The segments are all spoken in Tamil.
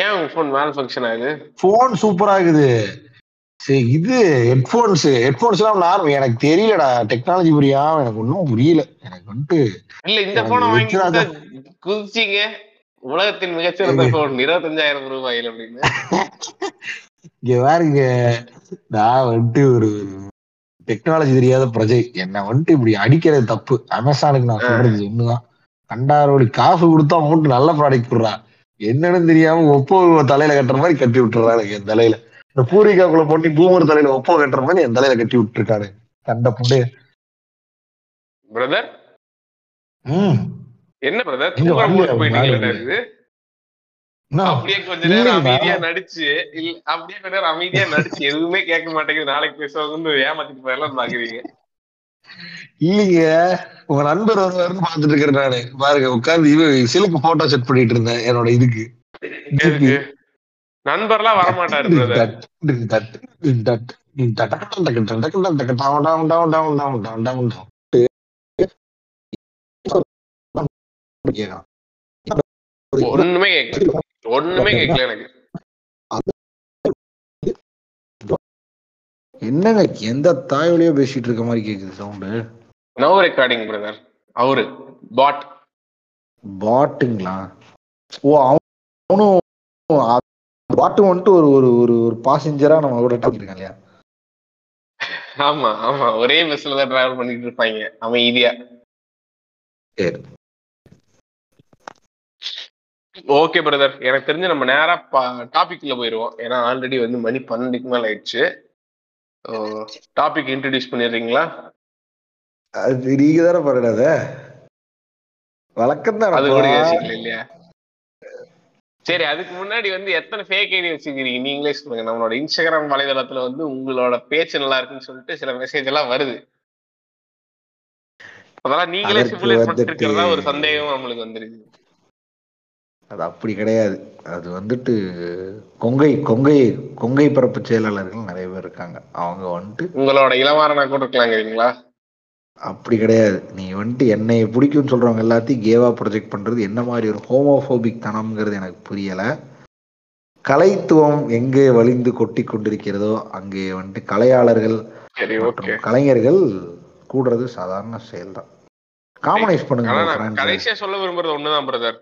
ஏன் உங்க ஃபோன் மேல் ஃபங்க்ஷன் ஆகுது? போன் சூப்பரா இருக்குது சரி இது ஹெட்போன்ஸ் ஹெட்போன்ஸ் எல்லாம் நார்மல் எனக்கு தெரியலடா. டெக்னாலஜி புரியாம எனக்கு ஒன்றும் புரியல. எனக்கு வந்துட்டு இல்ல இந்த போனை வாங்கி. குதிச்சிங்க. உலகத்தின் மிகச்சிறந்த போன் இருபத்தஞ்சாயிரம் ரூபாயில் அப்படின்னு. இங்க பாருங்க. நான் வந்துட்டு ஒரு டெக்னாலஜி தெரியாத பிரஜை. என்ன வந்துட்டு இப்படி அடிக்கிறது தப்பு. அமேசானுக்கு நான் சொல்றது ஒண்ணுதான். கண்டாரோடி காசு கொடுத்தா மட்டும் நல்ல ப்ராடக்ட் கொடுறா. என்னன்னு தெரியாம ஒப்போ தலையில கட்டுற மாதிரி கட்டி விட்டுறா எனக்கு என் தலையில. இந்த பூரிக்காக்குள்ள போட்டு பூமர் தலையில ஒப்போ கட்டுற மாதிரி என் தலையில கட்டி விட்டுருக்காரு கண்ட புண்டு பிரதர் என்ன பிரதர்? அப்படியே கொஞ்ச நேரம். அமைதியா நடிச்சு அப்படியே கொஞ்ச நேரம் அமைதியா நடிச்சு எதுவுமே கேட்க மாட்டேங்குது. நாளைக்கு பேசுவாங்கன்னு ஏமாத்திட்டு போயெல்லாம் பாக்குறீங்க. இல்லைங்க உங்க நண்பர் வருவாருன்னு பாத்துட்டு இருக்கிறேன் நானு பாருங்க உட்கார்ந்து இவ சிலுக்கு போட்டோ செட் பண்ணிட்டு இருந்தேன் என்னோட இதுக்கு நண்பர்லாம் வரமாட்டாரு ஒண்ணுமே ஒண்ணுமே கேட்கல எனக்கு என்னங்க எந்த தாயோலயோ பேசிட்டு இருக்க மாதிரி கேக்குது சவுண்டு நோ ரெக்கார்டிங் பிரதர் அவரு. பாட் பாட்டுங்களா ஓ அவன் அவனும் பாட்டு வந்துட்டு ஒரு ஒரு ஒரு ஒரு பாசஞ்சரா நம்ம கூட இருக்கான் இல்லையா? ஆமா ஆமா. ஒரே பஸ்ல தான் டிராவல் பண்ணிட்டு இருப்பாங்க. அமைதியா. சரி. ஓகே பிரதர் எனக்கு தெரிஞ்சு நம்ம நேரா டாபிக்ல போயிருவோம். ஏன்னா ஆல்ரெடி வந்து மணி பன்னெண்டுக்கு மேல ஆயிடுச்சு. டாபிக் இன்ட்ரடியூஸ் பண்ணிடுறீங்களா? அது நீங்க தானே பண்ணாத வழக்கம் அது கூட தான் இல்லையா? சரி அதுக்கு முன்னாடி வந்து எத்தனை ஃபேக் ஐடி வச்சுக்கிறீங்க நீங்களே சொல்லுங்க. நம்மளோட இன்ஸ்டாகிராம் வலைதளத்துல வந்து உங்களோட பேச்சு நல்லா இருக்குன்னு சொல்லிட்டு சில மெசேஜ் எல்லாம் வருது. அதெல்லாம் நீங்களே சிமுலேட் வந்துட்டு- பண்ணிருக்கிறதா ஒரு சந்தேகம் நம்மளுக்கு வந்துருக்கு அது அப்படி கிடையாது. அது வந்துட்டு கொங்கை கொங்கை கொங்கை பரப்பு செயலாளர்கள் நிறைய பேர் இருக்காங்க. அவங்க வந்துட்டு உங்களோட இளவாரனா கூட இருக்கலாங்கிறீங்களா? அப்படி கிடையாது. நீ வந்துட்டு என்னை பிடிக்கும்னு சொல்றவங்க எல்லாத்தையும் கேவா ப்ரொஜெக்ட் பண்றது என்ன மாதிரி ஒரு ஹோமோபோபிக் தனம்ங்கிறது எனக்கு புரியல. கலைத்துவம் எங்கே வலிந்து கொட்டி கொண்டிருக்கிறதோ அங்கே வந்துட்டு கலையாளர்கள் மற்றும் கலைஞர்கள் கூடுறது சாதாரண செயல்தான். காமனைஸ் பண்ணுங்க. கடைசியா சொல்ல விரும்புறது ஒண்ணுதான் பிரதர்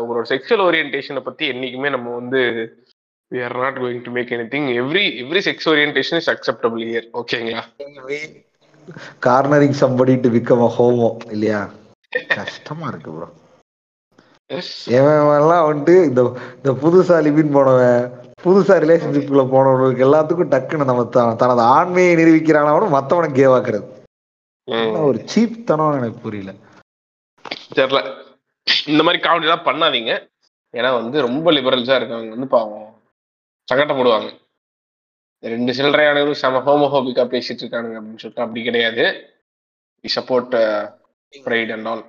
உங்களோட செக்ஷுவல் ஓரியன்டேஷனை பத்தி என்னைக்குமே நம்ம வந்து we are not going to make anything. Every every sex orientation is acceptable here. ஓகேங்களா cornering somebody to become a homo இல்லையா? கஷ்டமா இருக்கு ப்ரோ எல்லாம் வந்துட்டு இந்த இந்த புதுசா லிபின் போனவன் புதுசா ரிலேஷன்ஷிப்ல போனவனுக்கு எல்லாத்துக்கும் டக்குன்னு நம்ம தனது ஆண்மையை நிரூபிக்கிறானவனும் மத்தவனை கேவாக்குறது ஒரு சீப் தனம் எனக்கு புரியல. தெரியல இந்த மாதிரி காமெடி எல்லாம் பண்ணாதீங்க. ஏன்னா வந்து ரொம்ப லிபரல்ஸா இருக்காங்க வந்து பாவம் சங்கடப்படுவாங்க. ரெண்டு சில்லறையானவரும் செம ஹோமோஹோபிக்கா பேசிட்டு இருக்கானுங்க அப்படின்னு சொல்லிட்டு அப்படி கிடையாது. We support pride and all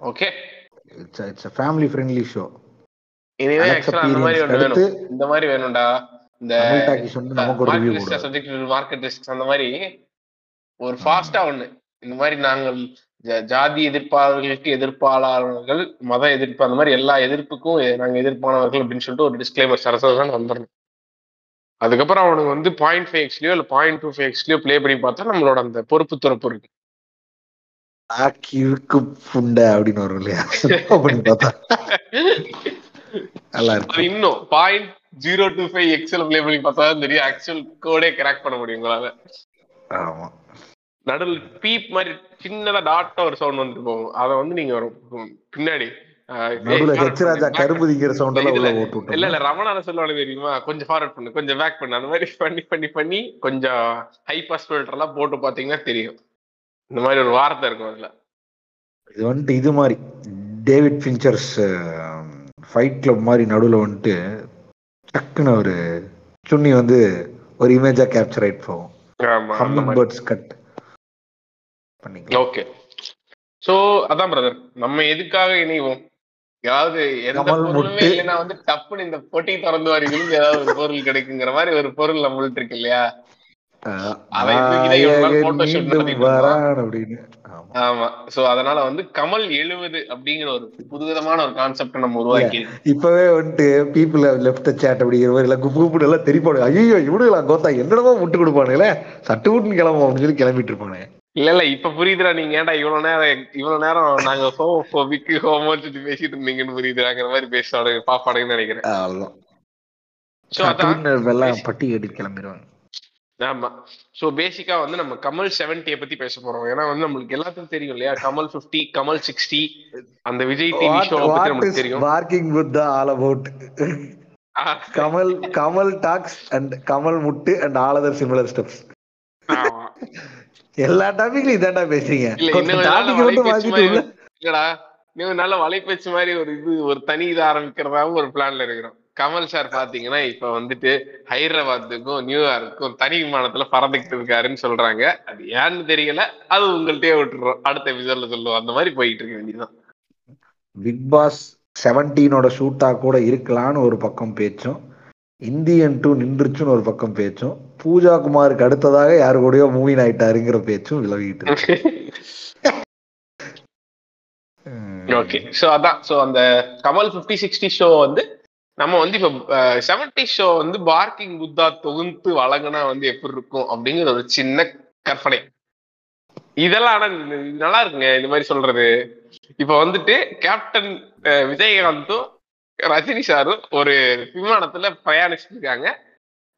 okay it's it's family friendly show இனிமே ஆக்சுவலா அந்த மாதிரி அடுத்து வேணும். இந்த மாதிரி வேணும்டா. இந்த மார்க்கெட் ரிஸ்க் அந்த மாதிரி ஒரு ஃபாஸ்டா ஒண்ணு. இந்த மாதிரி நாங்கள் ஜாதி எதிர்ப்பாளர்களுக்கு எதிர்ப்பாளர்கள் மத எதிர்ப்பு அந்த மாதிரி எல்லா எதிர்ப்புக்கும் எ- நாங்க எதிர்ப்பானவர்கள் அப்படின்னு சொல்லிட்டு ஒரு டிஸ்க்ளைமர் சரசரதான் வந்துடணும் அதுக்கப்புறம் அவனுக்கு வந்து பாயிண்ட் ஃபைவ் எக்ஸ்லயோ இல்ல பாயிண்ட் டூ ஃபைவ் எக்ஸ்லயோ ப்ளே பண்ணி பார்த்தா நம்மளோட அந்த பொறுப்பு துறப்பு இருக்கு இருக்கு புண்டை அப்படின்னு வரும் இல்லையா? பண்ணி பார்த்தா. நல்லா இருக்கு. இன்னும் point zero two five XL play பண்ணி பார்த்தா தான் தெரியும். ஆக்சுவல் கோடே கிராக் பண்ண முடியும் உங்களால. ஆமா. நடுவில் பீப் மாதிரி சின்னதா டாட்டா ஒரு சவுண்ட் வந்துட்டு போகும். அதை வந்து நீங்க பின்னாடி இல்ல இல்ல ரமணான சொல்லுவாங்க தெரியுமா? கொஞ்சம் ஃபார்வர்ட் பண்ணு கொஞ்சம் பேக் பண்ணு. அந்த மாதிரி பண்ணி பண்ணி பண்ணி கொஞ்சம் ஹை பாஸ் ஃபில்டர் எல்லாம் போட்டு பாத்தீங்கன்னா தெரியும். இந்த மாதிரி ஒரு வார்த்தை இருக்கும் அதுல. இது வந்துட்டு இது மாதிரி டேவிட் ஃபின்ச்சர்ஸ் ஃபைட் கிளப் மாதிரி நடுவுல வந்துட்டு டக்குன்னு ஒரு சுன்னி வந்து ஒரு இமேஜா கேப்சர் ஆயிட்டு போகும். ஹம்மிங் பேர்ட்ஸ் கட் பண்ணிக்கலாம். ஓகே சோ அதான் பிரதர் நம்ம எதுக்காக இணைவோம்? ஏதாவது எந்த பொருளுமே. இல்லைன்னா வந்து டப்புன்னு இந்த பொட்டி திறந்து வரீங்க ஏதாவது ஒரு பொருள் கிடைக்குங்கிற மாதிரி ஒரு பொருள் நம்மள்ட்ட இருக்கு இல்லையா? அதனால வந்து கமல் எழுவது அப்படிங்கிற ஒரு புதுவிதமான ஒரு கான்செப்ட் நம்ம உருவாக்கி இப்பவே வந்துட்டு பீப்புள் லெஃப்ட் சேட் அப்படிங்கிற மாதிரி எல்லாம் குப்பு குப்பு எல்லாம் தெரிப்பாடு ஐயோ இவனுங்களா கோத்தா என்னடமா முட்டு கொடுப்பானுங்களே. சட்டு விட்டுன்னு கிளம்பும் அப்படின்னு சொல்லி கிளம்பிட்டு இருப்பானு இல்ல இல்ல இப்ப புரியுதுடா நீங்க ஏன்டா இவ்வளவு நேரம் இவ்வளவு நேரம் நாங்க ஹோமோபிக் ஹோமோன்னு பேசிட்டு இருந்தீங்கன்னு புரியுதுங்கிற மாதிரி பேசுவானுங்க பாப்பாடுங்கன்னு நினைக்கிறேன். பட்டி கட்டிட்டு கிளம்பிடுவாங்க. ஆமா. சோ பேசிக்கா வந்து நம்ம கமல் செவன்டிய பத்தி பேச போறோம். ஏன்னா வந்து நம்மளுக்கு எல்லாத்துக்கும் தெரியும் இல்லையா? கமல் 50 கமல் சிக்ஸ்டி அந்த விஜய் டிவி ஷோ பத்தி இஸ் தெரியும். Parking with the all about Kamal Kamal talks and Kamal முட்டு and all other similar steps. எல்லா டாபிக்லயும் இதாண்டா பேசுறீங்க. இல்லடா இன்னும் நல்ல வலைபேச்சு மாதிரி ஒரு இது ஒரு தனி இது ஆரம்பிக்கிறதாவும் ஒரு பிளான்ல இருக்கிறோம். கமல் சார் பாத்தீங்கன்னா இப்ப வந்துட்டு ஹைதராபாத்துக்கும் நியூயார்க்கும் தனி விமானத்துல பறந்துகிட்டு இருக்காருன்னு சொல்றாங்க. அது ஏன்னு தெரியல அது உங்கள்ட்டயே விட்டுறோம். அடுத்த எபிசோட்ல சொல்லுவோம். அந்த மாதிரி போயிட்டு இருக்க வேண்டியதுதான். பிக் பாஸ் செவன்டீனோட ஷூட்டா கூட இருக்கலாம்னு ஒரு பக்கம் பேச்சும் இந்தியன் டூ நின்றுச்சுன்னு ஒரு பக்கம் பேச்சும் பூஜா குமாருக்கு அடுத்ததாக யாரு கூடயோ மூவின் ஆயிட்டாருங்கிற பேச்சும் விலகிட்டு ஓகே சோ அதான் சோ அந்த கமல் 50 சிக்ஸ்டி ஷோ வந்து நம்ம வந்து இப்ப செவன்டி ஷோ வந்து பார்க்கிங் புத்தா தொகுத்து வழங்கினா வந்து எப்படி இருக்கும் அப்படிங்கிற ஒரு சின்ன கற்பனை. இதெல்லாம் ஆனா நல்லா இருக்குங்க இந்த மாதிரி சொல்றது. இப்ப வந்துட்டு கேப்டன் விஜயகாந்தும் ரஜினி சாரும் ஒரு விமானத்துல பிரயாணிச்சுட்டு இருக்காங்க.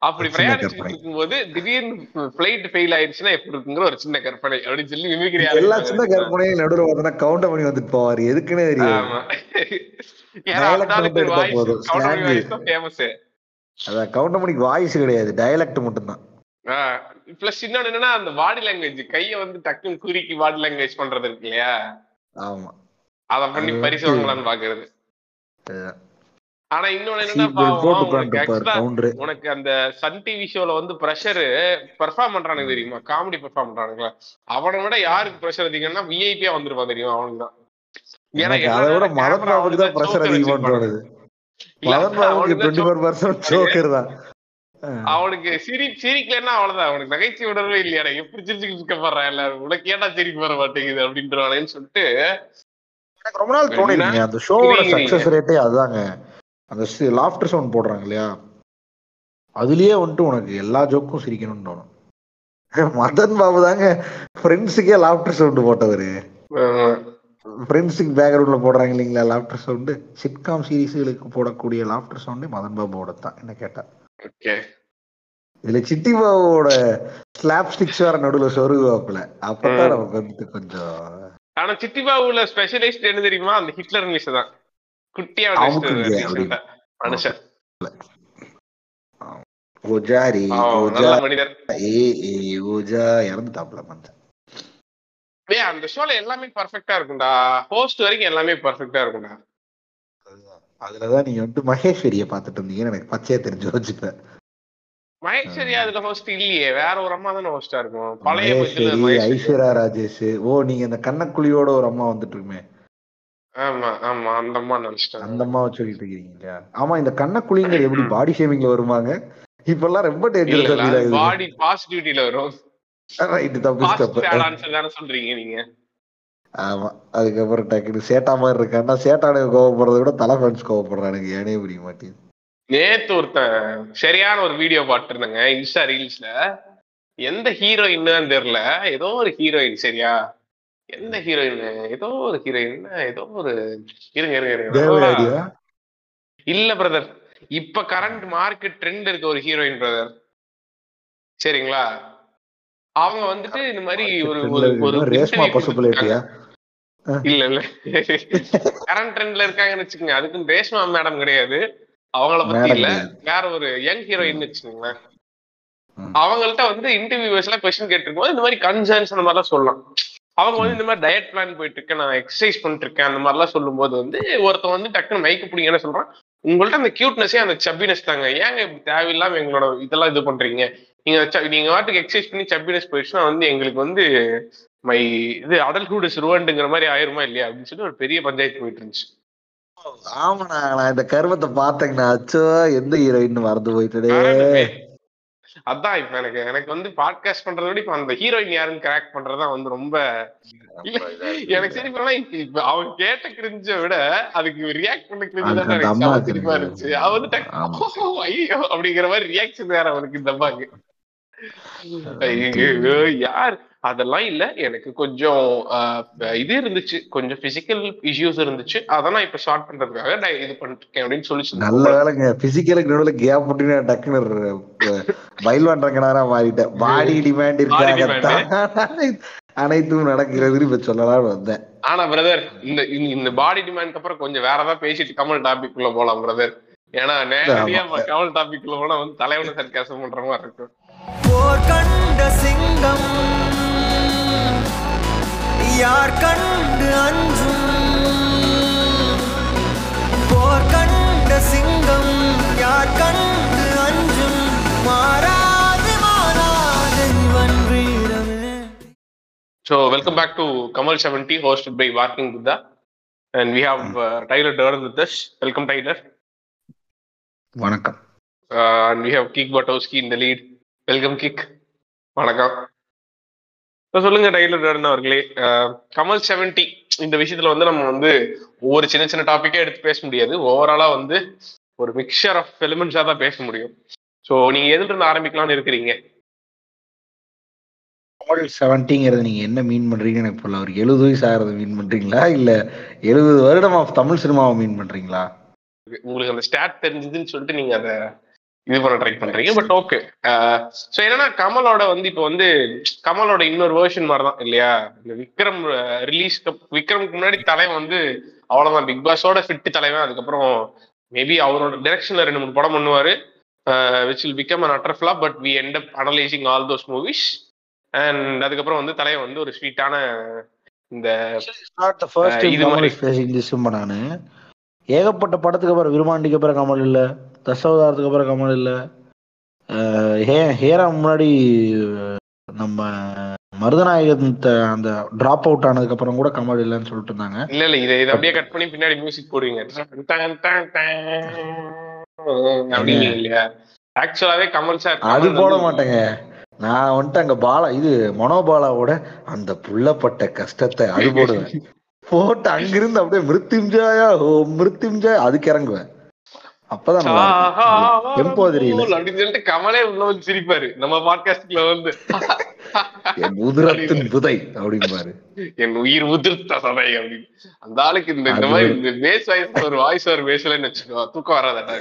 அப்படி பிரயாணிச்சுட்டு. இருக்கும்போது திடீர்னு பிளைட் ஃபெயில் ஆயிடுச்சுன்னா எப்படி இருக்குங்கிற ஒரு சின்ன கற்பனை அப்படின்னு சொல்லி மிமிக்ரி எல்லா சின்ன கற்பனையும் நடுவில் பார்த்தோன்னா கவுண்ட் பண்ணி வந்துட்டு போவாரு. எதுக்குன்னே தெரியாது. அதான் கவுண்டமணிக்கு வாய்ஸ் கிடையாது. டயலக்ட் மட்டும்தான். பிளஸ் இன்னொன்னு என்னன்னா அந்த பாடி லாங்குவேஜ் கைய வந்து டக்குன்னு குறுக்கி பாடி லாங்குவேஜ் பண்றது இருக்கு இல்லையா? ஆமா. அத பண்ணி பரிசு வாங்கலாம்னு பாக்குறது. அதுதான். ஆனா இன்னொன்னு என்னன்னா உனக்கு அந்த சன் டிவி ஷோல வந்து ப்ரெஷர் பெர்ஃபார்ம் பண்றானுங்க தெரியுமா? காமெடி பெர்ஃபார்ம் பண்றானுங்களா? அவனை விட யாருக்கு ப்ரெஷர் அதிகம்னா விஐபியா வந்திருப்பான் தெரியுமா? அவனுக்கு தான். அவனுக்கு சிரி சிரிக்கலன்னா அவ்வளவுதான். அவனுக்கு நகைச்சுவை உணர்வே இல்லையாடா. எப்படி சிரிச்சுக்கிட்டு இருக்க போறான் எல்லாரும் உனக்கு ஏன்டா சிரிக்க வர மாட்டேங்குது அப்படின்றவானேன்னு சொல்லிட்டு எனக்கு ரொம்ப நாள் தோணிருக்கீங்க அந்த ஷோவோட புரியுறீங்க. சக்சஸ் ரேட்டே அதுதாங்க. அந்த லாஃப்டர் சவுண்ட் போடுறாங்க இல்லையா? அதுலயே வந்துட்டு உனக்கு எல்லா ஜோக்கும் சிரிக்கணும்னு தோணும். மதன் பாபு தாங்க ஃப்ரெண்ட்ஸுக்கே லாஃப்டர் சவுண்ட் போட்டவரு. ஃப்ரெண்ட்ஸுக்கு பேக்ரவுண்ட்ல போடுறாங்க இல்லைங்களா லாஃப்டர் சவுண்டு சிட்காம் சீரிஸ்களுக்கு போடக்கூடிய லாஃப்டர் சவுண்டே மதன் பாபுவோட தான் என்ன கேட்டா. ஓகே. இதுல சிட்டி பாபுவோட ஸ்லாப் ஸ்டிக்ஸ் வேற நடுவில் சொருகுவாப்புல. அப்பதான். நமக்கு வந்துட்டு கொஞ்சம் ஆனா சித்திபாவுல ஸ்பெஷலிஸ்ட் என்ன தெரியுமா? அந்த ஹிட்லர் இங்கிலீஷ் தான் குட்டியா. மனுஷன். ஓஜாரி ஓஜா மனிதர். ஏ ஏ ஓஜா இறந்துட்டாப்ல மனுஷன். அந்த ஷோல எல்லாமே பர்ஃபெக்ட்டா இருக்கும்டா. ஹோஸ்ட் வரைக்கும் எல்லாமே பர்ஃபெக்ட்டா இருக்கும்டா. அதுலதான் நீங்க வந்துட்டு மகேஸ்வரிய பாத்துட்டு இருந்தீங்கன்னு எனக்கு பச்சையா தெரிஞ்சு வச்சுப்பேன் மகேஸ்வரி அதுல ஹோஸ்ட் இல்லையே. வேற ஒரு அம்மா தானே ஹோஸ்டா இருக்கும். பழைய. ஐஸ்வர்யா ராஜேஷ். ஓ நீங்க இந்த கண்ணக்குழியோட ஒரு அம்மா வந்துட்டு இருக்குமே ஆமா ஆமா அந்த அம்மா நினைச்சிட்டேன் அந்த அம்மாவை சொல்லிட்டு இருக்கீங்க இல்லையா? ஆமா இந்த கண்ணக்குழிங்கிறது எப்படி பாடி ஷேமிங்ல வருவாங்க இப்பெல்லாம் ரொம்ப ஃபீல் பாடி பாசிட்டிவிட்டில வரும். ரைட் தப்பு தப்பு. தானே சொல்றீங்க நீங்க. ஆமா அதுக்கப்புறம் டக்குனு சேட்டா மாதிரி இருக்கான்னா சேட்டானுக்கு கோவப்படுறத விட தலை ஃபேன்ஸ் கோவப்படுறானுங்க. ஏனே புரிய மாட்டேங்குது. நேத்து ஒருத்தன் சரியான ஒரு வீடியோ பார்த்திருந்தேங்க இன்ஸ்டா ரீல்ஸ்ல எந்த ஹீரோயின் தெரியல. ஏதோ ஒரு ஹீரோயின் சரியா? எந்த ஹீரோயின் ஏதோ ஒரு ஹீரோயின் ஏதோ ஒரு இருங்க இருங்க இருங்க. இல்ல பிரதர் இப்ப கரண்ட் மார்க்கெட் ட்ரெண்ட் இருக்க ஒரு ஹீரோயின் பிரதர் சரிங்களா? அவங்க வந்துட்டு இந்த மாதிரி ஒரு ஒரு ரேஷ்மா பசுப்புலேட்டியா இல்ல இல்ல. கரண்ட் ட்ரெண்ட்ல இருக்காங்கன்னு வச்சுக்கோங்க. அதுக்கு ரேஷ்மா மேடம் கிடையாது. அவங்கள பத்தி இல்ல. வேற ஒரு யங் ஹீரோயின் வச்சுக்கோங்களேன். அவங்கள்ட்ட வந்து இன்டர்வியூஸ் எல்லாம் கொஸ்டின் கேட்டிருக்கும் இந்த மாதிரி கன்சர்ன்ஸ் அந்த மாதிரிலாம் சொல்லலாம். அவங்க வந்து இந்த மாதிரி டயட் பிளான் போயிட்டு இருக்கேன் நான் எக்ஸசைஸ் பண்ணிட்டு இருக்கேன் அந்த மாதிரிலாம் சொல்லும்போது வந்து ஒருத்தன் வந்து டக்குன்னு மைக்கு பிடிங்க என்ன சொல்றான்? உங்கள்ட்ட அந்த கியூட்னஸே அந்த சப்பினஸ் தாங்க. ஏங்க இப்படி தேவையில்லாம எங்களோட இதெல்லாம் இது பண்றீங்க? நீங்க நீங்க வாட்டுக்கு எக்ஸசைஸ் பண்ணி சப்பினஸ் போயிடுச்சுன்னா வந்து எங்களுக்கு வந்து மை இது அடல்ட்ஹுட் இஸ் ருவண்டுங்கிற மாதிரி ஆயிருமா இல்லையா? அப்படின்னு சொல்லி ஒரு பெரிய பஞ்சாயத்து போயிட்டு இருந்துச்சு ஆமாண்ணா நான் இந்த கருமத்தை பார்த்தேங்கண்ணா. அச்சோ எந்த ஹீரோயின் மறந்து போயிட்டே. அதான் இப்ப எனக்கு எனக்கு வந்து பாட்காஸ்ட் பண்றதை விட இப்ப அந்த ஹீரோயின் யாருன்னு கிராக் பண்றதுதான் வந்து ரொம்ப எனக்கு சரி இப்ப அவங்க கேட்ட கிரிஞ்ச விட அதுக்கு ரியாக்ட் பண்ண கிரிஞ்சு தான் எனக்கு சிரிப்பா. இருந்துச்சு அவ வந்து டக்கு, ஆமா. "ஓ, ஐயோ அப்படிங்கிற மாதிரி ரியாக்ஷன் வேற அவனுக்கு இந்த அம்மாக்கு யார் அதெல்லாம் இல்ல. எனக்கு கொஞ்சம் இது இருந்துச்சு. கொஞ்சம் பிசிக்கல் இஷ்யூஸ் இருந்துச்சு. அதான் நான் இப்ப ஷார்ட் பண்றதுக்காக நான் இது பண்ணிருக்கேன் அப்படின்னு சொல்லி நல்ல வேலைங்க. பிசிக்கலுக்கு நடுவுல கேப் போட்டு டக்குன்னு பயில்வான் ரங்கனாரா மாறிட்டேன். பாடி டிமாண்ட் இருக்காக அனைத்தும் நடக்கிறதுன்னு இப்ப சொல்லலாம்னு வந்தேன். ஆனா பிரதர் இந்த இந்த- பாடி டிமாண்ட் அப்புறம் கொஞ்சம் வேற ஏதாவது பேசிட்டு கமல் டாபிக் குள்ள போலாம் பிரதர் ஏன்னா நேரடியா. கமல் டாபிக் குள்ள போனா வந்து தலைவன சர்க்காசம் பண்ற மாதிரி இருக்கும். யார் கண்டு அஞ்சும் போர் கண்ட சிங்கம் யார் கண்டு அஞ்சும் மாறாது மாறாது இவன் வீரமே So welcome back to Kamal 70 hosted by Walking Buddha. And we have uh, Tyler Durden with us. Welcome Tyler. வணக்கம் Uh, and we have Kik Batowski in the lead. Welcome Kik. வணக்கம் இப்போ சொல்லுங்க டைலர் அவர்களே. கமல் செவன்டி இந்த விஷயத்துல வந்து நம்ம வந்து ஒவ்வொரு சின்ன சின்ன டாபிக்கே எடுத்து பேச முடியாது. ஓவராலா வந்து ஒரு மிக்சர் ஆஃப் எலிமெண்ட்ஸா தான் பேச முடியும். ஸோ நீங்க எதுல இருந்து ஆரம்பிக்கலாம்னு இருக்கிறீங்க? மாடல் செவன்ட்டிங்கிறது நீங்க என்ன மீன் பண்றீங்கன்னு எனக்கு புரியல. ஒரு எழுபது வயசு ஆகிறத மீன் பண்றீங்களா? இல்ல எழுபது வருடம் ஆஃப் தமிழ் சினிமாவை மீன் பண்றீங்களா? உங்களுக்கு அந்த ஸ்டாட் தெரிஞ்சதுன்னு சொல்லிட்டு நீங்க அதை இது பண்ண ட்ரை பண்றீங்க பட் ஓகே ஸோ என்னன்னா கமலோட வந்து இப்போ வந்து கமலோட இன்னொரு வேர்ஷன் மாதிரி தான் இல்லையா? இந்த விக்ரம் ரிலீஸ்க்கு விக்ரம்க்கு முன்னாடி தலைவன் வந்து அவ்வளவுதான். பிக் பாஸோட ஃபிட் தலைவன். அதுக்கப்புறம் மேபி அவரோட டைரக்ஷன்ல ரெண்டு மூணு படம் பண்ணுவாரு. Which will become an utter flop but we end up analysing all those movies and அதுக்கப்புறம் வந்து தலைவன் வந்து ஒரு ஸ்வீட்டான இந்த இது மாதிரி- ஏகப்பட்ட படத்துக்கு அப்புறம் விருமாண்டிக்கு அப்புறம் கமல் இல்ல. தசாவதாரத்துக்கு அப்புறம் கமல் இல்ல. ஹே ஹேரா முன்னாடி நம்ம மருதநாயகன் அந்த டிராப் அவுட் ஆனதுக்கு அப்புறம் கூட கமல் இல்லைன்னு சொல்லிட்டு இருந்தாங்க. இல்ல இல்ல இதை இதை அப்படியே கட் பண்ணி பின்னாடி மியூசிக் போடுவீங்க. டன், டன், டன், அப்படின்னு இல்லையா? ஆக்சுவலாவே கமல் சார் அது போட மாட்டேங்க. நான் வந்துட்டு அங்க பாலா இது மனோபாலாவோட அந்த புள்ளப்பட்ட கஷ்டத்தை அது போடுவேன். போட்டு அங்கிருந்து அப்படியே மிருத்யுஞ்சயா ஓ மிருத்யுஞ்சயா அதுக்கு இறங்குவேன். அப்பதான். டெம்போ தெரியல அப்படின்னு சொல்லிட்டு கமலே உள்ள வந்து சிரிப்பாரு. நம்ம பாட்காஸ்ட்ல வந்து. என் உதிரத்தின் புதை அப்படிம்பாரு. என் உயிர் உதிர்த்த சதை அப்படின்னு. அந்த ஆளுக்கு இந்த இந்த மாதிரி இந்த பேஸ் வாய்ஸ் ஒரு வாய்ஸ் ஒரு பேசலன்னு வச்சுக்கோ தூக்கம் வராதா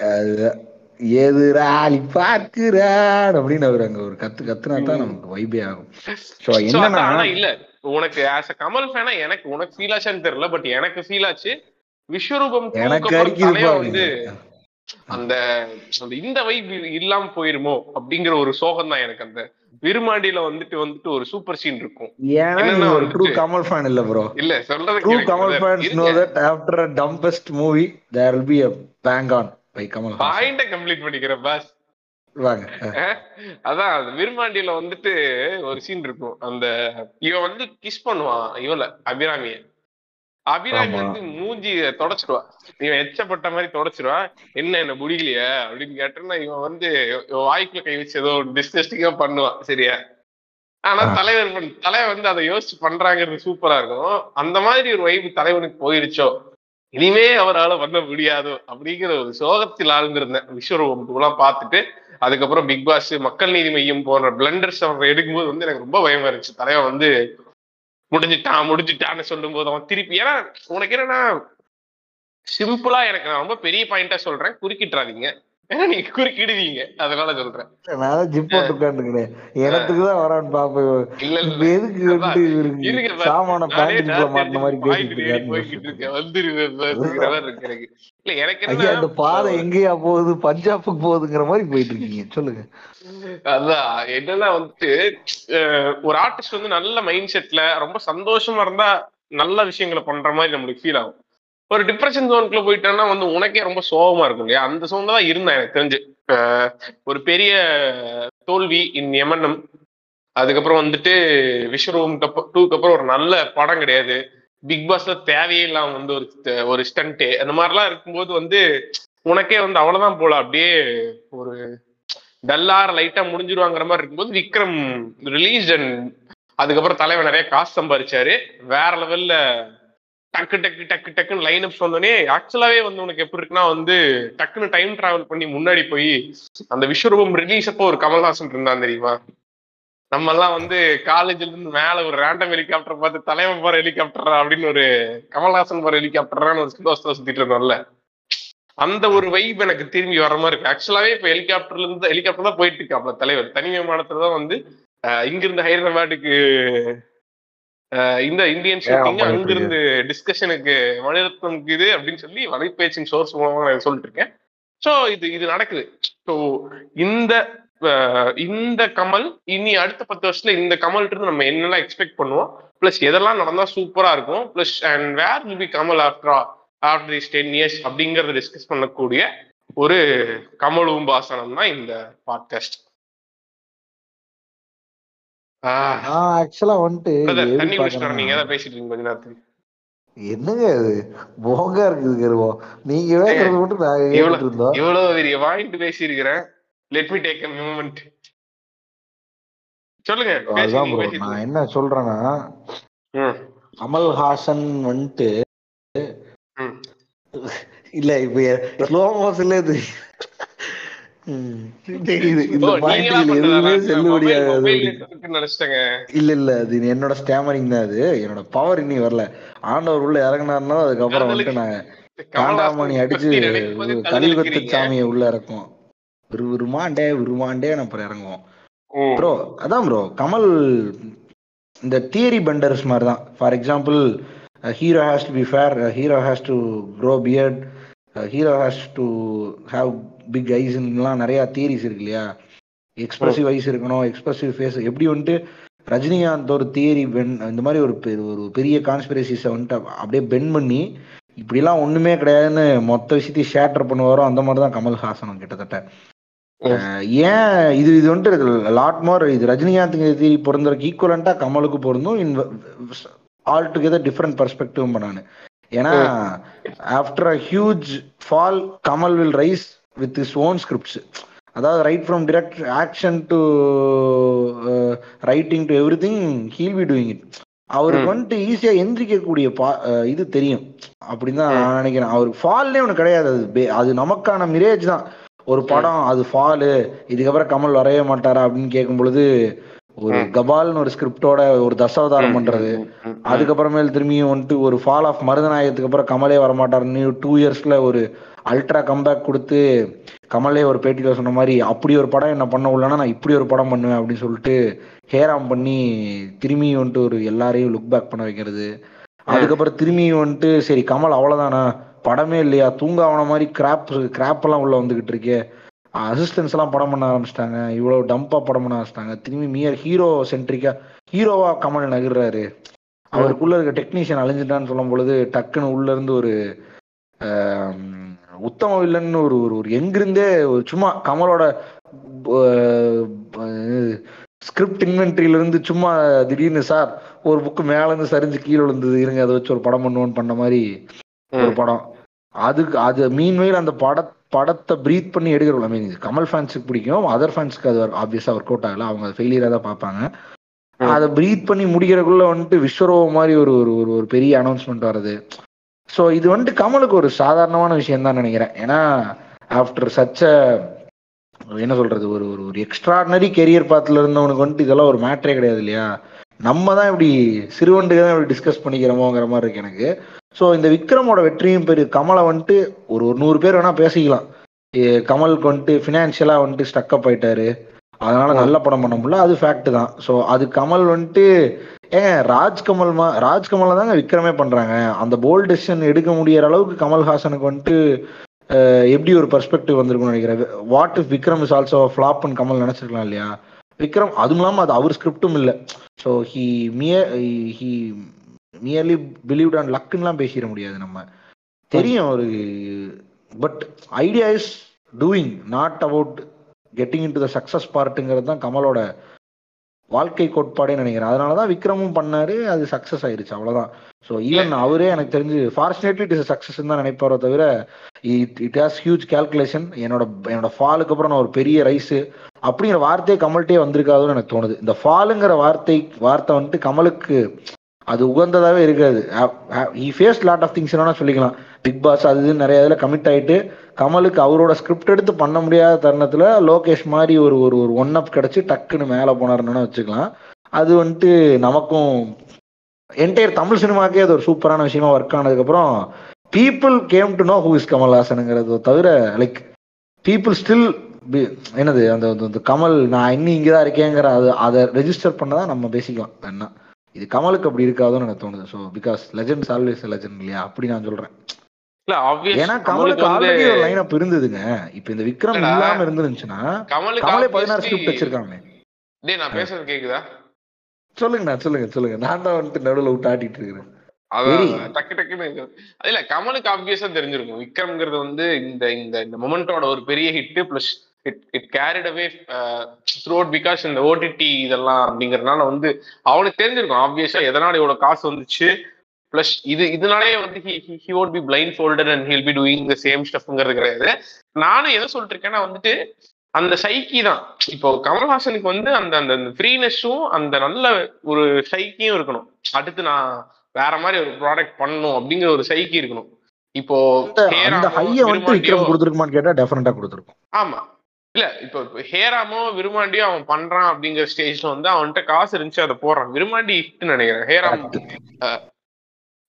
எதிராளி பார்க்கிறான் அப்படின்னு அவர் அங்க ஒரு கத்து கத்துனா தான் நமக்கு வைபே ஆகும். சோ என்னன்னா இல்ல. உனக்கு ஆஸ் அ கமல் ஃபேனா எனக்கு உனக்கு ஃபீல் ஆச்சான்னு தெரியல பட் எனக்கு ஃபீல் ஆச்சு. விஸ்வரூபம் எனக்கு வந்து அந்த அந்த இந்த வைப் இல்லாம போயிருமோ அப்படிங்கிற ஒரு சோகம் தான் எனக்கு அந்த விருமாண்டியில வந்துட்டு வந்துட்டு ஒரு சூப்பர் சீன் இருக்கும். ஏன்னா ஒரு ட்ரூ கமல் ஃபேன் இல்ல ப்ரோ இல்ல சொல்றது true Kamal. Fans. No that after a dumbest movie there will be a bang on by Kamal பாயிண்ட கம்ப்ளீட் பண்ணிக்கிறேன் பாஸ் வாங்க. அதான் விருமாண்டியில வந்துட்டு ஒரு சீன் இருக்கும். அந்த இவன் வந்து கிஸ் பண்ணுவான் இவள அபிராமிய. அபிராமி ஆமா. வந்து மூஞ்சிய தொடச்சிருவா. இவன் எச்சப்பட்ட மாதிரி தொடச்சிருவா. என்ன என்ன முடியலையா? அப்படின்னு கேட்டோம்னா இவன் வந்து வாய்க்குள்ள கை வச்சு ஏதோ டிஸ்கஸ்டிங்கா பண்ணுவான் சரியா? ஆனா. தலைவர் தலைவர் வந்து அதை யோசிச்சு பண்றாங்கிறது சூப்பரா இருக்கும். அந்த மாதிரி ஒரு வைப்பு தலைவனுக்கு போயிருச்சோ? இனிமே அவரால பண்ண முடியாதோ அப்படிங்கிற ஒரு சோகத்தில் ஆழ்ந்திருந்தேன். விஸ்வரூபம் எல்லாம் பார்த்துட்டு அதுக்கப்புறம் பிக் பாஸ் மக்கள் நீதி மையம் போன்ற பிளண்டர்ஸ் அவங்க எடுக்கும்போது வந்து எனக்கு ரொம்ப பயமா இருந்துச்சு. தலைவன் வந்து முடிஞ்சிட்டான் முடிஞ்சிட்டான்னு சொல்லும் போது அவன் திருப்பி ஏன்னா உனக்கு என்னன்னா சிம்பிளா எனக்கு நான் ரொம்ப பெரிய பாயிண்டா சொல்றேன். குறுக்கிட்டுறாதீங்க. ஏன்னா நீங்க குறுக்கிடுவீங்க. அதனால சொல்றேன். நான் ஜிப் போட்டு உட்காந்துக்கிறேன் இடத்துக்கு தான் வரான்னு பாப்பேன் இல்ல எதுக்கு வந்து பாரு. சாமான மாட்டின மாதிரி போய்கிட்டு இருக்கேன். வந்துருவேன் இருக்கு இல்ல எனக்கு ஐயா அந்த பாதை எங்கேயா போகுது? பஞ்சாபுக்கு போகுதுங்கிற மாதிரி போயிட்டு இருக்கீங்க. சொல்லுங்க. அதான் என்னன்னா வந்துட்டு ஒரு ஆர்டிஸ்ட் வந்து நல்ல மைண்ட் செட்ல ரொம்ப சந்தோஷமா இருந்தா நல்ல விஷயங்களை பண்ற மாதிரி நம்மளுக்கு ஃபீல் ஆகும். ஒரு டிப்ரெஷன் ஜோனுக்குள்ள போயிட்டேன்னா வந்து உனக்கே ரொம்ப சோகமா இருக்கும் இல்லையா? அந்த சோன்ல தான் இருந்தேன் எனக்கு தெரிஞ்சு. ஒரு பெரிய தோல்வி இன் எமன்னம் அதுக்கப்புறம் வந்துட்டு விஸ்வரூபம் டூக்கு அப்புறம் ஒரு நல்ல படம் கிடையாது. பிக் பாஸ்ல தேவையே இல்லாம வந்து ஒரு ஒரு ஸ்டண்ட்டு அந்த மாதிரிலாம் இருக்கும்போது வந்து உனக்கே வந்து அவ்வளவுதான் போல. அப்படியே ஒரு டல்லார லைட்டா முடிஞ்சிருவாங்கிற மாதிரி இருக்கும்போது விக்ரம் ரிலீஸ் அண்ட் அதுக்கப்புறம் தலைவன் நிறைய காசு சம்பாதிச்சாரு வேற லெவல்ல டக்கு டக்கு டக்கு டக்குன்னு லைன் அப்ஸ் வந்தோடனே ஆக்சுவலாவே வந்து உனக்கு எப்படி இருக்குன்னா வந்து டக்குன்னு டைம் டிராவல் பண்ணி முன்னாடி போய் அந்த விஸ்வரூபம் ரிலீஸ் அப்போ ஒரு கமல்ஹாசன் இருந்தான் தெரியுமா? நம்ம எல்லாம் வந்து காலேஜ்ல இருந்து மேல ஒரு ரேண்டம் ஹெலிகாப்டர் பார்த்து தலைவன் போற ஹெலிகாப்டர் அப்படின்னு ஒரு கமல்ஹாசன் போற ஹெலிகாப்டர்னு ஒரு சந்தோஷத்தை சுத்திட்டு இருந்தோம்ல. அந்த ஒரு வைப் எனக்கு திரும்பி வர மாதிரி இருக்கு. ஆக்சுவலாவே இப்ப ஹெலிகாப்டர்ல இருந்து ஹெலிகாப்டர் தான் போயிட்டு இருக்காப்ல தலைவர். தனி விமானத்துல தான் வந்து இங்கிருந்து ஹைதராபாத்துக்கு இந்த இந்தியன் ஷூட்டிங் அங்கிருந்து டிஸ்கஷனுக்கு மணிரத்னம்க்கு இது அப்படின்னு சொல்லி வலைபேச்சின் சோர்ஸ் மூலமா நான் சொல்லிட்டு இருக்கேன் ஸோ இது இது நடக்குது. ஸோ இந்த இந்த கமல் இனி அடுத்த பத்து வருஷத்துல இந்த கமல்கிட்ட இருந்து நம்ம என்னெல்லாம் எக்ஸ்பெக்ட் பண்ணுவோம்? பிளஸ் எதெல்லாம் நடந்தா சூப்பரா இருக்கும்? Plus and where will be Kamal after after this ten years அப்படிங்கறத டிஸ்கஸ் பண்ணக்கூடிய ஒரு கமல் உம்பாசனம் தான் இந்த பாட்காஸ்ட் நான் ஆக்சுவலா வந்துட்டு தண்ணி குடிச்சிட்டு நீங்க ஏதாவது பேசிட்டு இருக்கீங்க கொஞ்ச நேரத்துக்கு. என்னங்க அது போங்கா இருக்குது கருவம் நீங்க பேசுறது மட்டும் நாங்க இவ்வளவு- இருந்தோம். இவ்வளவு பெரிய வாங்கிட்டு பேசியிருக்கிறேன். Let me take a moment சொல்லுங்க ப்ரோ பேசிட்டு நான். என்ன சொல்றேன்னா கமல்ஹாசன் வந்துட்டு. இல்ல இப்ப ஸ்லோ மோஷன்ல தெரியுது இந்த? எதுவுமே நினைச்சிட்டேங்க. இல்ல இல்ல. அது என்னோட ஸ்டேமரிங் தான் அது. என்னோட பவர் இன்னி வரல. ஆண்டவர் உள்ள இறங்கினாருன்னா அதுக்கப்புறம் வந்துட்டு நான் காண்டாமணி அடிச்சு கலியுகத்து. சாமியை உள்ள இறக்கும் விரு விருமாண்டே விருமாண்டே அப்புறம் இறங்குவோம். ப்ரோ அதான் ப்ரோ கமல் இந்த தியரி பெண்டர்ஸ் மாதிரி தான் for example hero has to be fair hero has to grow beard hero has to have big ஐஸ்லாம் நிறைய தியரிஸ் இருக்கு இல்லையா? எக்ஸ்பிரசிவ் ஐஸ் இருக்கணும் எக்ஸ்பிரசிவ் ஃபேஸ் எப்படி வந்துட்டு ரஜினிகாந்த் ஒரு தியரி பென் இந்த மாதிரி ஒரு ஒரு பெரிய கான்ஸ்பிரசிஸை வந்துட்டு அப்~ அப்படியே பென் பண்ணி இப்படிலாம் ஒண்ணுமே கிடையாதுன்னு மொத்த விஷயத்தையும் ஷேட்டர் பண்ணுவாரோ அந்த மாதிரி தான் கமல்ஹாசனும் கிட்டத்தட்ட. ஏன் இது இது வந்துட்டு லாட் மோர் இது ரஜினிகாந்த் தியரி பொருந்தருக்கு ஈக்குவலண்டா கமலுக்கு பொருந்தும் in all together different perspective நான் ஏன்னா after a huge fall Kamal will rise with his own scripts அதாவது right from direct action to writing to everything he'll be doing it அவருக்கு. வந்துட்டு ஈஸியா எந்திரிக்கக்கூடிய பா இது தெரியும். அப்படின்னு தான் நான் நினைக்கிறேன் அவருக்கு ஃபால்லே ஒன்று கிடையாது. அது அது நமக்கான மிரேஜ் தான். ஒரு படம் அது ஃபாலு இதுக்கப்புறம் கமல் வரைய மாட்டாரா அப்படின்னு கேட்கும் பொழுது ஒரு. கபால்னு ஒரு ஸ்கிரிப்டோட ஒரு தசாவதாரம் பண்றது. அதுக்கப்புறமேல் திரும்பியும் வந்துட்டு ஒரு ஃபால் ஆஃப் மருதநாயகத்துக்கு அப்புறம் கமலே வரமாட்டாருன்னு டூ இயர்ஸ்ல ஒரு அல்ட்ரா கம்பேக் கொடுத்து கமலே ஒரு பேட்டியில சொன்ன மாதிரி அப்படி ஒரு படம் என்ன பண்ண உள்ளனா நான் இப்படி ஒரு படம் பண்ணுவேன் அப்படின்னு சொல்லிட்டு ஹேராம் பண்ணி திரும்பி வந்துட்டு ஒரு எல்லாரையும் லுக் பேக் பண்ண வைக்கிறது. அதுக்கப்புறம் திரும்பி வந்துட்டு சரி கமல் அவ்வளவுதானா? படமே இல்லையா? தூங்க அவன மாதிரி கிராப் கிராப் எல்லாம் உள்ள வந்துகிட்டு இருக்கே. அசிஸ்டன்ஸ் எல்லாம் படம் பண்ண ஆரம்பிச்சிட்டாங்க. இவ்வளவு டம்பா படம் பண்ண ஆரம்பிச்சிட்டாங்க. திரும்பி மியர் ஹீரோ சென்ட்ரிக்கா ஹீரோவா கமல் நகர்றாரு. அவருக்குள்ள இருக்க டெக்னீஷியன் அழிஞ்சிட்டான்னு சொல்லும் பொழுது டக்குன்னு உள்ள இருந்து ஒரு ஆம், உத்தம வில்லன் ஒரு ஒரு ஒரு எங்கிருந்தே ஒரு சும்மா கமலோட ஸ்கிரிப்ட் இன்வென்ட்ரியில இருந்து சும்மா திடீர்னு சார் ஒரு புக்கு மேல இருந்து சரிஞ்சு கீழே விழுந்தது. இருங்க அதை வச்சு ஒரு படம் பண்ணுவோன்னு பண்ண மாதிரி ஒரு படம். அதுக்கு அது மீன்வெயில் அந்த பட படத்தை ப்ரீத் பண்ணி எடுக்கிற ஐ மீன் கமல் ஃபேன்ஸுக்கு பிடிக்கும் அதர் ஃபேன்ஸுக்கு அது ஆப்வியஸா ஒர்க் அவுட் ஆகல அவங்க ஃபெயிலியரா தான் பார்ப்பாங்க. அதை ப்ரீத் பண்ணி முடிக்கிறதுக்குள்ள வந்துட்டு விஸ்வரூபம் மாதிரி ஒரு ஒரு ஒரு பெரிய அனௌன்ஸ்மெண்ட் வருது ஸோ இது வந்துட்டு கமலுக்கு ஒரு சாதாரணமான விஷயம் தான் நினைக்கிறேன். ஏன்னா ஆஃப்டர் சச்ச என்ன சொல்றது ஒரு ஒரு ஒரு எக்ஸ்ட்ராடினரி கெரியர் பாத்துல இருந்தவனுக்கு வந்துட்டு இதெல்லாம் ஒரு மேட்ரே கிடையாது இல்லையா? நம்ம தான் இப்படி சிறுவண்டுக்கு தான் இப்படி டிஸ்கஸ் பண்ணிக்கிறோமோங்கிற மாதிரி இருக்கு எனக்கு. ஸோ இந்த விக்ரமோட வெற்றியும் பெரிய கமலை வந்துட்டு ஒரு ஒரு நூறு பேர் வேணா பேசிக்கலாம். ஏ, கமலுக்கு வந்துட்டு ஃபினான்ஷியலா வந்துட்டு ஸ்டக்கப் ஆயிட்டாரு. அதனால நல்ல படம் பண்ண முடியல. அது ஃபேக்ட் தான். ஸோ அது கமல் வந்துட்டு ஏங்க ராஜ்கமல் மா ராஜ்கமலை தாங்க விக்ரமே பண்றாங்க. அந்த போல்ட் டெசிஷன் எடுக்க முடியற அளவுக்கு கமல்ஹாசனுக்கு வந்துட்டு எப்படி ஒரு பெர்ஸ்பெக்டிவ் வந்திருக்கும்னு நினைக்கிறேன் what if Vikram is also ஃபிளாப்னு Kamal நினைச்சிருக்கலாம் இல்லையா? விக்ரம் அதுவும் இல்லாமல் அது அவர் ஸ்கிரிப்டும் இல்லை. So he mere he merely believed and லக்குன்னுலாம் பேசிட முடியாது நம்ம. தெரியும் ஒரு but idea is doing not about getting into the success பார்ட்டுங்கிறது தான் கமலோட வாழ்க்கை கோட்பாடே நினைக்கிறேன். அதனாலதான் விக்ரமும் பண்ணாரு அது சக்சஸ் ஆயிருச்சு அவ்வளவுதான். ஸோ ஈவன் அவரே எனக்கு தெரிஞ்சு ஃபார்ச்சுனேட்லி இட் இஸ் சக்சஸ் தான் நினைப்பாரோ தவிர it it has huge calculation என்னோட என்னோட ஃபாலுக்கு அப்புறம் நான் ஒரு பெரிய ரைஸ். அப்படிங்கிற வார்த்தையே கமல்ட்டே வந்திருக்காதுன்னு எனக்கு தோணுது. இந்த ஃபாலுங்கிற வார்த்தை வார்த்தை வந்துட்டு கமலுக்கு அது உகந்ததாவே இருக்காது. He face lot of things சொல்லிக்கலாம். பிக் பாஸ் அது நிறைய இதில் கமிட் ஆயிட்டு கமலுக்கு அவரோட ஸ்கிரிப்ட் எடுத்து பண்ண முடியாத தருணத்துல லோகேஷ் மாதிரி ஒரு ஒரு ஒரு ஒன் அப் கிடச்சி டக்குன்னு மேலே போனாருன்னு வச்சுக்கலாம். அது வந்துட்டு நமக்கும் என்டையர் தமிழ் சினிமாக்கே அது ஒரு சூப்பரான விஷயமா ஒர்க் ஆனதுக்கப்புறம் people came to know who is கமல்ஹாசனுங்கிறது தவிர லைக் பீப்புள் ஸ்டில் என்னது அந்த அந்த- கமல் நான் இன்னும் இங்கே தான் இருக்கேங்கிற அது அதை ரெஜிஸ்டர் பண்ணதான் நம்ம பேசிக்கலாம். என்ன இது கமலுக்கு அப்படி இருக்காதுன்னு எனக்கு தோணுது. So because legends always legend இல்லையா? அப்படி நான் சொல்கிறேன் ஏன்னா கமலுக்கு கமலுக்கு வந்து ஆல்ரெடி ஒரு லைன் அப் இருந்ததுங்க. இப்போ இந்த விக்ரம். இல்லாம இருந்துருந்துச்சுன்னா கமலுக்கு கமலே பதினாறு obviously- ஸ்கிரிப்ட் வச்சிருக்காங்க டேய் நான் பேசுறது கேக்குதா? சொல்லுங்கண்ணா சொல்லுங்க சொல்லுங்க. நான் தான் வந்துட்டு நடுவில் விட்டு ஆட்டிட்டு இருக்கிறேன். டக்கு டக்குன்னு இல்ல கமலுக்கு ஆப்வியஸா தெரிஞ்சிருக்கும். விக்ரம்ங்கிறது வந்து இந்த இந்த இந்த மொமெண்டோட ஒரு பெரிய hit plus it it carried away throughout because இந்த ஓடிடி இதெல்லாம் அப்படிங்கறதுனால வந்து அவனுக்கு தெரிஞ்சிருக்கும் ஆப்வியஸா எதனால இவ்வளவு காசு வந்துச்சு பிளஸ் இது இதனாலே வந்து he would be blind folder and he'll be doing the same ஸ்டஃப்ங்கிறது கிடையாது. நானும் எதை சொல்லிட்டு இருக்கேன்னா வந்துட்டு அந்த சைக்கி தான். இப்போ கமல்ஹாசனுக்கு வந்து அந்த அந்த ஃப்ரீனஸும் அந்த நல்ல ஒரு சைக்கியும் இருக்கணும். அடுத்து நான் வேற மாதிரி ஒரு ப்ராடக்ட் பண்ணணும் அப்படிங்கிற ஒரு சைக்கி இருக்கணும். இப்போ கொடுத்துருக்குமான்னு கேட்டா டெஃபினட்டா கொடுத்துருக்கும். ஆமா. இல்ல இப்போ இப்போ ஹேராமோ விருமாண்டியோ அவன் பண்றான் அப்படிங்கிற ஸ்டேஜ்ல வந்து அவன்கிட்ட காசு இருந்துச்சு அதை போடுறான். விருமாண்டி ஹிட்னு நினைக்கிறேன். ஹேராம்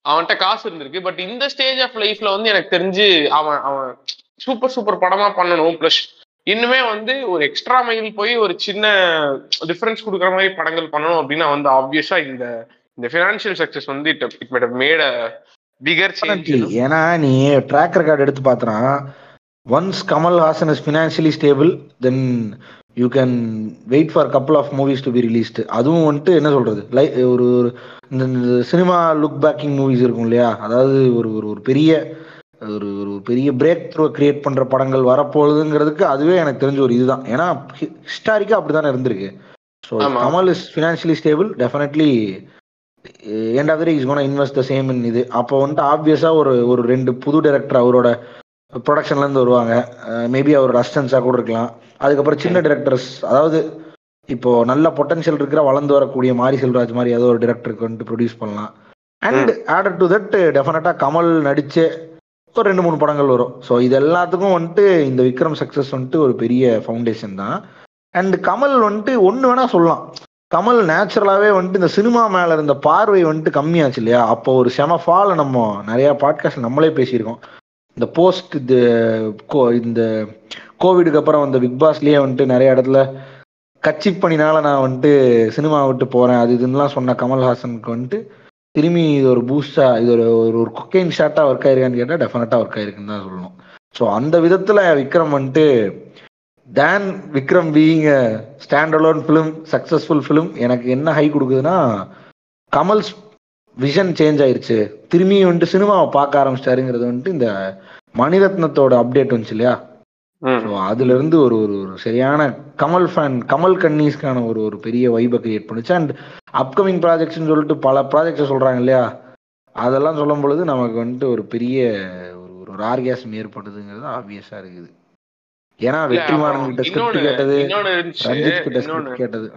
அவன்கிட்ட காசு இருந்திருக்கு. பட் இந்த ஸ்டேஜ் ஆஃப் லைஃப்ல வந்து எனக்கு தெரிஞ்சு அவன் அவன் சூப்பர் சூப்பர் படமா பண்ணணும். ப்ளஸ் இன்னுமே வந்து ஒரு எக்ஸ்ட்ரா மைல் போய் ஒரு சின்ன டிஃபரன்ஸ் கொடுக்குற மாதிரி படங்கள் பண்ணணும் அப்படின்னா வந்து ஆப்வியஸா இந்த இந்த ஃபினான்ஷியல் சக்சஸ் வந்து it it made made a figure ஏன்னா நீ ட்ராக் ரெக்கார்டு எடுத்து பார்த்தனா once Kamal Haasan is financially stable then you can wait for couple of movies to be released அதுவும் வந்துட்டு என்ன சொல்றது? லை ஒரு ஒரு இந்த சினிமா லுக் பேக்கிங் மூவிஸ் இருக்கும் இல்லையா? அதாவது ஒரு ஒரு ஒரு பெரிய ஒரு ஒரு பெரிய பிரேக் த்ரூ கிரியேட் பண்ற படங்கள் வரப்போகுதுங்கிறதுக்கு அதுவே எனக்கு தெரிஞ்ச ஒரு இதுதான். ஏன்னா ஹிஸ்டாரிக்கா அப்படிதானே இருந்திருக்கு. So. Kamal is financially stable definitely end of is gonna invest the same in இது. அப்போ வந்துட்டு ஆப்வியஸாக ஒரு ஒரு ரெண்டு புது டைரக்டர் அவரோட ப்ரொடக்ஷன்ல இருந்து வருவாங்க. மேபி அவரோட அசிஸ்டன்ஸாக கூட இருக்கலாம். அதுக்கப்புறம் சின்ன டைரக்டர்ஸ் அதாவது இப்போ நல்ல பொட்டன்ஷியல் இருக்கிற வளர்ந்து வரக்கூடிய மாரி செல்வராஜ் மாதிரி ஏதோ ஒரு டைரக்டருக்கு வந்துட்டு ப்ரொடியூஸ் பண்ணலாம். அண்ட் ஆடட் டு தட் டெஃபினட்டா கமல் நடிச்ச ஒரு ரெண்டு மூணு படங்கள் வரும். ஸோ இது எல்லாத்துக்கும் வந்துட்டு இந்த விக்ரம் சக்சஸ் வந்துட்டு ஒரு பெரிய ஃபவுண்டேஷன் தான். அண்ட் கமல் வந்துட்டு ஒன்று வேணா சொல்லலாம். கமல் நேச்சுரலாகவே வந்துட்டு இந்த சினிமா மேலே இருந்த பார்வை வந்துட்டு கம்மியாச்சு இல்லையா? அப்போ ஒரு செம ஃபால் நம்ம நிறைய பாட்காஸ்ட் நம்மளே பேசியிருக்கோம். இந்த போஸ்ட் இது கோ இந்த கோவிடுக்கு அப்புறம் அந்த பிக் பாஸ்லயே வந்துட்டு நிறைய இடத்துல கட்சி பணினால நான் வந்துட்டு சினிமா விட்டு போறேன். அது இதுன்னுலாம் சொன்ன கமல்ஹாசனுக்கு வந்துட்டு திரும்பி இது ஒரு பூஸ்டா இது ஒரு ஒரு ஒரு குக்கைன் ஷாட்டா ஒர்க் ஆயிருக்கான்னு கேட்டால் டெஃபினட்டா ஒர்க் ஆயிருக்குன்னு தான் சொல்லணும். ஸோ அந்த விதத்துல விக்ரம் வந்துட்டு then Vikram being stand alone film successful film எனக்கு என்ன ஹை கொடுக்குதுன்னா கமல்ஸ் விஷன் சேஞ்ச் ஆயிருச்சு. திரும்பியும் வந்துட்டு சினிமாவை பார்க்க ஆரம்பிச்சிட்டாருங்கிறது வந்துட்டு இந்த மணிரத்னத்தோட அப்டேட் வந்துச்சு இல்லையா? ஸோ அதுல இருந்து ஒரு ஒரு ஒரு சரியான கமல் ஃபேன் கமல் கன்னீஸ்க்கான ஒரு ஒரு பெரிய வைபை கிரியேட் பண்ணுச்சு. அண்ட் அப்கமிங் ப்ராஜெக்ட்ஸ்னு சொல்லிட்டு பல ப்ராஜெக்ட்ஸை சொல்றாங்க இல்லையா? அதெல்லாம் சொல்லும் பொழுது நமக்கு வந்துட்டு ஒரு பெரிய ஒரு ஒரு ஆர்கியாசம் ஏற்படுதுங்கிறது ஆப்வியஸா இருக்குது. ஏன்னா வெற்றிமாறன் கிட்ட ஸ்கிரிப்ட் கேட்டது ரஞ்சித் கிட்ட ஸ்கிரிப்ட் கேட்டது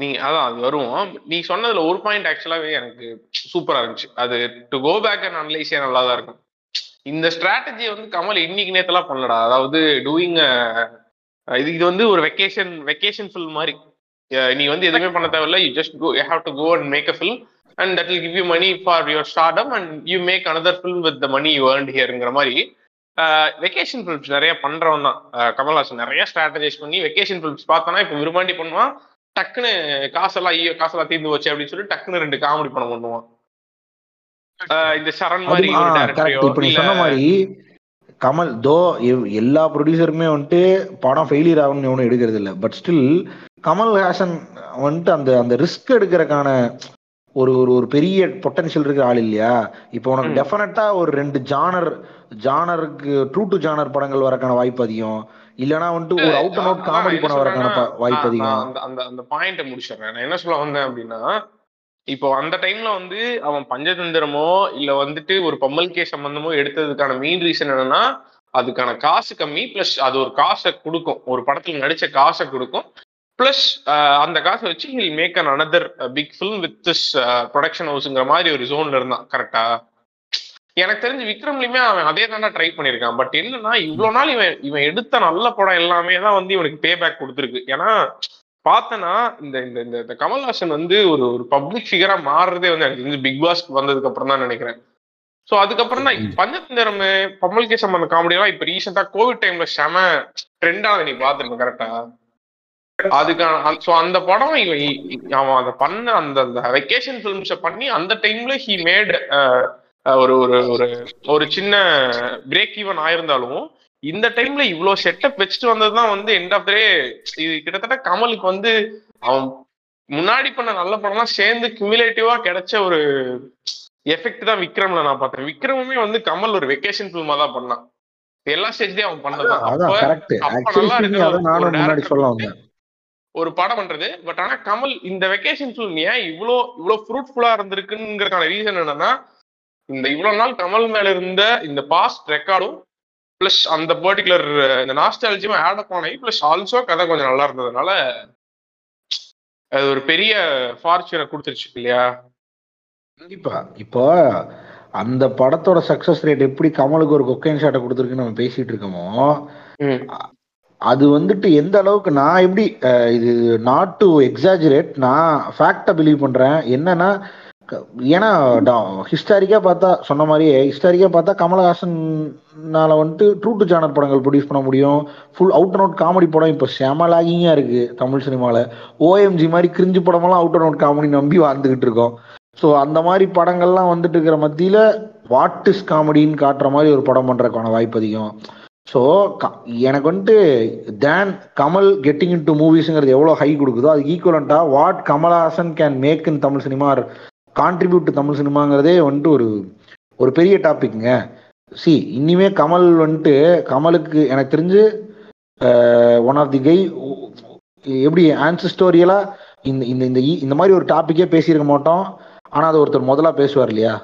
நீ அதான் அது வருவோம் நீ சொன்னதுல ஒரு பாயிண்ட் ஆக்சுவலாவே எனக்கு சூப்பரா இருந்துச்சு. அது டு கோ பேக் அண்ட் அனலைஸே நல்லா தான் இருக்கும். இந்த ஸ்ட்ராட்டஜி வந்து கமல் இன்னைக்கு நேத்தெல்லாம் பண்ணலடா. அதாவது டூயிங் இது இது வந்து ஒரு வெக்கேஷன் வெக்கேஷன் ஃபில்ம் மாதிரி. நீ வந்து எதுவுமே பண்ண தேவையில்ல. You just go you have to go and make a film and that will give you money for your stardom and you make another film with the money you earned ஹியருங்கிற மாதிரி. வெக்கேஷன் ஃபிலிம்ஸ் நிறைய பண்றவன் தான். கமல்ஹாசன் நிறைய ஸ்ட்ராட்டஜைஸ் பண்ணி வெக்கேஷன் ஃபிலிம்ஸ் பார்த்தோன்னா இப்போ விரும்பாண்டி பண்ணுவான். டக்குன்னு காசெல்லாம் ஐயோ காசெல்லாம் தீர்ந்து வச்சு அப்படின்னு சொல்லி டக்குன்னு ரெண்டு காமெடி படம் பண்ணுவான். இந்த சரண் மாதிரி இப்ப நீ சொன்ன மாதிரி கமல் தோ எல்லா ப்ரொடியூசருமே வந்துட்டு படம் ஃபெயிலியர் ஆகும்னு எவனும் எடுக்கிறது இல்லை. பட் ஸ்டில் கமல் ஹாசன் வந்துட்டு அந்த அந்த ரிஸ்க் எடுக்கிறதுக்கான ஒரு ஒரு ஒரு பெரிய பொட்டன்ஷியல் இருக்கிற ஆள் இல்லையா? இப்போ உனக்கு. டெஃபினட்டா ஒரு ரெண்டு ஜானர் ஜானருக்கு ட்ரூ டு ஜானர் படங்கள் வரக்கான வாய்ப்பு அதிகம். இல்லனா வந்துட்டு ஒரு அவுட் அண்ட் அவுட் காமெடி படம் வரக்கான வாய்ப்பு அதிகம். அந்த அந்த அந்த பாயிண்ட முடிச்சிடுறேன். நான் என்ன சொல்ல வந்தேன் அப்படின்னா இப்போ அந்த டைம்ல வந்து அவன் பஞ்சதந்திரமோ இல்ல வந்துட்டு ஒரு பம்மல் கே சம்பந்தமோ எடுத்ததுக்கான மெயின் ரீசன் என்னன்னா அதுக்கான காசு கம்மி பிளஸ் அது ஒரு காசை கொடுக்கும். ஒரு படத்துல நடிச்ச காசை கொடுக்கும். பிளஸ் அந்த காசை வச்சு he'll make an another big film with this production ஹவுஸ்ங்கிற மாதிரி ஒரு ஜோன்ல இருந்தான். கரெக்டா எனக்கு தெரிஞ்சு விக்ரம்லயுமே அவன் அதே தானே ட்ரை பண்ணியிருக்கான். பட் என்னன்னா இவ்வளவு நாள் இவன் இவன் எடுத்த நல்ல படம் எல்லாமே தான் வந்து இவனுக்கு பே பேக் கொடுத்துருக்கு. ஏன்னா பார்த்தனா இந்த இந்த இந்த- கமல்ஹாசன் வந்து ஒரு ஒரு பப்ளிக் ஃபிகரா மாறுறதே வந்து எனக்கு தெரிஞ்சு பிக் பாஸ் வந்ததுக்கு அப்புறம் தான் நினைக்கிறேன். சோ அதுக்கப்புறம் தான் பஞ்சதந்திரம் பம்மல் கே சம்பந்த காமெடி எல்லாம் இப்ப ரீசெண்டா கோவிட் டைம்ல செம ட்ரெண்டா நீ பாத்துருக்க கரெக்டா அதுக்கான சோ அந்த படம் இவன் அவன் அதை பண்ண அந்த அந்த வெக்கேஷன் ஃபிலிம்ஸ பண்ணி அந்த டைம்ல ஹி மேட் ஒரு ஒரு ஒரு ஒரு சின்ன பிரேக் ஈவன் ஆயிருந்தாலும் இந்த டைம்ல இவ்வளவு செட்டப் வச்சுட்டு வந்ததுதான் வந்து எண்ட் ஆஃப் டே இது கிட்டத்தட்ட கமலுக்கு வந்து அவன் முன்னாடி பண்ண நல்ல படம்லாம் சேர்ந்து கியூமுலேட்டிவா கிடைச்ச ஒரு எஃபெக்ட் தான் விக்ரம்ல நான் பார்த்தேன். விக்ரமுமே வந்து கமல் ஒரு வெக்கேஷன் ஃபிலிமா தான் பண்ணான். எல்லா ஸ்டேஜ்லயும் அவன் பண்ணதான் ஒரு படம் பண்றது. பட் ஆனா கமல் இந்த வெக்கேஷன் ஃபிலிம் ஏன் இவ்வளோ இவ்வளோ ஃப்ரூட்ஃபுல்லா இருந்திருக்குங்கிறதுக்கான ரீசன் என்னன்னா இந்த இவ்வளவு நாள் கமல் மேல இருந்த இந்த பாஸ்ட் ரெக்கார்டும் பிளஸ் அந்த பர்டிகுலர் இந்த நாஸ்டாலஜியும் add up any plus also கதை கொஞ்சம் நல்லா இருந்ததுனால அது ஒரு பெரிய ஃபார்ச்சூனை கொடுத்துருச்சு இல்லையா? கண்டிப்பா. இப்போ அந்த படத்தோட சக்சஸ் ரேட் எப்படி கமலுக்கு ஒரு கொக்கைன் ஷாட்டை கொடுத்துருக்குன்னு நம்ம பேசிட்டு இருக்கோமோ அது வந்துட்டு எந்த அளவுக்கு நான் எப்படி இது நாட் டு எக்ஸாஜுரேட் நான் ஃபேக்டை பிலீவ் பண்றேன். என்னன்னா ஏன்னா ஹிஸ்டாரிக்கா பார்த்தா சொன்ன மாதிரியே ஹிஸ்டாரிக்கா பார்த்தா கமலஹாசன்னால வந்துட்டு ட்ரூ டு சேனல் படங்கள் ப்ரொடியூஸ் பண்ண முடியும். Full out and out comedy படம் இப்போ செம லாகிங்காக இருக்கு தமிழ் சினிமாவில் ஓஎம்ஜி மாதிரி கிரிஞ்சு படமெல்லாம் அவுட் அண்ட் அவுட் காமெடி நம்பி வாழ்ந்துகிட்டு இருக்கோம். ஸோ அந்த மாதிரி படங்கள்லாம் வந்துட்டு இருக்கிற மத்தியில் வாட் இஸ் காமெடின்னு காட்டுற மாதிரி ஒரு படம் பண்றதுக்கான வாய்ப்பு அதிகம். ஸோ எனக்கு வந்துட்டு then Kamal getting in to மூவிஸுங்கிறது எவ்வளோ ஹை கொடுக்குதோ அதுக்கு ஈக்குவலண்டா what Kamal Haasan can make in Tamil cinema contribute to Tamil சினிமாங்கிறதே வந்துட்டு ஒரு ஒரு பெரிய டாபிக்ங்க சி இனிமே கமல் வந்துட்டு கமலுக்கு எனக்கு தெரிஞ்சு ஒன் ஆஃப் தி கை எப்படி ஆன்சிஸ்டோரியலா இந்த இந்த இந்த இந்த மாதிரி ஒரு டாபிக்கே பேசியிருக்க மாட்டோம். ஆனா அது ஒருத்தர் முதலா பேசுவார் இல்லையா?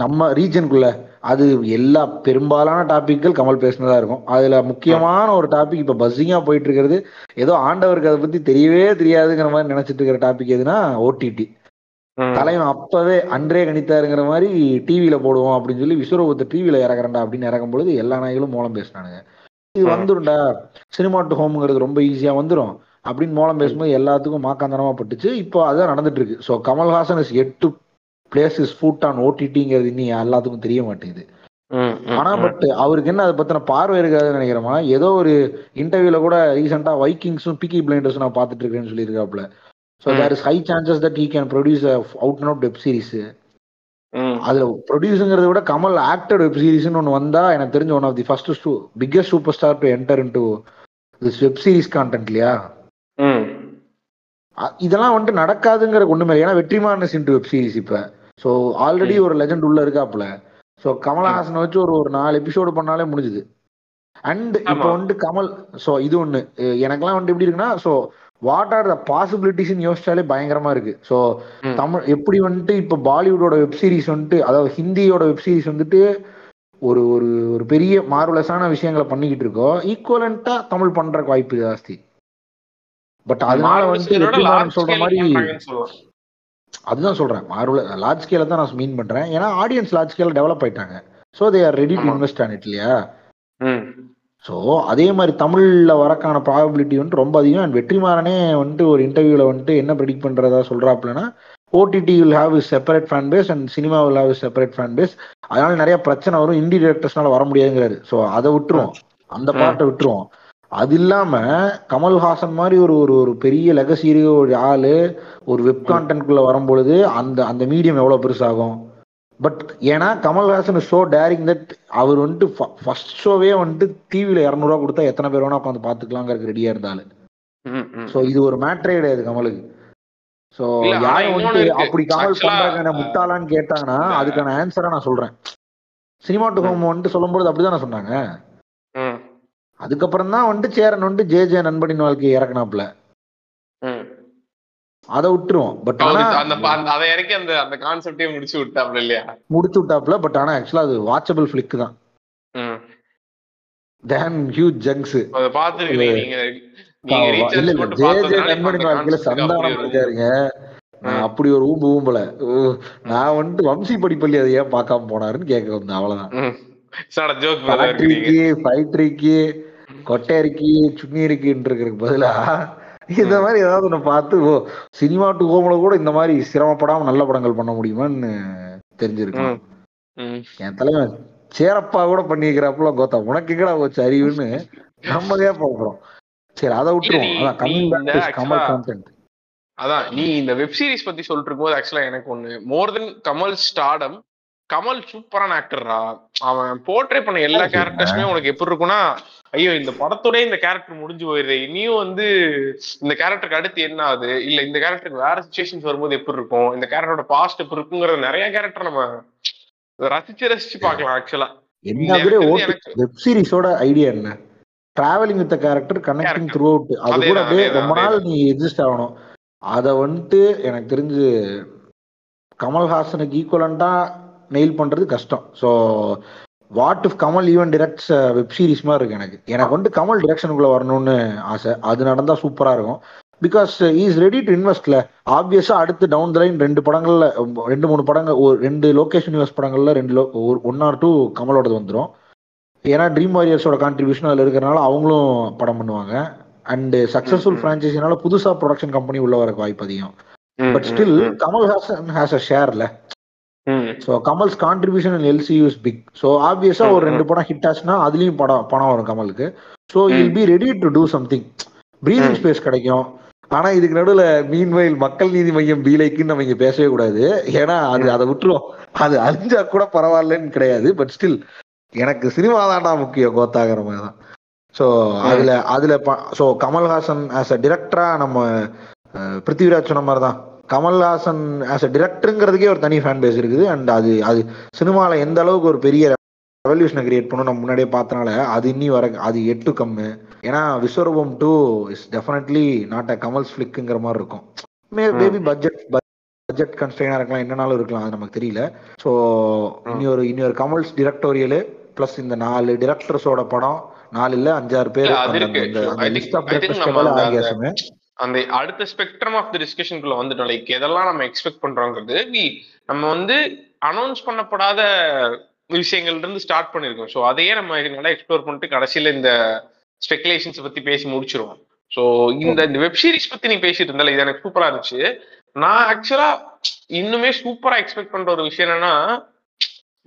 நம்ம ரீஜனுக்குள்ள அது எல்லா பெரும்பாலான டாபிக்கள் கமல் பேசினதா இருக்கும். அதுல முக்கியமான ஒரு டாபிக் இப்ப பஸ்ஸிங்கா போயிட்டு இருக்கிறது. ஏதோ ஆண்டவருக்கு அதை பத்தி தெரியவே தெரியாதுங்கிற மாதிரி நினைச்சிட்டு இருக்கிற டாபிக் எதுனா ஓடிடி. தலைவன் அப்பவே அன்றே கணித்தாருங்கிற மாதிரி டிவியில போடுவோம் அப்படின்னு சொல்லி விஸ்வரூபத்தை டிவியில இறக்குறேன்டா அப்படின்னு இறக்கும் பொழுது எல்லா நாய்களும் மூலம் பேசினானுங்க. இது ம். வந்துரும்டா. சினிமா டு ஹோம்ங்கிறது ரொம்ப ஈஸியா வந்துரும் அப்படின்னு மூலம் பேசும்போது எல்லாத்துக்கும் மாக்காந்தனமா பட்டுச்சு. இப்போ அதான் நடந்துட்டு இருக்கு so Kamal Haasan is at place is foot on ஓடிடிங்கிறது இன்னும் எல்லாத்துக்கும் தெரிய மாட்டேங்குது. ஆனா. பட் அவருக்கு என்ன அதை பத்தின பார்வை இருக்காதுன்னு நினைக்கிறேமா ஏதோ ஒரு இன்டர்வியூல கூட ரீசெண்டா வைக்கிங்ஸும் பிக்கி பிளைண்டர்ஸும் நான் பார்த்துட்டு இருக்கேன்னு சொல்லியிருக்காப்ல so. There is high chances that he can produce out and out web series. அதுல ப்ரொடியூஸுங்கிறத விட கமல் ஆக்டட் வெப் சீரிஸ்னு ஒன்று வந்தா எனக்கு தெரிஞ்ச one of the first biggest super star to enter into this web series content இல்லையா. அ- இதெல்லாம் வந்துட்டு நடக்காதுங்கிற ஒண்ணுமே இல்லை. ஏன்னா வெற்றிமாறன் இன்டு வெப் சீரிஸ் இப்ப. ஸோ ஆல்ரெடி ஒரு லெஜண்ட் உள்ள இருக்காப்புல. ஸோ கமலஹாசனை வச்சு ஒரு ஒரு நாலு எபிசோடு பண்ணாலே முடிஞ்சுது. அண்ட் இப்போ. வந்துட்டு கமல் ஸோ இது அஹ் எனக்கெல்லாம் வந்துட்டு எப்படி இருக்குன்னா ஸோ வாட் ஆர் த பாசிபிலிட்டிஸ்ன்னு யோசிச்சாலே பயங்கரமா இருக்கு ஸோ. தமிழ் எப்படி வந்துட்டு இப்போ பாலிவுட்டோட வெப் சீரிஸ் வந்துட்டு அதாவது ஹிந்தியோட வெப் சீரிஸ் வந்துட்டு ஒரு ஒரு ஒரு பெரிய மார்வலஸான விஷயங்களை பண்ணிக்கிட்டு இருக்கோம் ஈக்குவலண்டா தமிழ் பண்றதுக்கு வாய்ப்பு ஜாஸ்தி பட் அதனால large சொல்ற scale மாதிரி. அதுதான் சொல்றேன் மார்வல் லார்ஜ் ஸ்கேல தான் நான் மீன் பண்றேன் ஏன்னா ஆடியன்ஸ் லார்ஜ் ஸ்கேல டெவலப் ஆயிட்டாங்க so they are ready to. Invest on it இல்லையா. ஸோ அதே மாதிரி தமிழ்ல வரக்கான ப்ராபபிலிட்டி வந்துட்டு ரொம்ப அதிகம். அண்ட் வெற்றிமாறனே வந்துட்டு ஒரு இன்டர்வியூல வந்துட்டு என்ன ப்ரெடிக்ட் பண்றதா சொல்றாப்புலன்னா OTT will have is separate fan base and cinema will have is separate fan base அதனால நிறைய பிரச்சனை வரும். இண்டி டேரக்டர்ஸ்னால வர முடியாதுங்கிறாரு. ஸோ அதை விட்டுருவோம். அந்த ம். பார்ட்டை விட்டுருவோம். அது இல்லாம கமல்ஹாசன் மாதிரி ஒரு ஒரு ஒரு பெரிய லெகசி ஒரு ஆளு ஒரு வெப் கான்டென்ட்குள்ள வரும்பொழுது அந்த அந்த மீடியம் எவ்வளவு பெருசாகும்? பட் ஏன்னா கமல்ஹாசன் ஷோ டேரிங் தட் அவர் வந்துட்டு ஃபர்ஸ்ட் ஷோவே வந்துட்டு டிவியில இரநூறுவா கொடுத்தா எத்தனை பேர் வேணா உட்காந்து பாத்துக்கலாங்கிறதுக்கு ரெடியா இருந்தாலும். ஸோ இது ஒரு மேட்ரே கிடையாது கமலுக்கு ஸோ யாரும் இருக்கு. அப்படி கமல் பண்றாங்க முட்டாளான்னு கேட்டாங்கன்னா அதுக்கான ஆன்சரா நான் சொல்றேன் சினிமா டு ஹோம் வந்துட்டு சொல்லும்போது அப்படிதான் சொன்னாங்க. அதுக்கப்புறம் தான் வந்துட்டு சேரன் வந்துட்டு ஜே ஜே நண்பனின் வாழ்க்கையை இறக்குனாப்ல. அதை விட்டுருவோம். பட் ஆனா அதை இறக்கி அந்த அந்த கான்செப்டே முடிச்சு விட்டாப்ல இல்லையா? முடிச்சு விட்டாப்ல பட் ஆனா ஆக்சுவலா அது வாட்சபிள் ஃபிளிக் தான். தேன் ஹியூஜ் ஜங்ஸ் அதை பார்த்திருக்கீங்க. நீங்க நீங்க இல்ல ரீசார்ஜ் இல்ல போட்டு ஜே ஜே பார்த்ததுனால இப்ப நண்பனின் அந்த வாழ்க்கையில concept க்கு அப்படி சந்தானம் இருக்காருங்க. அப்படி ஒரு ஊம்பு ஊம்பல. நான் வந்துட்டு வம்சி படிப்பள்ளி அதை ஏன் பார்க்காம போனாருன்னு கேட்க வந்தேன். அவ்வளவுதான். ஃபைட்ரிக்கு கொட்டையரிக்கு சுண்ணி இருக்குன்றதுக்கு பதிலா இந்த மாதிரி ஏதாவது ஒண்ணு பார்த்து ஓ சினிமா டு ஹோம்ல கூட இந்த மாதிரி சிரமப்படாம நல்ல படங்கள் பண்ண முடியுமான்னு தெரிஞ்சிருக்கலாம். ம். என் தலைவன் சேரப்பா கூட பண்ணிக்கிறாப்புல கோத்தா உனக்கு எங்கடா போச்சு அறிவுன்னு நம்ம ஏன் போகிறோம் சரி அதை விட்டுருவோம். அதான் கம்மிங் பேக் கமல் கான்டென்ட் அதான் நீ இந்த வெப் சீரிஸ் பத்தி சொல்லிட்டு இருக்கும்போது ஆக்சுவலா எனக்கு ஒண்ணு more then Kamal stardom Kamal சூப்பரான ஆக்டர்ரா அவன் போர்ட்ரே பண்ண எல்லா கேரக்டர்ஸுமே உனக்கு எப்படி இருக்கும்னா ஐயோ இந்த படத்தோடய இந்த கேரக்டர் முடிஞ்சு போயிருது இனியும் வந்து இந்த கேரக்டருக்கு அடுத்து என்ன ஆகுது? இல்ல இந்த கேரக்டருக்கு வேற சுச்சுவேஷன்ஸ் வரும்போது எப்படி இருக்கும்? இந்த கேரக்டரோட பாஸ்ட் எப்படி இருக்குங்கிறது நிறைய கேரக்டர் நம்ம ரசிச்சு ரசிச்சு பார்க்கலாம் ஆக்சுவலா வெப் சீரிஸோட ஐடியா என்ன? Travelling with character connecting. Throughout அது கூட அப்படியே ரொம்ப நாள் நீ எக்ஸிஸ்ட் ஆகணும். அதை வந்துட்டு எனக்கு தெரிஞ்சு கமல்ஹாசனுக்கு ஈக்குவலண்டா நெயில் பண்றது கஷ்டம். So what if Kamal even directs web series மாதிரி இருக்கு எனக்கு? எனக்கு வந்துட்டு கமல் டிரெக்ஷனுக்குள்ள வரணும்னு ஆசை. அது நடந்தா சூப்பரா இருக்கும். பிகாஸ் இஸ் ரெடி டு இன்வெஸ்ட்ல ஆப்வியஸா அடுத்து டவுன் த லைன் ரெண்டு படங்கள்ல ரெண்டு மூணு படங்கள் ஒரு ரெண்டு லோகேஷன் யூனிவர்ஸ் படங்கள்ல ரெண்டு லோ ஒன் ஆர் டூ கமலோடது வந்துடும் ஏன்னா ட்ரீம் வாரியர்ஸோட கான்ட்ரிபியூஷன் அதில் இருக்கிறனால அவங்களும் படம் பண்ணுவாங்க. And successful. ஃப்ரான்ச்சைஸினால புதுசா ப்ரொடக்ஷன் கம்பெனி உள்ள வரக்கு வாய்ப்பு அதிகம். But still Kamal Haasan has a ஷேர்ல. So Kamal's contribution LCU is big so ஆப்வியஸா ஒரு ரெண்டு படம் ஹிட் ஆச்சுன்னா அதுலயும் படம் பணம் வரும் கமலுக்கு. So. He'll be ready to do something breathing. Space கிடைக்கும். ஆனா இதுக்கு நடுவுல மீன்வயல் மக்கள் நீதி மையம் பீலைக்குன்னு நம்ம இங்க பேசவே கூடாது. ஏன்னா அது அதை விட்டுரும். அது அழிஞ்சா கூட பரவாயில்லன்னு கிடையாது. பட் ஸ்டில் எனக்கு சினிமா தான்டா முக்கியம் கோத்தாகிற மாதிரி தான் ஸோ அதுல அதுல ஸோ கமல்ஹாசன் ஆஸ் அ டிரெக்டரா நம்ம பிருத்திவிராஜ் சொன்ன மாதிரி தான் கமல்ஹாசன் ஆஸ் அ டிரெக்டருங்கிறதுக்கே ஒரு தனி ஃபேன் பேஸ் இருக்குது. அண்ட் அது அது சினிமாவில் எந்த அளவுக்கு ஒரு பெரிய ரெவல்யூஷனை கிரியேட் பண்ணும் நம்ம முன்னாடியே பார்த்தனால அது இன்னி வர அது எட்டு கம்மு. ஏன்னா Vishwaroopam two is definitely not a Kamal's ஃபிளிக்குங்கிற மாதிரி இருக்கும். மே. மேபி பட்ஜெட் பட்ஜெட் கன்ஸ்ட்ரெயினாக இருக்கலாம் என்னனாலும் இருக்கலாம் அது நமக்கு தெரியல. ஸோ இனி ஒரு இனி ஒரு கமல்ஸ் டிரெக்டோரியலு ப்ளஸ் இந்த நாலு டிரெக்டர்ஸோட படம் நாலு இல்ல அஞ்சாறு பேர் அந்த- அடுத்த ஸ்பெக்ட்ரம் ஆஃப் த டிஸ்கஷனுக்குள்ள வந்துட்டோம். லைக் எதெல்லாம் நம்ம எக்ஸ்பெக்ட் பண்றோங்கிறது we நம்ம வந்து அனௌன்ஸ் பண்ணப்படாத விஷயங்கள்ல இருந்து ஸ்டார்ட் பண்ணிருக்கோம். ஸோ அதையே நம்ம நல்லா எக்ஸ்ப்ளோர் பண்ணிட்டு கடைசியில இந்த ஸ்பெகுலேஷன்ஸ் பத்தி பேசி முடிச்சிருவோம். ஸோ இந்த இந்த வெப் சீரிஸ் பத்தி நீ பேசிட்டு இருந்தால இது எனக்கு சூப்பரா இருந்துச்சு. நான் ஆக்சுவலா இன்னுமே சூப்பரா எக்ஸ்பெக்ட் பண்ற ஒரு விஷயம் என்னன்னா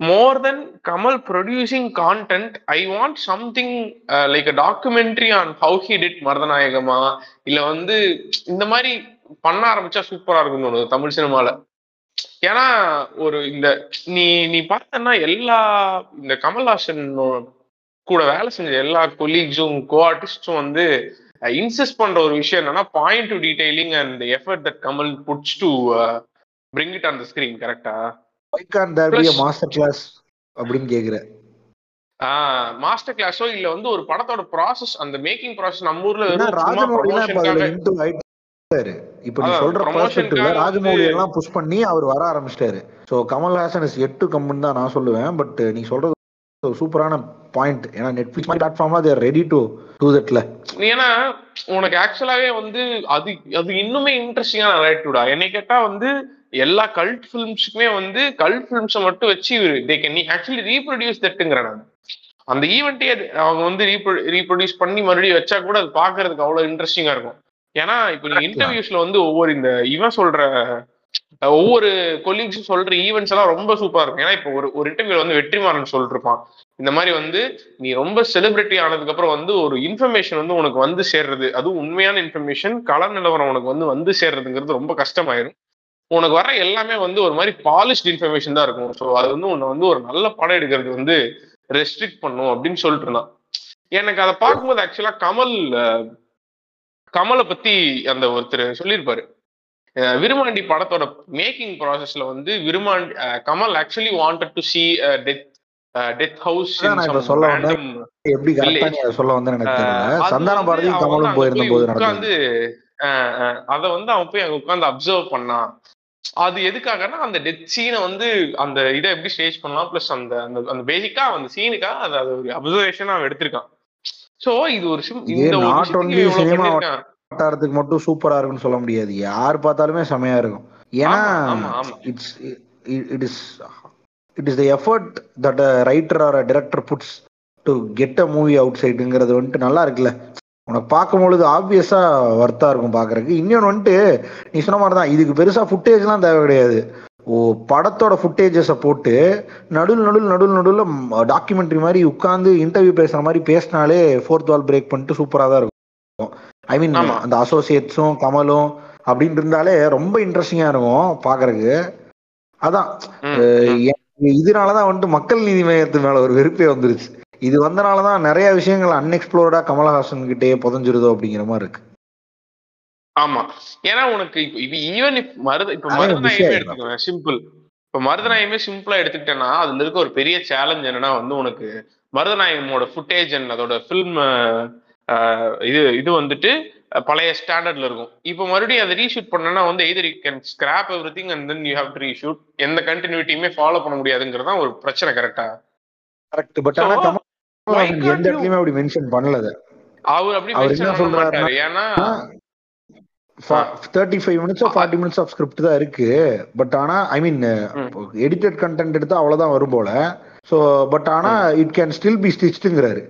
more than Kamal producing content I want something like a documentary on how he did மருதநாயகமா இல்ல வந்து இந்த மாதிரி பண்ண ஆரம்பிச்சா சூப்பரா இருக்கும்னு தோணுது தமிழ் சினிமால. ஏன்னா ஒரு இந்த நீ நீ பார்த்தன்னா எல்லா இந்த கமல்ஹாசன் கூட வேலை செஞ்ச எல்லா கொலீக்ஸும் கோ ஆர்டிஸ்டும் வந்து இன்சிஸ்ட் பண்ற ஒரு விஷயம் என்னன்னா point to detailing and effort that Kamal puts to bring it on the screen கரெக்டா why can there be Plus- master class அப்படின்னு கேக்குற மாஸ்டர் கிளாஸோ இல்ல வந்து ஒரு படத்தோட ப்ராசஸ் அந்த மேக்கிங் ப்ராசஸ் நம்ம ஊர்ல இப்ப நீ சொல்ற வந்து- ராஜமௌலி எல்லாம் புஷ் பண்ணி அவர் வர ஆரம்பிச்சிட்டாரு. சோ கமல்ஹாசன் இஸ் எட்டு கம்முன்னு தான் நான் சொல்லுவேன். பட் நீ சொல்றது ஒரு சூப்பரான பாயிண்ட் ஏன்னா நெட்ஃபிளிக்ஸ் பிளாட்ஃபார்ம்ல தேர் ரெடி டு டூ தட்ல ஏன்னா உனக்கு ஆக்சுவலாவே வந்து அது அது இன்னுமே இன்ட்ரெஸ்டிங்கான நரேட்டிவ்டா என்னை கேட்டா வந்து எல்லா கல்ட் ஃபிலிம்ஸுக்குமே வந்து கல்ட் ஃபிலிம்ஸை மட்டும் வச்சு தே கேன் ஆக்சுவலி ரீப்ரொடியூஸ் தட்டுங்கிறேன் நான். அந்த ஈவெண்ட்டே அவங்க வந்து ரீப்ரொடியூஸ் பண்ணி மறுபடியும் வச்சா கூட அது பாக்குறதுக்கு அவ்வளவு இன்ட்ரெஸ்டிங்கா இருக்கும். ஏன்னா இப்போ நீங்க இன்டர்வியூஸ்ல வந்து ஒவ்வொரு இந்த இவன் சொல்ற ஒவ்வொரு கொலீக்ஸும் சொல்ற ஈவெண்ட்ஸ் எல்லாம் ரொம்ப சூப்பரா இருக்கும். ஏன்னா இப்போ ஒரு ஒரு இன்டர்வியூல வந்து வெற்றிமாறன் சொல்லிட்டு இருப்பான் இந்த மாதிரி வந்து நீ ரொம்ப செலிபிரிட்டி ஆனதுக்கு அப்புறம் வந்து ஒரு இன்ஃபர்மேஷன் வந்து உனக்கு வந்து சேர்றது அதுவும் உண்மையான இன்ஃபர்மேஷன் கள நிலவரம் உனக்கு வந்து வந்து சேர்றதுங்கிறது ரொம்ப கஷ்டமாயிரும். உனக்கு வர எல்லாமே வந்து ஒரு மாதிரி பாலிஷ்ட் இன்ஃபர்மேஷன் தான் இருக்கும். ஸோ அது வந்து உன்னை வந்து ஒரு நல்ல படம் எடுக்கிறது வந்து ரெஸ்ட்ரிக்ட் பண்ணும் அப்படின்னு சொல்லிட்டு இருந்தான். எனக்கு அதை பார்க்கும்போது ஆக்சுவலா கமல் கமலை பத்தி அந்த ஒருத்தர் சொல்லியிருப்பாரு. விருமாண்டி படத்தோட மேக்கிங் ப்ராசஸ்ல வந்து Virumaandi Kamal actually wanted to see death death house சொல்ல. எப்படி சொல்ல வந்து எனக்கு சந்தான பாரதி கமலும் போயிருந்த போது நடந்தது. அத வந்து அவன் போய் அங்க உட்காந்து அப்சர்வ் பண்ணான். அது எதுக்காகன்னா அந்த டெத் சீனை வந்து அந்த இதை எப்படி ஸ்டேஜ் பண்ணலாம் பிளஸ் அந்த அந்த அந்த பேசிக்கா அந்த சீனுக்காக அது அது ஒரு அப்சர்வேஷன் அவன் எடுத்திருக்கான் சோ இது ஒரு இந்த. வட்டாரத்துக்கு மட்டும் சூப்பரா இருக்குன்னு சொல்ல முடியாது யார் பார்த்தாலுமே செமையா இருக்கும் ஏன்னா. It's it is it is the effort that writer or director puts to get a movie out சைடுங்கிறது வந்துட்டு நல்லா இருக்குல்ல உனக்கு பார்க்கும்பொழுது ஆப்வியஸா வர்த்தா இருக்கும் பாக்குறதுக்கு இன்னொன்று வந்துட்டு நீ சொன்ன மாதிரி தான் இதுக்கு பெருசா ஃபுட்டேஜ்லாம் தேவை கிடையாது. ஓ படத்தோட ஃபுட்டேஜஸை போட்டு நடுவில் நடுவில் நடுவில் நடுவில் டாக்குமெண்ட்ரி மாதிரி உட்காந்து இன்டர்வியூ பேசுற மாதிரி பேசினாலே ஃபோர்த் வால் பிரேக் பண்ணிட்டு சூப்பராக தான் இருக்கும். ஐ மீன். அந்த அசோசியேட்ஸும் கமலும் அப்படின்னு இருந்தாலே ரொம்ப இன்ட்ரெஸ்டிங்கா இருக்கும் பாக்குறதுக்கு அதான். எனக்கு இதனாலதான் வந்துட்டு மக்கள் நீதி மையத்து மேல ஒரு வெறுப்பே வந்துருச்சு. இது வந்தனாலதான் நிறைய விஷயங்கள் அன்எக்ஸ்ப்ளோர்டா கமலஹாசன் கிட்டே புதஞ்சிருதோ அப்படிங்கிற மாதிரி இருக்கு. ஆமா. ஏன்னா உனக்கு இப்ப இப்ப ஈவன் இப் மருத இப்ப மருதநாயகமே விஷயம் எடுத்துக்குவேன் சிம்பிள் இப்ப மருதநாயகமே சிம்பிளா எடுத்துக்கிட்டேன்னா அதுல இருக்க ஒரு பெரிய சேலஞ்ச் என்னன்னா வந்து உனக்கு மருதநாயகமோட ஃபுட்டேஜ் அண்ட் அதோட ஃபில்ம் இது இது வந்துட்டு பழைய ஸ்டாண்டர்ட்ல இருக்கும். இப்போ மறுபடியும் அதை ரீஷூட் பண்ணனா வந்து either you can scrap everything and then you have to reshoot எந்த கண்டினியூட்டியுமே ஃபாலோ பண்ண முடியாதுங்கிறது தான் ஒரு பிரச்சனை கரெக்டா கரெக்ட் பட் ஆனா எந்த இடத்துலயுமே அப்படி மென்ஷன் பண்ணல. அவர் அப்படி அவர் என்ன சொல்றாருன்னா, ஏன்னா தேர்ட்டி ஃபைவ் மினிட்ஸோ ஃபார்ட்டி மினிட்ஸ் ஆஃப் ஸ்கிரிப்ட் தான் இருக்கு. பட் ஆனா ஐ மீன். எடிட்டட் கண்டென்ட் எடுத்தா அவ்வளவுதான் வரும் போல. ஸோ பட் ஆனா இட் கேன் ஸ்டில் பி ஸ்டிச்டுங்கிறாரு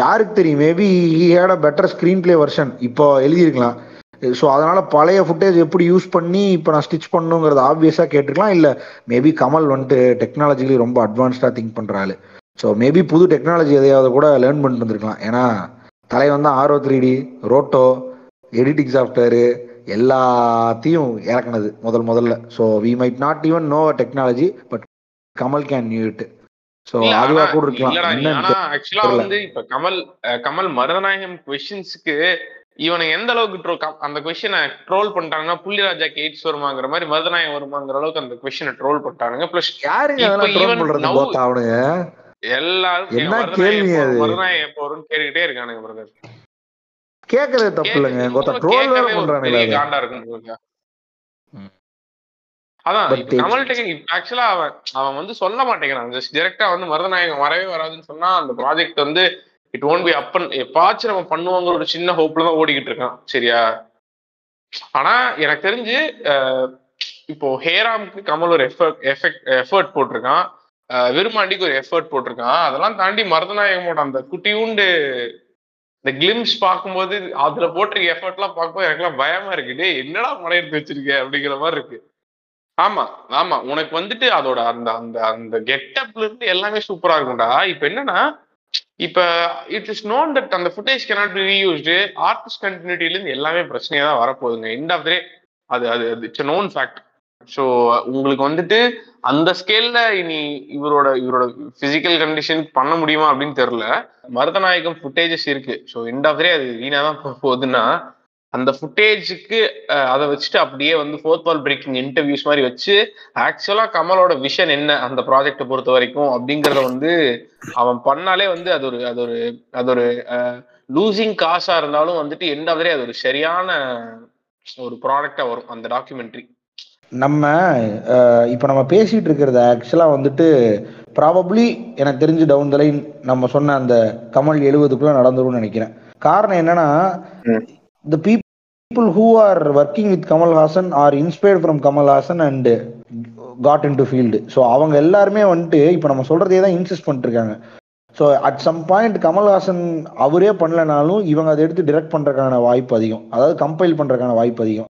யாருக்கு தெரியும்? Maybe he had a better screenplay version இப்போ எழுதியிருக்கலாம். ஸோ அதனால பழைய ஃபுட்டேஜ் எப்படி யூஸ் பண்ணி இப்போ நான் ஸ்டிச் பண்ணுங்கிறது ஆப்வியஸா கேட்டிருக்கலாம். இல்ல மேபி கமல் வந்துட்டு டெக்னாலஜிலி ரொம்ப அட்வான்ஸ்டா திங்க் பண்றாரு ஸோ மேபி புது டெக்னாலஜி எதையாவது கூட லேர்ன் பண்ணிட்டு வந்திருக்கலாம். ஏன்னா தலைவன் தான் RO three D roto editing software எல்லாத்தையும் இறக்குனது முதல் முதல்ல. So we might not even know technology but Kamal can knew it இல்ல, அதுவா கூட இருக்கலாம் ஆக்சுவலா. வந்து இப்ப கமல் கமல் மருதநாயகம் கொஸ்டின்ஸ்க்கு இவனை எந்த அளவுக்கு அந்த கொஸ்டினை ட்ரோல் பண்ணிட்டாங்கன்னா புள்ளிராஜாக்கு எய்ட்ஸ் வருமாங்கிற மாதிரி மருதநாயகம் வருமாங்கிற அளவுக்கு அந்த கொஸ்டினை ட்ரோல் பண்ணிட்டானுங்க. பிளஸ் யாருங்க எல்லாரும் கேட்டுக்கிட்டே இருக்கானுங்க பிரதர் கேட்கறது தப்பு இல்லைங்க கொத்த ட்ரோல் வேற பண்றானுங்க. காண்டா இருக்கும். அதான் கமல்கிட்ட ஆக்சுவலா அவன் அவன் வந்து சொல்ல மாட்டேங்கிறான். ஜஸ்ட் டைரக்டா வந்து மருதநாயகம் வரவே வராதுன்னு சொன்னா அந்த ப்ராஜெக்ட் வந்து இட் ஒன்ட் பி அப்பன் எப்பாச்சும் நம்ம பண்ணுவாங்கிற ஒரு சின்ன ஹோப்ல தான் ஓடிக்கிட்டு இருக்கான். சரியா? ஆனா எனக்கு தெரிஞ்சு இப்போ ஹேராமுக்கு கமல் ஒரு எஃபர்ட் எஃபெக்ட் எஃபர்ட் போட்டிருக்கான். விருமாண்டிக்கு ஒரு எஃபர்ட் போட்டிருக்கான். அதெல்லாம் தாண்டி மருதநாயகமோட அந்த குட்டியூண்டு இந்த கிளிம்ஸ் பார்க்கும்போது அதுல போட்டிருக்க எஃபர்ட் எல்லாம் பார்க்கும்போது எனக்குலாம் பயமா இருக்கு. என்னடா மழை எடுத்து வச்சிருக்க? அப்படிங்கிற மாதிரி இருக்கு. ஆமா ஆமா. உனக்கு வந்துட்டு அதோட அந்த அந்த அந்த கெட்டப்ல இருந்து எல்லாமே சூப்பரா இருக்கும்டா. இப்ப என்னன்னா இப்ப இட் இஸ் நோன் தட் அந்த footage cannot be reused artist கண்டினியூட்டில இருந்து எல்லாமே பிரச்சனையா தான் வரப்போகுதுங்க. எண்ட் ஆஃப் டே அது அது இட்ஸ் நோன் ஃபேக்ட் ஸோ உங்களுக்கு வந்துட்டு அந்த ஸ்கேல்ல இனி இவரோட இவரோட பிசிக்கல் கண்டிஷன் பண்ண முடியுமா அப்படின்னு தெரியல. மருதநாயகம் ஃபுட்டேஜஸ் இருக்கு. ஸோ எண்ட் ஆஃப் டே அது வீணா தான் போகுதுன்னா அந்த ஃபுட்டேஜுக்கு அதை வச்சுட்டு அப்படியே வந்து ஃபோர்த் வால் பிரேக்கிங் இன்டர்வியூஸ் மாதிரி வச்சு ஆக்சுவலா கமலோட விஷன் என்ன அந்த ப்ராஜெக்டை பொறுத்த வரைக்கும் அப்படிங்கறத வந்து அவன் பண்ணாலே வந்து அது ஒரு அது ஒரு அது ஒரு லூசிங் காசா இருந்தாலும் வந்துட்டு எண்ட் ஆஃப் அது ஒரு சரியான ஒரு ப்ராடக்டா வரும் அந்த டாக்குமெண்ட்ரி நம்ம இப்ப நம்ம பேசிட்டு இருக்கிறது ஆக்சுவலா வந்துட்டு ப்ராபப்ளி எனக்கு தெரிஞ்சு டவுன் த லைன் நம்ம சொன்ன அந்த கமல் எழுவதுக்குள்ள நடந்துரும்னு நினைக்கிறேன். காரணம் என்னன்னா. The people who are working with Kamal Haasan are inspired from Kamal Haasan and got into field so அவங்க எல்லாருமே வந்துட்டு இப்போ நம்ம சொல்றதே தான் இன்சிஸ்ட் பண்ணிட்டு இருக்காங்க so at some point Kamal Haasan அவரே பண்ணலனாலும் இவங்க அதை எடுத்து டிரெக்ட் பண்றதுக்கான வாய்ப்பு அதிகம். அதாவது கம்பைல் பண்றதுக்கான வாய்ப்பு அதிகம்.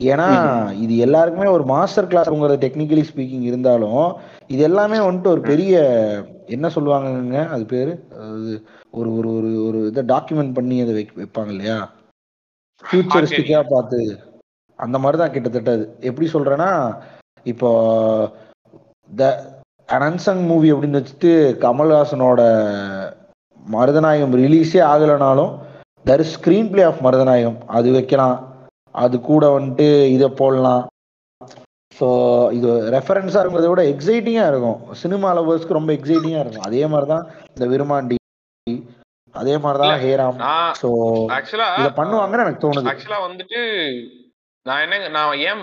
ஏன்னா இது எல்லாருக்குமே ஒரு மாஸ்டர் கிளாஸ்ங்கிறது டெக்னிக்கலி ஸ்பீக்கிங் இருந்தாலும் இது எல்லாமே வந்துட்டு ஒரு பெரிய என்ன சொல்லுவாங்கங்க அது பேரு? ஒரு ஒரு ஒரு ஒரு இதை டாக்குமெண்ட் பண்ணி அதை வைப்பாங்க இல்லையா? ஃபியூச்சரிஸ்டிக்கா பார்த்து. அந்த மாதிரி தான் கிட்டத்தட்ட அது. எப்படி சொல்றேன்னா இப்போ த அனன்சங் மூவி அப்படின்னு வச்சுட்டு கமல்ஹாசனோட மருதநாயகம் ரிலீஸே ஆகலைனாலும் the screenplay of Marudhanayagam. அது வைக்கலாம். அது கூட வந்துட்டு இதை போடலாம். ஸோ இது ரெஃபரன்ஸாக இருக்கிறத விட எக்ஸைட்டிங்காக இருக்கும். சினிமா லவர்ஸ்க்கு ரொம்ப எக்ஸைட்டிங்காக இருக்கும். அதே மாதிரி தான் இந்த விருமாண்டி அதே மாதிரி தான் ஹேராம். ஸோ ஆக்சுவலா இதை பண்ணுவாங்கன்னு எனக்கு தோணுது. ஆக்சுவலா வந்துட்டு நான் என்ன நான் ஏன்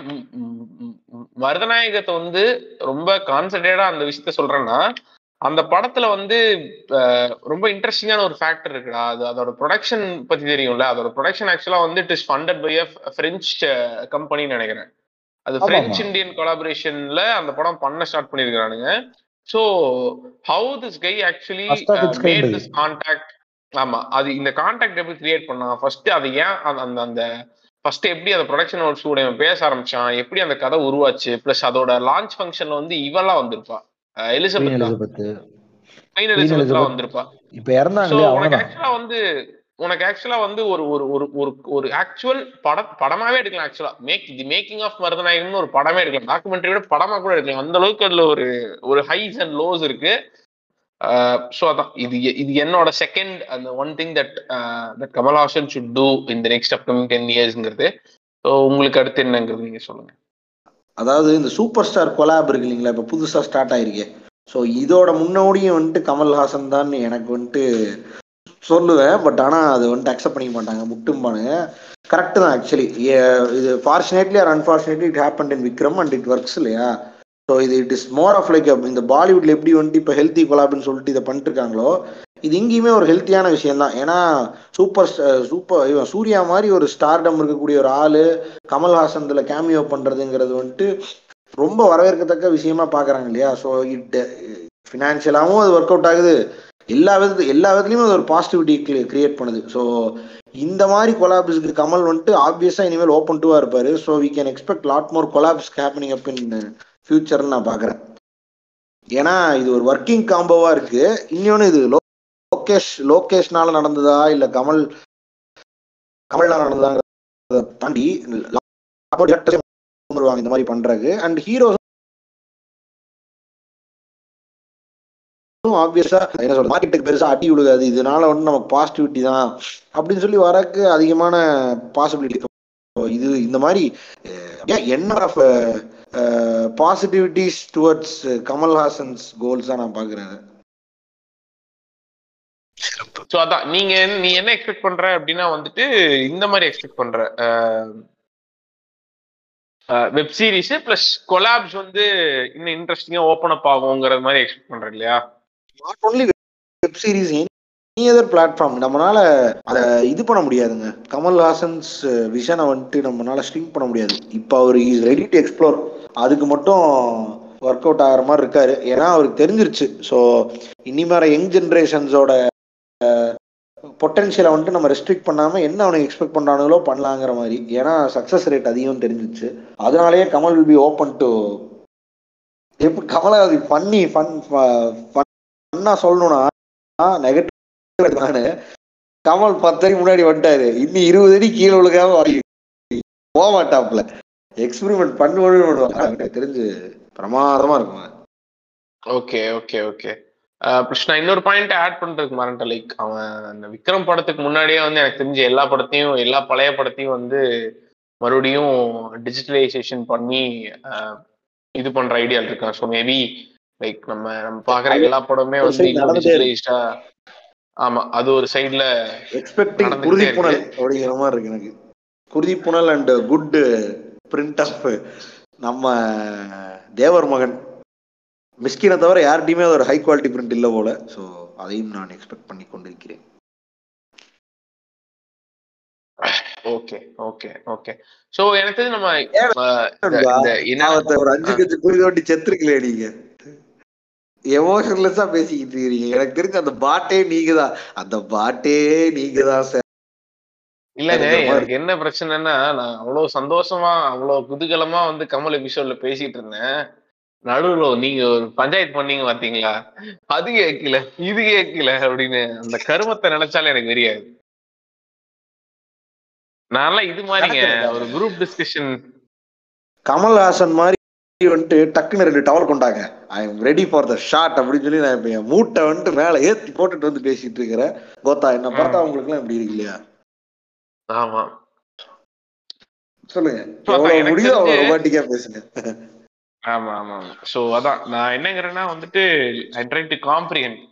மருதநாயகத்தை வந்து ரொம்ப கான்சென்ட்ரேட்டா அந்த விஷயத்த சொல்றேன்னா அந்த படத்துல வந்து ரொம்ப இன்ட்ரெஸ்டிங்கான ஒரு ஃபேக்டர் இருக்குடா. அது அதோட ப்ரொடக்ஷன் பத்தி தெரியும்ல. அதோட ப்ரொடக்ஷன் ஆக்சுவலா வந்து it is funded by a French கம்பெனின்னு நினைக்கிறேன். அது பிரெஞ்ச். இந்தியன் கொலாபரேஷன்ல அந்த படம் பண்ண start பண்ணிருக்கானுங்க so how this guy actually made. This contact ஆமா. அது இந்த கான்டாக்ட் எப்படி கிரியேட் பண்ணா ஃபர்ஸ்ட் அது ஏன் அந்த- அந்த ஃபர்ஸ்ட் எப்படி அந்த ப்ரொடக்ஷன் ஒரு ஸ்டூடியோ பேச ஆரம்பிச்சான்? எப்படி அந்த கதை உருவாச்சு? பிளஸ் அதோட லான்ச் ஃபங்க்ஷன்ல வந்து இவெல்லாம் வந்திருப்பா. எலிசபெத். வந்திருப்பா. இப்போ இறந்தாங்க வந்து உனக்கு ஆக்சுவலா வந்து ஒரு ஒரு ஒரு ஒரு ஒரு ஆக்சுவல் பட படமாவே எடுக்கலாம் ஆக்சுவலா மேக் தி மேக்கிங் ஆஃப் மருதநாயகம்னு ஒரு படமே எடுக்கலாம். டாக்குமெண்ட்ரி விட படமா கூட எடுக்கலாம். அந்த அளவுக்கு அதுல ஒரு ஒரு ஹைஸ் அண்ட் லோஸ் இருக்கு. ஸோ அதான். இது இது என்னோட செகண்ட் அந்த one thing that that Kamal Haasan should do இந்த நெக்ஸ்ட் அப்கமிங் டென் இயர்ஸ்ங்கிறது ஸோ உங்களுக்கு அடுத்து என்னங்கிறது நீங்க சொல்லுங்க. அதாவது இந்த சூப்பர் ஸ்டார் கொலாப் இருக்கு இல்லைங்களா இப்போ புதுசாக ஸ்டார்ட் ஆயிருக்கு. ஸோ இதோட முன்னோடியும் வந்துட்டு கமல்ஹாசன் தான் எனக்கு வந்துட்டு சொல்லுவேன். பட் ஆனால் அது வந்துட்டு அக்செப்ட் பண்ணிக்க மாட்டாங்க. முட்டும்பானுங்க. கரெக்டு தான் ஆக்சுவலி இது fortunately or unfortunately it happen in Vikram and it works இல்லையா? ஸோ இது it is more of like இந்த பாலிவுட்ல எப்படி வந்துட்டு இப்போ ஹெல்த்தி கொலாப்னு சொல்லிட்டு இதை பண்ணிட்டு இருக்காங்களோ இது இங்கேயுமே ஒரு ஹெல்த்தியான விஷயம் தான் ஏன்னா சூப்பர் சூப்பர் இவன் சூர்யா மாதிரி ஒரு ஸ்டார்டம் இருக்கக்கூடிய ஒரு ஆள் கமல்ஹாசனில் கேமியோ பண்ணுறதுங்கிறது வந்துட்டு ரொம்ப வரவேற்கத்தக்க விஷயமா பார்க்குறாங்க இல்லையா? ஸோ இட் ஃபினான்ஷியலாகவும் அது ஒர்க் அவுட் ஆகுது. எல்லா விதத்து எல்லா விதத்துலையுமே அது ஒரு பாசிட்டிவிட்டி கிரியேட் பண்ணுது. ஸோ இந்த மாதிரி கொலாப்ஸ்க்கு கமல் வந்துட்டு ஆப்வியஸாக இனிமேல் ஓப்பன் டூவாக இருப்பார். So we can expect lot more collabs happening up in ஃபியூச்சர்னு நான் பார்க்குறேன் ஏன்னா இது ஒரு ஒர்க்கிங் காம்போவாக இருக்கு. இன்னொன்று இது லோ- லோகேஷ் லோகேஷ்னால நடந்ததா இல்ல கமல் கமல்னால நடந்ததாங்கிறத தாண்டி வருவாங்க இந்த மாதிரி பண்றதுக்கு. அண்ட் ஹீரோஸ் ஆப்வியஸா என்ன சொல்ற மார்க்கெட்டுக்கு பெருசா அட்டி விழுகாது இதனால வந்து நமக்கு பாசிட்டிவிட்டி தான் அப்படின்னு சொல்லி வரக்கு அதிகமான பாசிபிலிட்டி இது இந்த மாதிரி என்ன of positivities towards Kamal Haasan's goals தான் நான் பாக்குறேன் சோ ஸோ அதான் நீங்க நீ என்ன எக்ஸ்பெக்ட் பண்ற அப்படின்னா வந்துட்டு இந்த மாதிரி எக்ஸ்பெக்ட் பண்ற வெப் சீரிஸ் பிளஸ் கொலாப்ஸ் வந்து இன்னும் இன்ட்ரெஸ்டிங்கா ஓபன் அப் ஆகுங்கிற மாதிரி எக்ஸ்பெக்ட் பண்ற இல்லையா? Not only web series any other platform நம்மளால அதை இது பண்ண முடியாதுங்க. கமல்ஹாசன்ஸ் விஷனை வந்துட்டு நம்மளால ஸ்ட்ரீம் பண்ண முடியாது. இப்போ அவர் இஸ் ரெடி டு எக்ஸ்ப்ளோர் அதுக்கு மட்டும் ஒர்க் அவுட் ஆகிற மாதிரி இருக்காரு. ஏன்னா அவருக்கு தெரிஞ்சிருச்சு. ஸோ இனிமேற யங் ஜென்ரேஷன்ஸோட பொட்டன்ஷியலை வந்துட்டு நம்ம ரெஸ்ட்ரிக்ட் பண்ணாமல் என்ன அவனுக்கு எக்ஸ்பெக்ட் பண்ணுறானுங்களோ பண்ணலாங்கிற மாதிரி. ஏன்னா சக்ஸஸ் ரேட் அதிகம் தெரிஞ்சிச்சு. அதனாலேயே Kamal will be open to எப்படி கமலை அது பண்ணி ஃபன் ஃபன்னா சொல்லணும்னா நெகட்டிவ் நான் கமல் பத்து அடி முன்னாடி வந்துட்டாரு. இன்னும் இருபது அடி கீழே விழுகாம போக மாட்டாப்ல எக்ஸ்பெரிமெண்ட் பண்ணுவோம் எனக்கு தெரிஞ்சு பிரமாதமாக இருக்கும் ஓகே ஓகே ஓகே நான் இன்னொரு பாயிண்ட் ஆட் பண்றதுக்கு மறந்துட்டேன் லைக் அவன் அந்த விக்ரம் படத்துக்கு முன்னாடியே வந்து எனக்கு தெரிஞ்ச எல்லா படத்தையும் எல்லா பழைய படத்தையும் வந்து மறுபடியும் டிஜிட்டலைசேஷன் பண்ணி இது பண்ற ஐடியா இருக்கான் ஸோ மேபி லைக் நம்ம நம்ம பாக்குற எல்லா படமே வந்து. டிஜிட்டலைஸ்டா ஆமா அது ஒரு சைடுல எக்ஸ்பெக்டிங் குருதி. புனல் அப்படிங்கிற மாதிரி இருக்கு எனக்கு குருதி புனல் அண்ட் குட் பிரிண்ட் ஆஃப் நம்ம தேவர் மகன் மிஸ்கினை தவிர யார்கிட்டயுமே அது ஒரு ஹை குவாலிட்டி பிரிண்ட் இல்லை போல. ஸோ அதையும் நான் எக்ஸ்பெக்ட் பண்ணி கொண்டிருக்கிறேன். ஓகே ஓகே ஓகே ஸோ எனக்கு நம்ம ஒரு அஞ்சு கட்சி குருதி ஓட்டி செத்துருக்கலையே நீங்க. எமோஷன்லெஸ்ஸா பேசிக்கிட்டு இருக்கீங்க எனக்கு தெரிஞ்ச அந்த பாட்டே நீங்க தான் அந்த பாட்டே நீங்க தான் சார் இல்லங்க மாதிரி. எனக்கு என்ன பிரச்சனைன்னா நான் அவ்வளவு சந்தோஷமா அவ்வளவு குதூகலமா வந்து கமல் எபிசோட்ல பேசிட்டு இருந்தேன். நடுவுல நீங்க ஒரு பஞ்சாயத்து பண்ணீங்க பாத்தீங்களா? அது கேட்கல இது கேட்கல அப்படின்னு அந்த கருமத்தை நினைச்சாலே எனக்கு தெரியாது. நான்லாம் இது மாதிரிங்க. ஒரு குரூப் டிஸ்கஷன் கமல்ஹாசன் மாதிரி வந்துட்டு டக்குன்னு ரெண்டு டவர் கொண்டாங்க. I am ready for the shot அப்படின்னு சொல்லி நான் இப்ப என் மூட்டை வந்துட்டு மேல ஏத்தி போட்டுட்டு வந்து பேசிட்டு இருக்கிறேன். கோத்தா என்ன பார்த்தா உங்களுக்கு எல்லாம் இப்படி இருக்கு இல்லையா? ஆமா. சொல்லுங்க. தெரிஞ்சு- ரொமாட்டிக்கா பேசுங்க. ஆமா ஆமா சோ அதான். நான் என்னங்கிறேன்னா வந்துட்டு I try to comprehend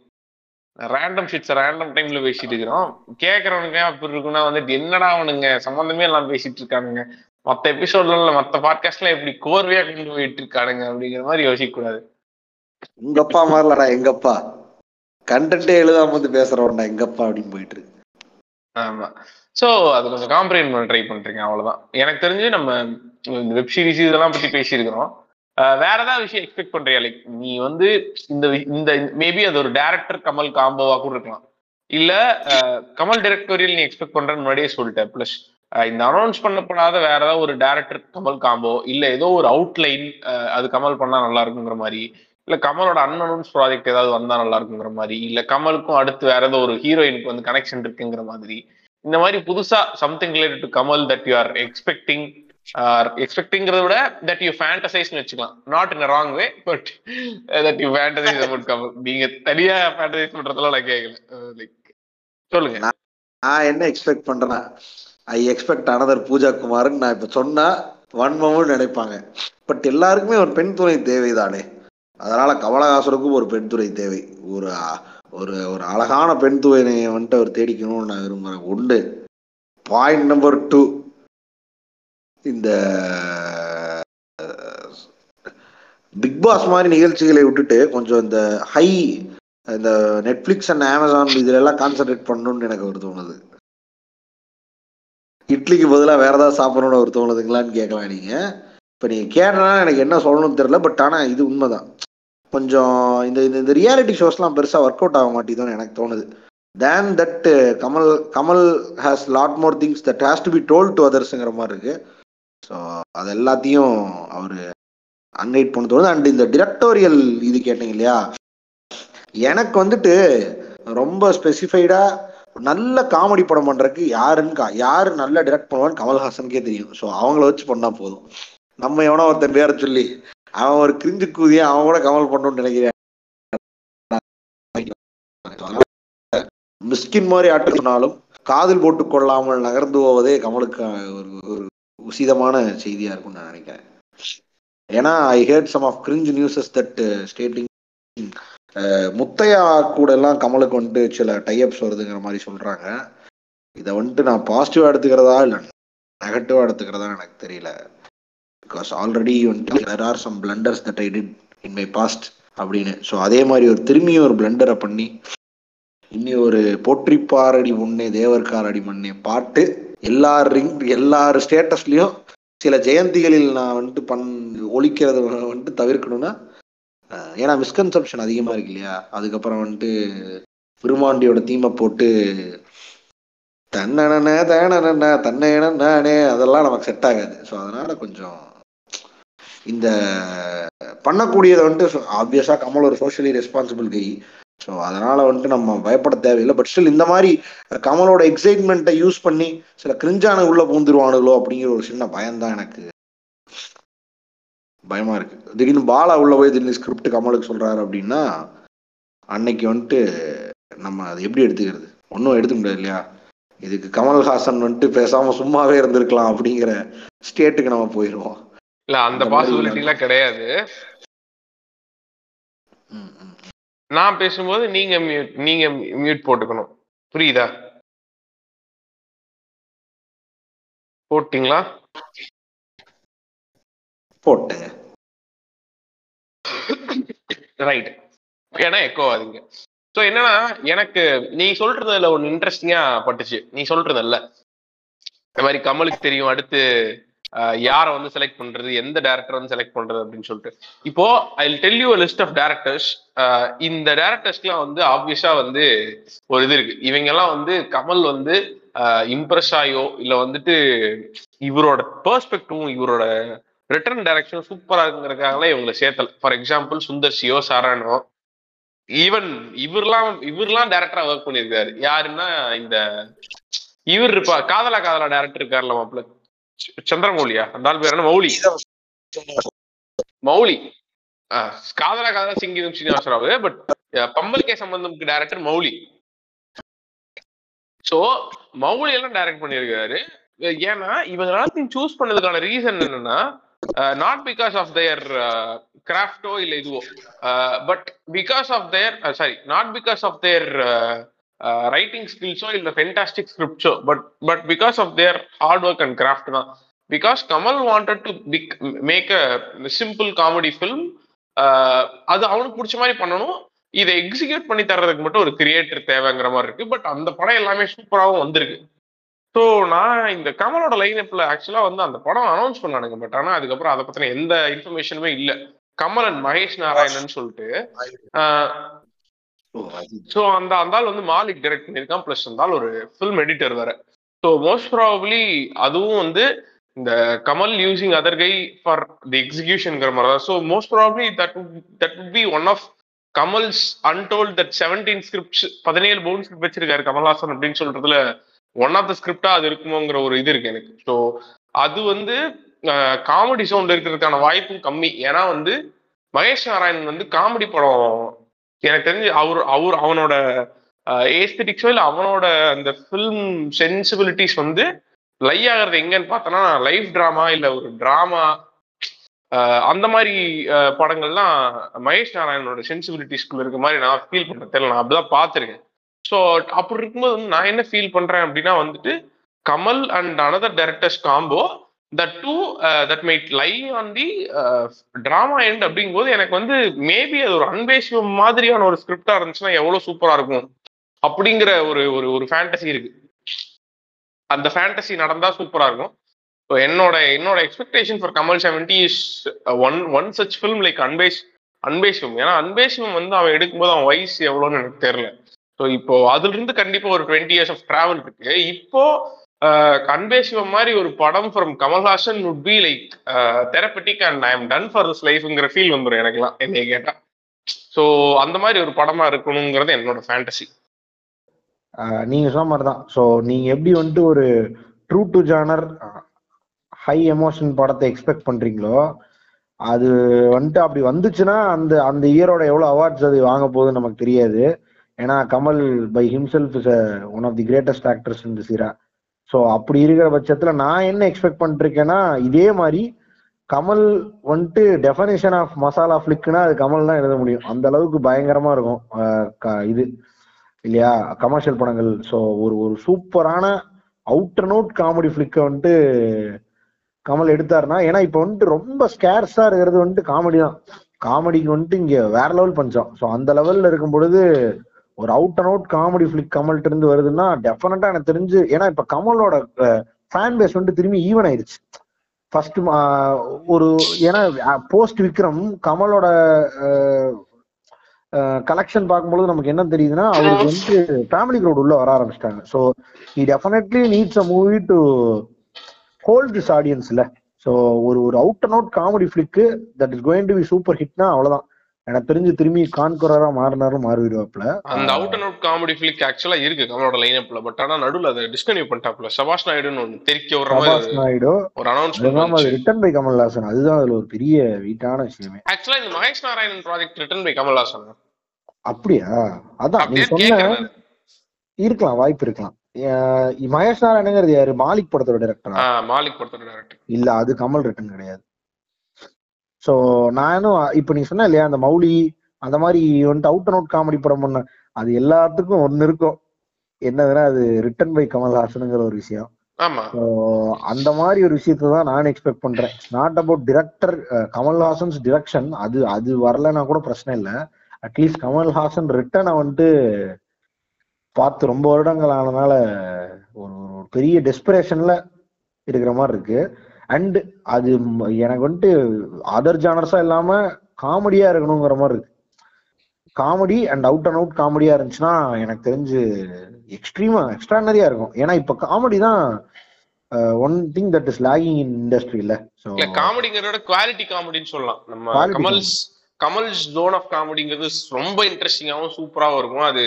random shits random டைம்ல பேசிட்டு இருக்கிறோம். கேக்குறவனுங்க அப்படி இருக்குன்னா வந்துட்டு என்னடா அவனுங்க? சம்பந்தமே எல்லாம் பேசிட்டு இருக்கானுங்க. மத்த எபிசோட்ல மத்த பாட்காஸ்ட்ல எப்படி கோர்வையா கொண்டு போயிட்டு இருக்கானுங்க அப்படிங்கிற மாதிரி யோசிக்க கூடாது உங்க அப்பா மாதிரிலடா எங்க அப்பா. கண்டென்ட்டே எழுதாம வந்து பேசுறவன்டா எங்க அப்பா அப்படின்னு போயிட்டு இருக்கு. ஆமா. சோ அது கொஞ்சம் காம்ப்ரிஹெண்ட் பண்ண ட்ரை பண்றீங்க அவ்வளவுதான். எனக்கு தெரிஞ்சு நம்ம வெப் சீரிஸ் இதெல்லாம் பத்தி பேசியிருக்கிறோம். வேற ஏதாவது விஷயம் எக்ஸ்பெக்ட் பண்றியா? லைக் நீ வந்து இந்த இந்த மேபி அது ஒரு டேரக்டர் கமல் காம்போவா கூட இருக்கலாம். இல்ல கமல் டைரக்டோரியல் நீ எக்ஸ்பெக்ட் பண்றேன்னு முன்னாடியே சொல்லிட்டேன். பிளஸ் இந்த அனௌன்ஸ் பண்ணப்படாத வேற ஏதாவது ஒரு டேரக்டர் கமல் காம்போ இல்ல ஏதோ ஒரு அவுட்லைன் அது கமல் பண்ணா நல்லா இருக்குங்கிற மாதிரி இல்ல கமலோட அன்அனௌன்ஸ் ப்ராஜெக்ட் ஏதாவது வந்தா நல்லா இருக்குங்கிற மாதிரி இல்ல கமலுக்கும் அடுத்து வேற ஏதோ ஒரு ஹீரோயினுக்கு வந்து கனெக்ஷன் இருக்குங்கிற மாதிரி. இந்த மாதிரி புதுசா something related to Kamal that you are expecting எக்ஸ்பெக்டிங்கிறத விட தட் யூ ஃபேண்டசைஸ்னு வச்சுக்கலாம் not in wrong way but that you fantasise about Kamal நீங்க தனியா ஃபேண்டசைஸ் பண்றதுலாம் நான் கேட்கல லைக் சொல்லுங்க. நான் என்ன எக்ஸ்பெக்ட் பண்றேன்னா ஐ எக்ஸ்பெக்ட் அனதர் பூஜா குமார்னு நான் இப்ப சொன்னா வன்மமும் நினைப்பாங்க. பட் எல்லாருக்குமே ஒரு பெண் துணை தேவைதானே. அதனால கமலஹாசனுக்கும் ஒரு பெண் துணை தேவை. ஒரு ஒரு ஒரு அழகான பெண் துணையை வந்துட்டு அவர் தேடிக்கணும்னு நான் விரும்புகிறேன் ஒன்று பாயிண்ட் நம்பர் டூ இந்த பிக் பாஸ் மாதிரி நிகழ்ச்சிகளை விட்டுட்டு கொஞ்சம் இந்த ஹை இந்த நெட்ஃப்ளிக்ஸ் அண்ட் அமேசான் இதுல எல்லாம் கான்சென்ட்ரேட் பண்ணணும்னு எனக்கு ஒரு தோணுது. இட்லிக்கு பதிலாக வேற ஏதாவது சாப்பிடணும்னு ஒரு தோணுதுங்களான்னு கேட்கலாம் நீங்க. இப்போ நீங்க கேட்டனா எனக்கு என்ன சொல்லணும்னு தெரியல பட் ஆனால் இது உண்மைதான். கொஞ்சம் இந்த இந்த- இந்த ரியாலிட்டி ஷோஸ்லாம் பெருசாக ஒர்க் அவுட் ஆக மாட்டேங்குதுன்னு எனக்கு தோணுது. Then that Kamal Kamal has lot more things that has to be told to அதர்ஸுங்கிற மாதிரி இருக்கு. அது எல்லாத்தையும் அவர் அன்னைட் பண்ணதோடு தோணுது அண்ட் இந்த டிரெக்டோரியல் இது கேட்டீங்க இல்லையா? எனக்கு வந்துட்டு ரொம்ப ஸ்பெசிஃபைடா நல்ல காமெடி படம் பண்றதுக்கு யாருன்னு கா- யாரு நல்ல டிரெக்ட் பண்ணுவான்னு கமல்ஹாசனுக்கே தெரியும். ஸோ அவங்கள வச்சு பண்ணா போதும். நம்ம எவனோ ஒருத்தன் பேர சொல்லி அவன் ஒரு கிரிஞ்சு கூதிய அவன் கூட கமல் பண்ணணும்னு நினைக்கிறேன். மிஸ்கின் மாதிரி ஆட்டு சொன்னாலும் காதில் போட்டு கொள்ளாமல் நகர்ந்து போவதே கமலுக்கு ஒரு ஒரு உசிதமான செய்தியா இருக்கும்னு நான் நினைக்கிறேன். ஏன்னா I had some of cringe newses that stating Muthaiya கூட எல்லாம் கமலுக்கு வந்துட்டு சில டைப்ஸ் வருதுங்கிற மாதிரி சொல்றாங்க. இதை வந்துட்டு நான் பாசிட்டிவா எடுத்துக்கிறதா இல்லை நெகட்டிவா எடுத்துக்கிறதா எனக்கு தெரியல. பிகாஸ் ஆல்ரெடி வந்துட்டு there are some blunders that I did in my past அப்படின்னு. ஸோ அதே மாதிரி ஒரு திரும்பியும் ஒரு பிளண்டரை பண்ணி இன்னி ஒரு போற்றிப்பாரடி முன்னே தேவர்காரடி மண்ணே பாட்டு எல்லார் ரிங் எல்லார் ஸ்டேட்டஸ்லயும் சில ஜெயந்திகளில் நான் வந்துட்டு பண் ஒழிக்கிறத வந்துட்டு தவிர்க்கணும்னா ஏன்னா மிஸ்கன்செப்ஷன் அதிகமா இருக்கு இல்லையா? அதுக்கப்புறம் வந்துட்டு விருமாண்டியோட தீமை போட்டு தன்னன தேனன தன்னே அதெல்லாம் நமக்கு செட் ஆகாது. ஸோ அதனால கொஞ்சம் இந்த பண்ணக்கூடியதை வந்துட்டு ஆப்வியஸா கமல் ஒரு சோஷியலி ரெஸ்பான்சிபிள் கை ஸோ அதனால வந்துட்டு நம்ம பயப்பட தேவையில்லை. பட் ஸ்டில் இந்த மாதிரி கமலோட எக்ஸைட்மெண்ட்டை யூஸ் பண்ணி சில கிரிஞ்சான உள்ள பூந்துருவானுங்களோ அப்படிங்கிற ஒரு சின்ன பயம்தான் எனக்கு. பயமா இருக்கு. திடீர்னு பாலா உள்ள போய் திடீர்னு ஸ்கிரிப்ட் கமலுக்கு சொல்றாரு அப்படின்னா அன்னைக்கு வந்துட்டு நம்ம அதை எப்படி எடுத்துக்கிறது? ஒன்றும் எடுத்துக்க முடியாது இல்லையா? இதுக்கு கமல்ஹாசன் வந்துட்டு பேசாம சும்மாவே இருந்திருக்கலாம் அப்படிங்கிற ஸ்டேட்டுக்கு நம்ம போயிடுவோம் இல்ல அந்த பாசிபிலிட்டி எல்லாம் கிடையாது ம், ம். நான் பேசும்போது நீங்க மியூட் நீங்க மியூட் போட்டுக்கணும். புரியுதா? போட்டீங்களா? போட்டேங்க ரைட் ஏன்னா எக்கோ ஆகுதுங்க. ஸோ என்னன்னா எனக்கு நீ சொல்றதுல ஒன்று இன்ட்ரெஸ்டிங்கா பட்டுச்சு. நீ சொல்றதல்ல. இந்த மாதிரி கமலுக்கு தெரியும் அடுத்து யாரை வந்து செலக்ட் பண்றது எந்த டேரக்டர் வந்து செலக்ட் பண்றது அப்படின்னு சொல்லிட்டு. இப்போ I tell you list of directors இந்த டேரக்டர்ஸ்க்குலாம் வந்து ஆப்வியஸா வந்து ஒரு இது இருக்கு. இவங்க எல்லாம் வந்து கமல் வந்து இம்ப்ரெஸ் ஆயோ இல்ல வந்துட்டு இவரோட பெர்ஸ்பெக்டிவும் இவரோட ரிட்டர்ன் டைரக்ஷன் சூப்பரா இருக்குங்கிறதுக்காகலாம் இவங்களை சேர்த்தல. ஃபார் எக்ஸாம்பிள் சுந்தர் சியோ சாரானோ ஈவன் இவர்லாம் இவர்லாம் டேரக்டரா ஒர்க் பண்ணியிருக்காரு. யாருன்னா இந்த இவர் இருப்பா காதலா காதலா டேரக்டர் இருக்காருல மாப்பிள்ள. சந்திரமௌலியா அந்த ஆள் பேர் என்ன மௌலி. மௌலி. ஆஹ் காதலா காதலா சிங்கிதம் சீனிவாசராவு. பட் பம்பல்கே சம்பந்தம்க்கு டேரக்டர் மௌலி. சோ மௌலி எல்லாம் டைரக்ட் பண்ணியிருக்காரு. ஏன்னா இவங்க எல்லாத்தையும் சூஸ் பண்ணதுக்கான ரீசன் என்னன்னா நாட் பிகாஸ் ஆஃப் தயர் கிராஃப்டோ இல்ல இதுவோ. But because of their sorry not because of their writing ஸ்கில்ஸோ இல்ல fantastic ஸ்கிரிப்டோ but but because of their hard work and craft தான். Because Kamal wanted to make a simple comedy film அது அவனுக்கு பிடிச்ச மாதிரி பண்ணணும். இதை எக்ஸிக்யூட் பண்ணி தர்றதுக்கு மட்டும் ஒரு கிரியேட்டர் தேவைங்கிற மாதிரி இருக்கு. பட் அந்த படம் எல்லாமே சூப்பராகவும் வந்திருக்கு. ஸோ நான் இந்த கமலோட லைனப்ல ஆக்சுவலா வந்து அந்த படம் அனௌன்ஸ் பண்ணானுங்க. பட் ஆனா அதுக்கப்புறம் அதை பத்தின எந்த இன்ஃபர்மேஷனுமே இல்ல. கமல் அண்ட் மகேஷ் நாராயணன் சொல்லிட்டு ஸோ அந்த அந்த ஆள் வந்து மாலிக் டைரக்ட் பண்ணியிருக்கான் ப்ளஸ் அந்த ஆள் ஒரு ஃபில்ம் எடிட்டர் வேற. ஸோ மோஸ்ட் ப்ராபப்ளி அதுவும் வந்து இந்த Kamal using other guy for the எக்ஸிகியூஷன்ங்கிற மாதிரி தான் so most probably that that be one of Kamal's untold that seventeen scripts பதினேழு பவுன் ஸ்கிரிப்ட் வச்சிருக்காரு கமல்ஹாசன் அப்படின்னு சொல்றதுல ஒன் ஆஃப் த ஸ்கிரிப்டா அது இருக்குமோங்கிற ஒரு இது இருக்கு எனக்கு. ஸோ அது வந்து காமெடி சவுண்ட் இருக்கிறதுக்கான வாய்ப்பும் கம்மி. ஏன்னா வந்து மகேஷ் நாராயணன் வந்து காமெடி படம் எனக்கு தெரிஞ்சு அவர் அவர் அவனோட ஏஸ்தட்டிக்ஸோ இல்லை அவனோட அந்த ஃபில்ம் சென்சிபிலிட்டிஸ் வந்து லை ஆகிறது எங்கன்னு பார்த்தோன்னா லைஃப் ட்ராமா இல்லை ஒரு ட்ராமா அந்த மாதிரி படங்கள்லாம் மகேஷ் நாராயணனோட சென்சிபிலிட்டிஸ்குள்ள இருக்க மாதிரி நான் ஃபீல் பண்ண தெரியல நான் அப்படிதான் பார்த்துருக்கேன். ஸோ அப்படி இருக்கும்போது வந்து நான் என்ன ஃபீல் பண்றேன் அப்படின்னா வந்துட்டு Kamal and another directors combo that too that might lie on the drama end அப்படிங்கும்போது எனக்கு வந்து மேபி அது ஒரு அன்பேசியம் மாதிரியான ஒரு ஸ்கிரிப்டா இருந்துச்சுன்னா எவ்வளவு சூப்பரா இருக்கும் அப்படிங்கிற ஒரு ஒரு ஒரு ஃபேண்டசி இருக்கு. அந்த ஃபேண்டசி நடந்தா சூப்பரா இருக்கும். ஸோ என்னோட என்னோட expectation for Kamal seventy is one one such film like அன்பேஷ் அன்பேஷம் ஏன்னா அன்பேஷம் வந்து அவன் எடுக்கும்போது அவன் வயசு எவ்வளோன்னு எனக்கு தெரியல. ஸோ இப்போ அதுல இருந்து கண்டிப்பா ஒரு டுவெண்ட்டி இயர்ஸ் ஆஃப் டிராவல் இருக்கு. இப்போ அன்பேசிவம் மாதிரி ஒரு படம் from Kamal Haasan would be like therapeutic and I am done for this லைஃப்ங்கிற feel வந்துடும் எனக்குலாம் என்னைய கேட்டா. ஸோ அந்த மாதிரி ஒரு படமா இருக்கணுங்கிறது என்னோட ஃபேண்டசி நீங்க சொன்ன மாதிரி தான் ஸோ நீங்க எப்படி வந்துட்டு ஒரு true to genre high emotion படத்தை எக்ஸ்பெக்ட் பண்றீங்களோ அது வந்துட்டு அப்படி வந்துச்சுன்னா அந்த அந்த இயரோட எவ்வளோ அவார்ட்ஸ் அது வாங்க போகுதுன்னு நமக்கு தெரியாது. ஏன்னா Kamal by himself is one of the greatest actors இந்த சீரா ஸோ அப்படி இருக்கிற பட்சத்துல நான் என்ன எக்ஸ்பெக்ட் பண்ணிருக்கேன்னா இதே மாதிரி கமல் வந்துட்டு டெஃபனேஷன் ஆஃப் மசாலா ஃபிளிக்னா அது கமல் தான் எழுத முடியும். அந்த அளவுக்கு பயங்கரமா இருக்கும். இது. இல்லையா? கமர்ஷியல் படங்கள். ஸோ ஒரு ஒரு சூப்பரான அவுட் அண்ட் அவுட் காமெடி ஃபிளிக்கை வந்துட்டு கமல் எடுத்தாருன்னா ஏன்னா இப்போ வந்துட்டு ரொம்ப ஸ்கேர்ஸா இருக்கிறது வந்துட்டு காமெடி தான். காமெடிக்கு வந்துட்டு இங்க வேற லெவல் பஞ்சம். ஸோ அந்த லெவல்ல இருக்கும் பொழுது ஒரு out and out comedy flick கமல்கிட்ட இருந்து வருதுன்னா டெஃபினட்டா எனக்கு தெரிஞ்சு ஏன்னா இப்ப கமலோட ஃபேன் பேஸ் வந்துட்டு திரும்பி ஈவன் ஆயிருச்சு. ஃபர்ஸ்ட் ஒரு ஏன்னா போஸ்ட் விக்ரம் கமலோட கலெக்ஷன் பார்க்கும்பொழுது நமக்கு என்ன தெரியுதுன்னா அவருக்கு வந்து ஃபேமிலி க்ரௌட் உள்ள வர ஆரம்பிச்சிட்டாங்க. So he definitely needs a movie to hold this ஆடியன்ஸ்ல so ஒரு ஒரு out and out comedy flick that is going to be super ஹிட்னா அவ்வளோதான் எனக்கு தெரிஞ்சு திரும்பி கான்குரரா மாறினாரும் மாறிடுவாப்ல அந்த out and out comedy flick ஆக்சுவலா இருக்கு கமலோட லைனப்ல பட் ஆனா நடுவுல அதை டிஸ்கன்யூ பண்ணிட்டாப்ல சபாஷ் நாயுடுன்னு ஒன்று தெரிக்க விடுற மாதிரி நாயுடு. ஒரு அனௌன்ஸ்மெண்ட் ரிட்டன் பை கமல்ஹாசன். அதுதான் அதுல ஒரு பெரிய வீட்டான விஷயமே. ஆக்சுவலா இந்த Mahesh Narayanan project written by Kamal Haasan. அப்படியா? அதான் நீ சொன்ன இருக்கலாம் வாய்ப்பு இருக்கலாம். மகேஷ் நாராயணங்கிறது யாரு? மாலிக் படத்தோட டைரக்டரா மாலிக் படத்தோட டேரக்டர் இல்ல அது கமல் ரிட்டன் கிடையாது. சோ நானும் இப்ப நீ சொன்ன இல்லையா அந்த மௌலி அந்த மாதிரி வந்துட்டு அவுட் அண்ட் அவுட் காமெடி படம் பண்ண அது எல்லாத்துக்கும் ஒண்ணு இருக்கும். என்னதுன்னா அது ரிட்டன் பை கமல்ஹாசனுங்கிற ஒரு விஷயம். அந்த மாதிரி ஒரு விஷயத்தை தான் நான் எக்ஸ்பெக்ட் பண்றேன். Not about director Kamal Haasan's direction அது அது வரலன்னா கூட பிரச்சனை இல்லை. அட்லீஸ்ட் கமல்ஹாசன் ரிட்டனை வந்துட்டு பார்த்து ரொம்ப வருடங்கள் ஆனதுனால ஒரு ஒரு பெரிய டெஸ்பிரேஷன்ல இருக்கிற மாதிரி இருக்கு. அண்ட் அது எனக்கு வந்துட்டு அதர் ஜானர்ஸா இல்லாம காமெடியா இருக்கணுங்கிற மாதிரி இருக்கு. Comedy and out and out காமெடியா இருந்துச்சுன்னா எனக்கு தெரிஞ்சு எக்ஸ்ட்ரீமா எக்ஸ்ட்ரானரியா இருக்கும். ஏன்னா இப்ப காமெடி தான் one thing that is lacking in industry இல்ல. ஸோ இல்ல காமெடிங்கிறத குவாலிட்டி காமெடின்னு சொல்லலாம். நம்ம கமல்ஸ் கமல்ஸ் ஜோன் ஆஃப் காமெடிங்கிறது ரொம்ப இன்ட்ரெஸ்டிங்காகவும் சூப்பராகவும் இருக்கும். அது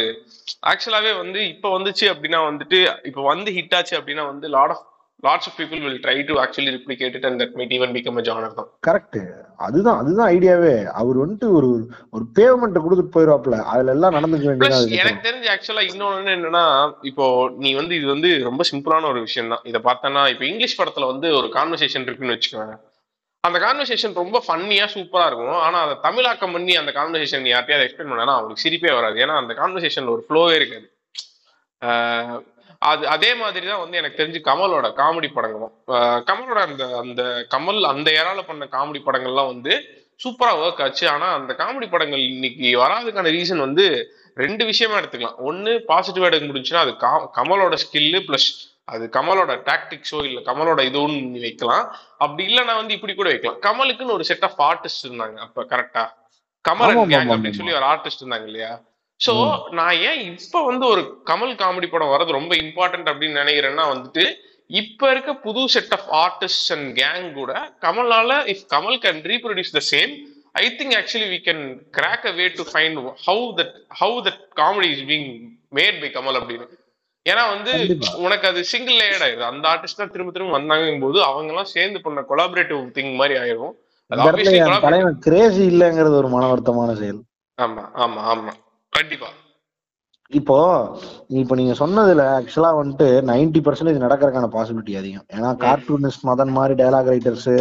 ஆக்சுவலாவே வந்து இப்போ வந்துச்சு அப்படின்னா வந்துட்டு இப்போ வந்து ஹிட் ஆச்சு அப்படின்னா வந்து lot of lots of people will try to actually replicate it and that might even become a genre தான். கரெக்ட் அதுதான் அதுதான் ஐடியாவே அவர் வந்துட்டு ஒரு ஒரு பேமெண்ட் கொடுத்துட்டு போயிடுவாப்ல அதுல எல்லாம் நடந்துக்க வேண்டியது எனக்கு தெரிஞ்சு ஆக்சுவலா இன்னொன்னு என்னன்னா இப்போ நீ வந்து இது வந்து ரொம்ப சிம்பிளான ஒரு விஷயம் தான். இதை பார்த்தனா இப்போ இங்கிலீஷ் படத்துல வந்து ஒரு கான்வர்சேஷன் இருக்குன்னு வச்சுக்கோங்க. அந்த கான்வர்சேஷன் ரொம்ப ஃபன்னியா சூப்பரா இருக்கும். ஆனா அதை தமிழாக்கம் பண்ணி அந்த கான்வர்சேஷன் யார்ட்டையாவது எக்ஸ்பிளைன் பண்ணா அவங்களுக்கு சிரிப்பே வராது. ஏன்னா அந்த கான்வர்சேஷன்ல ஒரு ஃப்ளோவே இருக்காது. அது அதே மாதிரி தான் வந்து எனக்கு தெரிஞ்சு கமலோட காமெடி படங்களும். கமலோட அந்த அந்த கமல் அந்த ஏரால பண்ண காமெடி படங்கள்லாம் வந்து சூப்பரா ஒர்க் ஆச்சு. ஆனா அந்த காமெடி படங்கள் இன்னைக்கு வராதுக்கான ரீசன் வந்து ரெண்டு விஷயமா எடுத்துக்கலாம். ஒன்னு பாசிட்டிவா எடுக்க முடிஞ்சுன்னா அது கா- கமலோட ஸ்கில்லு பிளஸ் அது கமலோட டாக்டிக்ஸோ இல்ல கமலோட இதுவும் வைக்கலாம். அப்படி இல்லைன்னா வந்து இப்படி கூட வைக்கலாம். கமலுக்குன்னு ஒரு செட் ஆஃப் ஆர்டிஸ்ட் இருந்தாங்க. அப்ப கரெக்டா கமல் அப்படின்னு. சொல்லி ஒரு ஆர்டிஸ்ட் இருந்தாங்க இல்லையா? சோ நான் ஏன் இப்ப வந்து ஒரு கமல் காமெடி படம் வர்றது ரொம்ப இம்பார்ட்டன்ட் அப்படின்னு நினைக்கிறேன்னா வந்துட்டு இப்ப இருக்க புது set of artist and gang கூட கமலால if Kamal can reproduce the same I think actually we can crack a way to find how that how that comedy is being made by Kamal அப்படின்னு. ஏன்னா வந்து. உனக்கு அது சிங்கிள் லேயர்ட் ஆயிடுது அந்த ஆர்டிஸ்ட் தான் திரும்ப திரும்ப வந்தாங்கும் போது அவங்க எல்லாம் சேர்ந்து பண்ண கொலாபரேட்டிவ் திங் மாதிரி தலைவன் கிரேசி இல்லைங்கிறது ஒரு மன வருத்தமான செயல். ஆமா ஆமா ஆமா. கண்டிப்பா. இப்போ இப்போ நீங்க சொன்னதுல ஆக்சுவலா வந்துட்டு 90% பர்சன்டேஜ் நடக்கிறதுக்கான பாசிபிலிட்டி அதிகம். ஏன்னா கார்ட்டூனிஸ்ட் மதன் மாதிரி டயலாக் ரைட்டர்ஸ்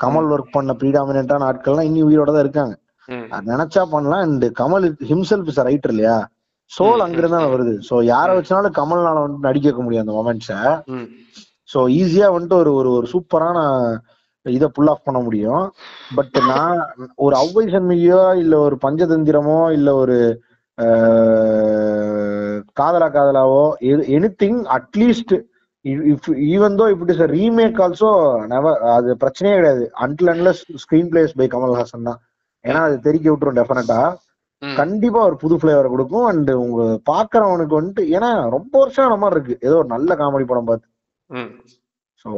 கமல் ஒர்க் பண்ண ப்ரீடாமினான ஆட்கள்லாம் இன்னும் உயிரோட தான் இருக்காங்க. அது நினைச்சா பண்ணலாம். And Kamal himself is writer இல்லையா? சோல் ம், அங்கிருந்து தான் வருது. சோ யார வச்சாலும் கமல்னால வந்துட்டு நடிக்க வைக்க முடியும் அந்த மொமெண்ட்ஸை சோ ஈஸியா வந்துட்டு ஒரு ஒரு ஒரு சூப்பரான இதை புல் ஆஃப் பண்ண முடியும். பட் நான் ஒரு அவ்வை சண்முகியோ இல்ல ஒரு பஞ்சதந்திரமோ இல்ல ஒரு காதலா காதலாவோ anything at least if even தோ இப்படி சார் ரீமேக் ஆல்சோ நெவர் அது பிரச்சனையே கிடையாது. Until unless screen place by Kamal Haasan தான். ஏன்னா அது தெரிக்க விட்டுரும் டெஃபினட்டா. கண்டிப்பா ஒரு புது ஃபிளேவர் கொடுக்கும். அண்ட் உங்க பாக்குறவனுக்கு வந்துட்டு ஏன்னா ரொம்ப வருஷம் ஆன மாதிரி இருக்கு. ஏதோ ஒரு நல்ல காமெடி படம் பார்த்து. So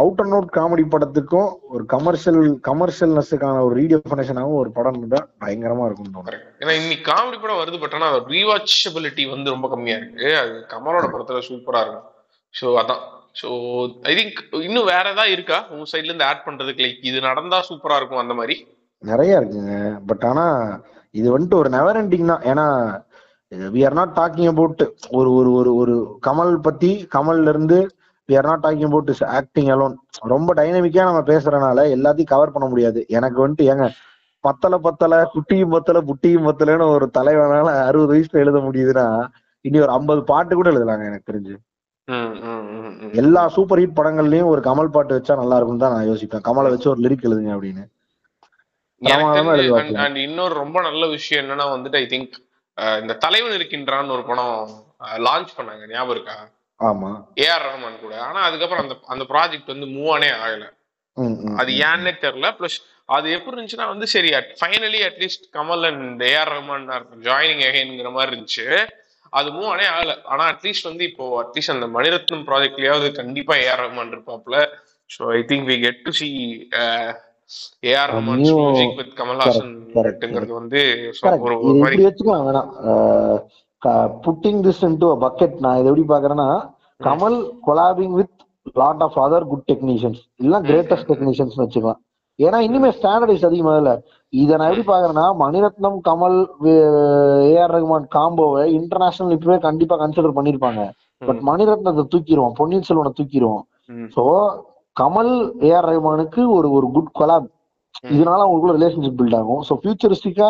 out and out comedy படத்துக்கும் ஒரு கமர்ஷியல் கமர்ஷியல்னஸுக்கான ஒரு ரீடெஃபினேஷனாகவும் ஒரு படம் இருந்தா பயங்கரமா இருக்கும் correct. ஏன்னா இன்னைக்கு காமெடி படம் வருது பட் ஆனா ரீவாச்சபிலிட்டி வந்து ரொம்ப கம்மியா இருக்கு. அது கமலோட படத்துல சூப்பரா இருக்கும். ஸோ அதான். ஸோ ஐ திங்க் இன்னும் வேற ஏதாவது இருக்கா? உங்க சைட்ல இருந்து ஆட் பண்றதுக்கு லைக் இது நடந்தா சூப்பரா இருக்கும் அந்த மாதிரி? நிறைய இருக்குங்க. பட் ஆனா இது வந்துட்டு ஒரு நெவர் எண்டிங் தான். ஏன்னா we are not talking about ஒரு ஒரு ஒரு ஒரு கமல் பத்தி கமல்ல இருந்து we are not talking about acting alone ரொம்ப டைனமிக்கா நம்ம பேசுறதுனால எல்லாத்தையும் கவர் பண்ண முடியாது. எனக்கு வந்துட்டு ஏங்க பத்தல பத்தல குட்டியும் பத்தல புட்டியும் பத்தலன்னு ஒரு தலைவனால அறுபது வயசுல எழுத முடியுதுன்னா இனி ஒரு ஐம்பது பாட்டு கூட எழுதலாங்க எனக்கு தெரிஞ்சு. எல்லா சூப்பர் ஹிட் படங்கள்லயும் ஒரு கமல் பாட்டு வச்சா நல்லா இருக்கும் தான் நான் யோசிப்பேன். கமலை வச்சு ஒரு லிரிக் எழுதுங்க அப்படின்னு. and இன்னொரு ரொம்ப நல்ல விஷயம் என்னன்னா வந்துட்டு ஐ திங்க் இந்த தலைவன் இருக்கின்றான்னு ஒரு படம் லான்ச் பண்ணாங்க. ஞாபகம் இருக்கா? ஆமா. ஏஆர் ரஹ்மான் கூட. ஆனா அதுக்கப்புறம் அந்த அந்த ப்ராஜெக்ட் வந்து மூவ் ஆனே ஆகல. அது ஏன்னே தெரியல. ப்ளஸ் அது எப்படி இருந்துச்சுன்னா வந்து சரி finally at least Kamal and A R Rahman joining அகைன்ங்கிற மாதிரி இருந்துச்சு. அது மூவ் ஆனே ஆகல. ஆனா அட்லீஸ்ட் வந்து இப்போ அட்லீஸ்ட் அந்த மணிரத்னம் ப்ராஜெக்ட்லயாவது கண்டிப்பா AR Rahman இருப்பாப்ல so I think we get to see AR Rahman music with Kamal Haasan வந்து. ஒரு மாதிரி புட்டிங் திஸ் இன்டு பக்கெட் நான் இதை எப்படி பாக்குறேன்னா Kamal collabing with lot of other good technicians இல்ல கிரேட்டஸ்ட் டெக்னீஷியன்ஸ் வச்சுக்கலாம் ஏன்னா இனிமே ஸ்டாண்டர்டைஸ் அதிகமாகல இதை நான் எப்படி பாக்குறேன்னா மணிரத்னம் கமல் ஏஆர் ரஹ்மான் காம்போவை இன்டர்நேஷனல் இப்பவே கண்டிப்பா கன்சிடர் பண்ணிருப்பாங்க. பட் மணிரத்னத்தை தூக்கிடுவோம். பொன்னியின் செல்வனை தூக்கிடுவோம். சோ கமல் ஏஆர் ரஹ்மானுக்கு ஒரு ஒரு குட் கொலாப் இதனால அவங்களுக்குள்ள ரிலேஷன்ஷிப் பில்ட் ஆகும். So ஃபியூச்சரிஸ்டிக்கா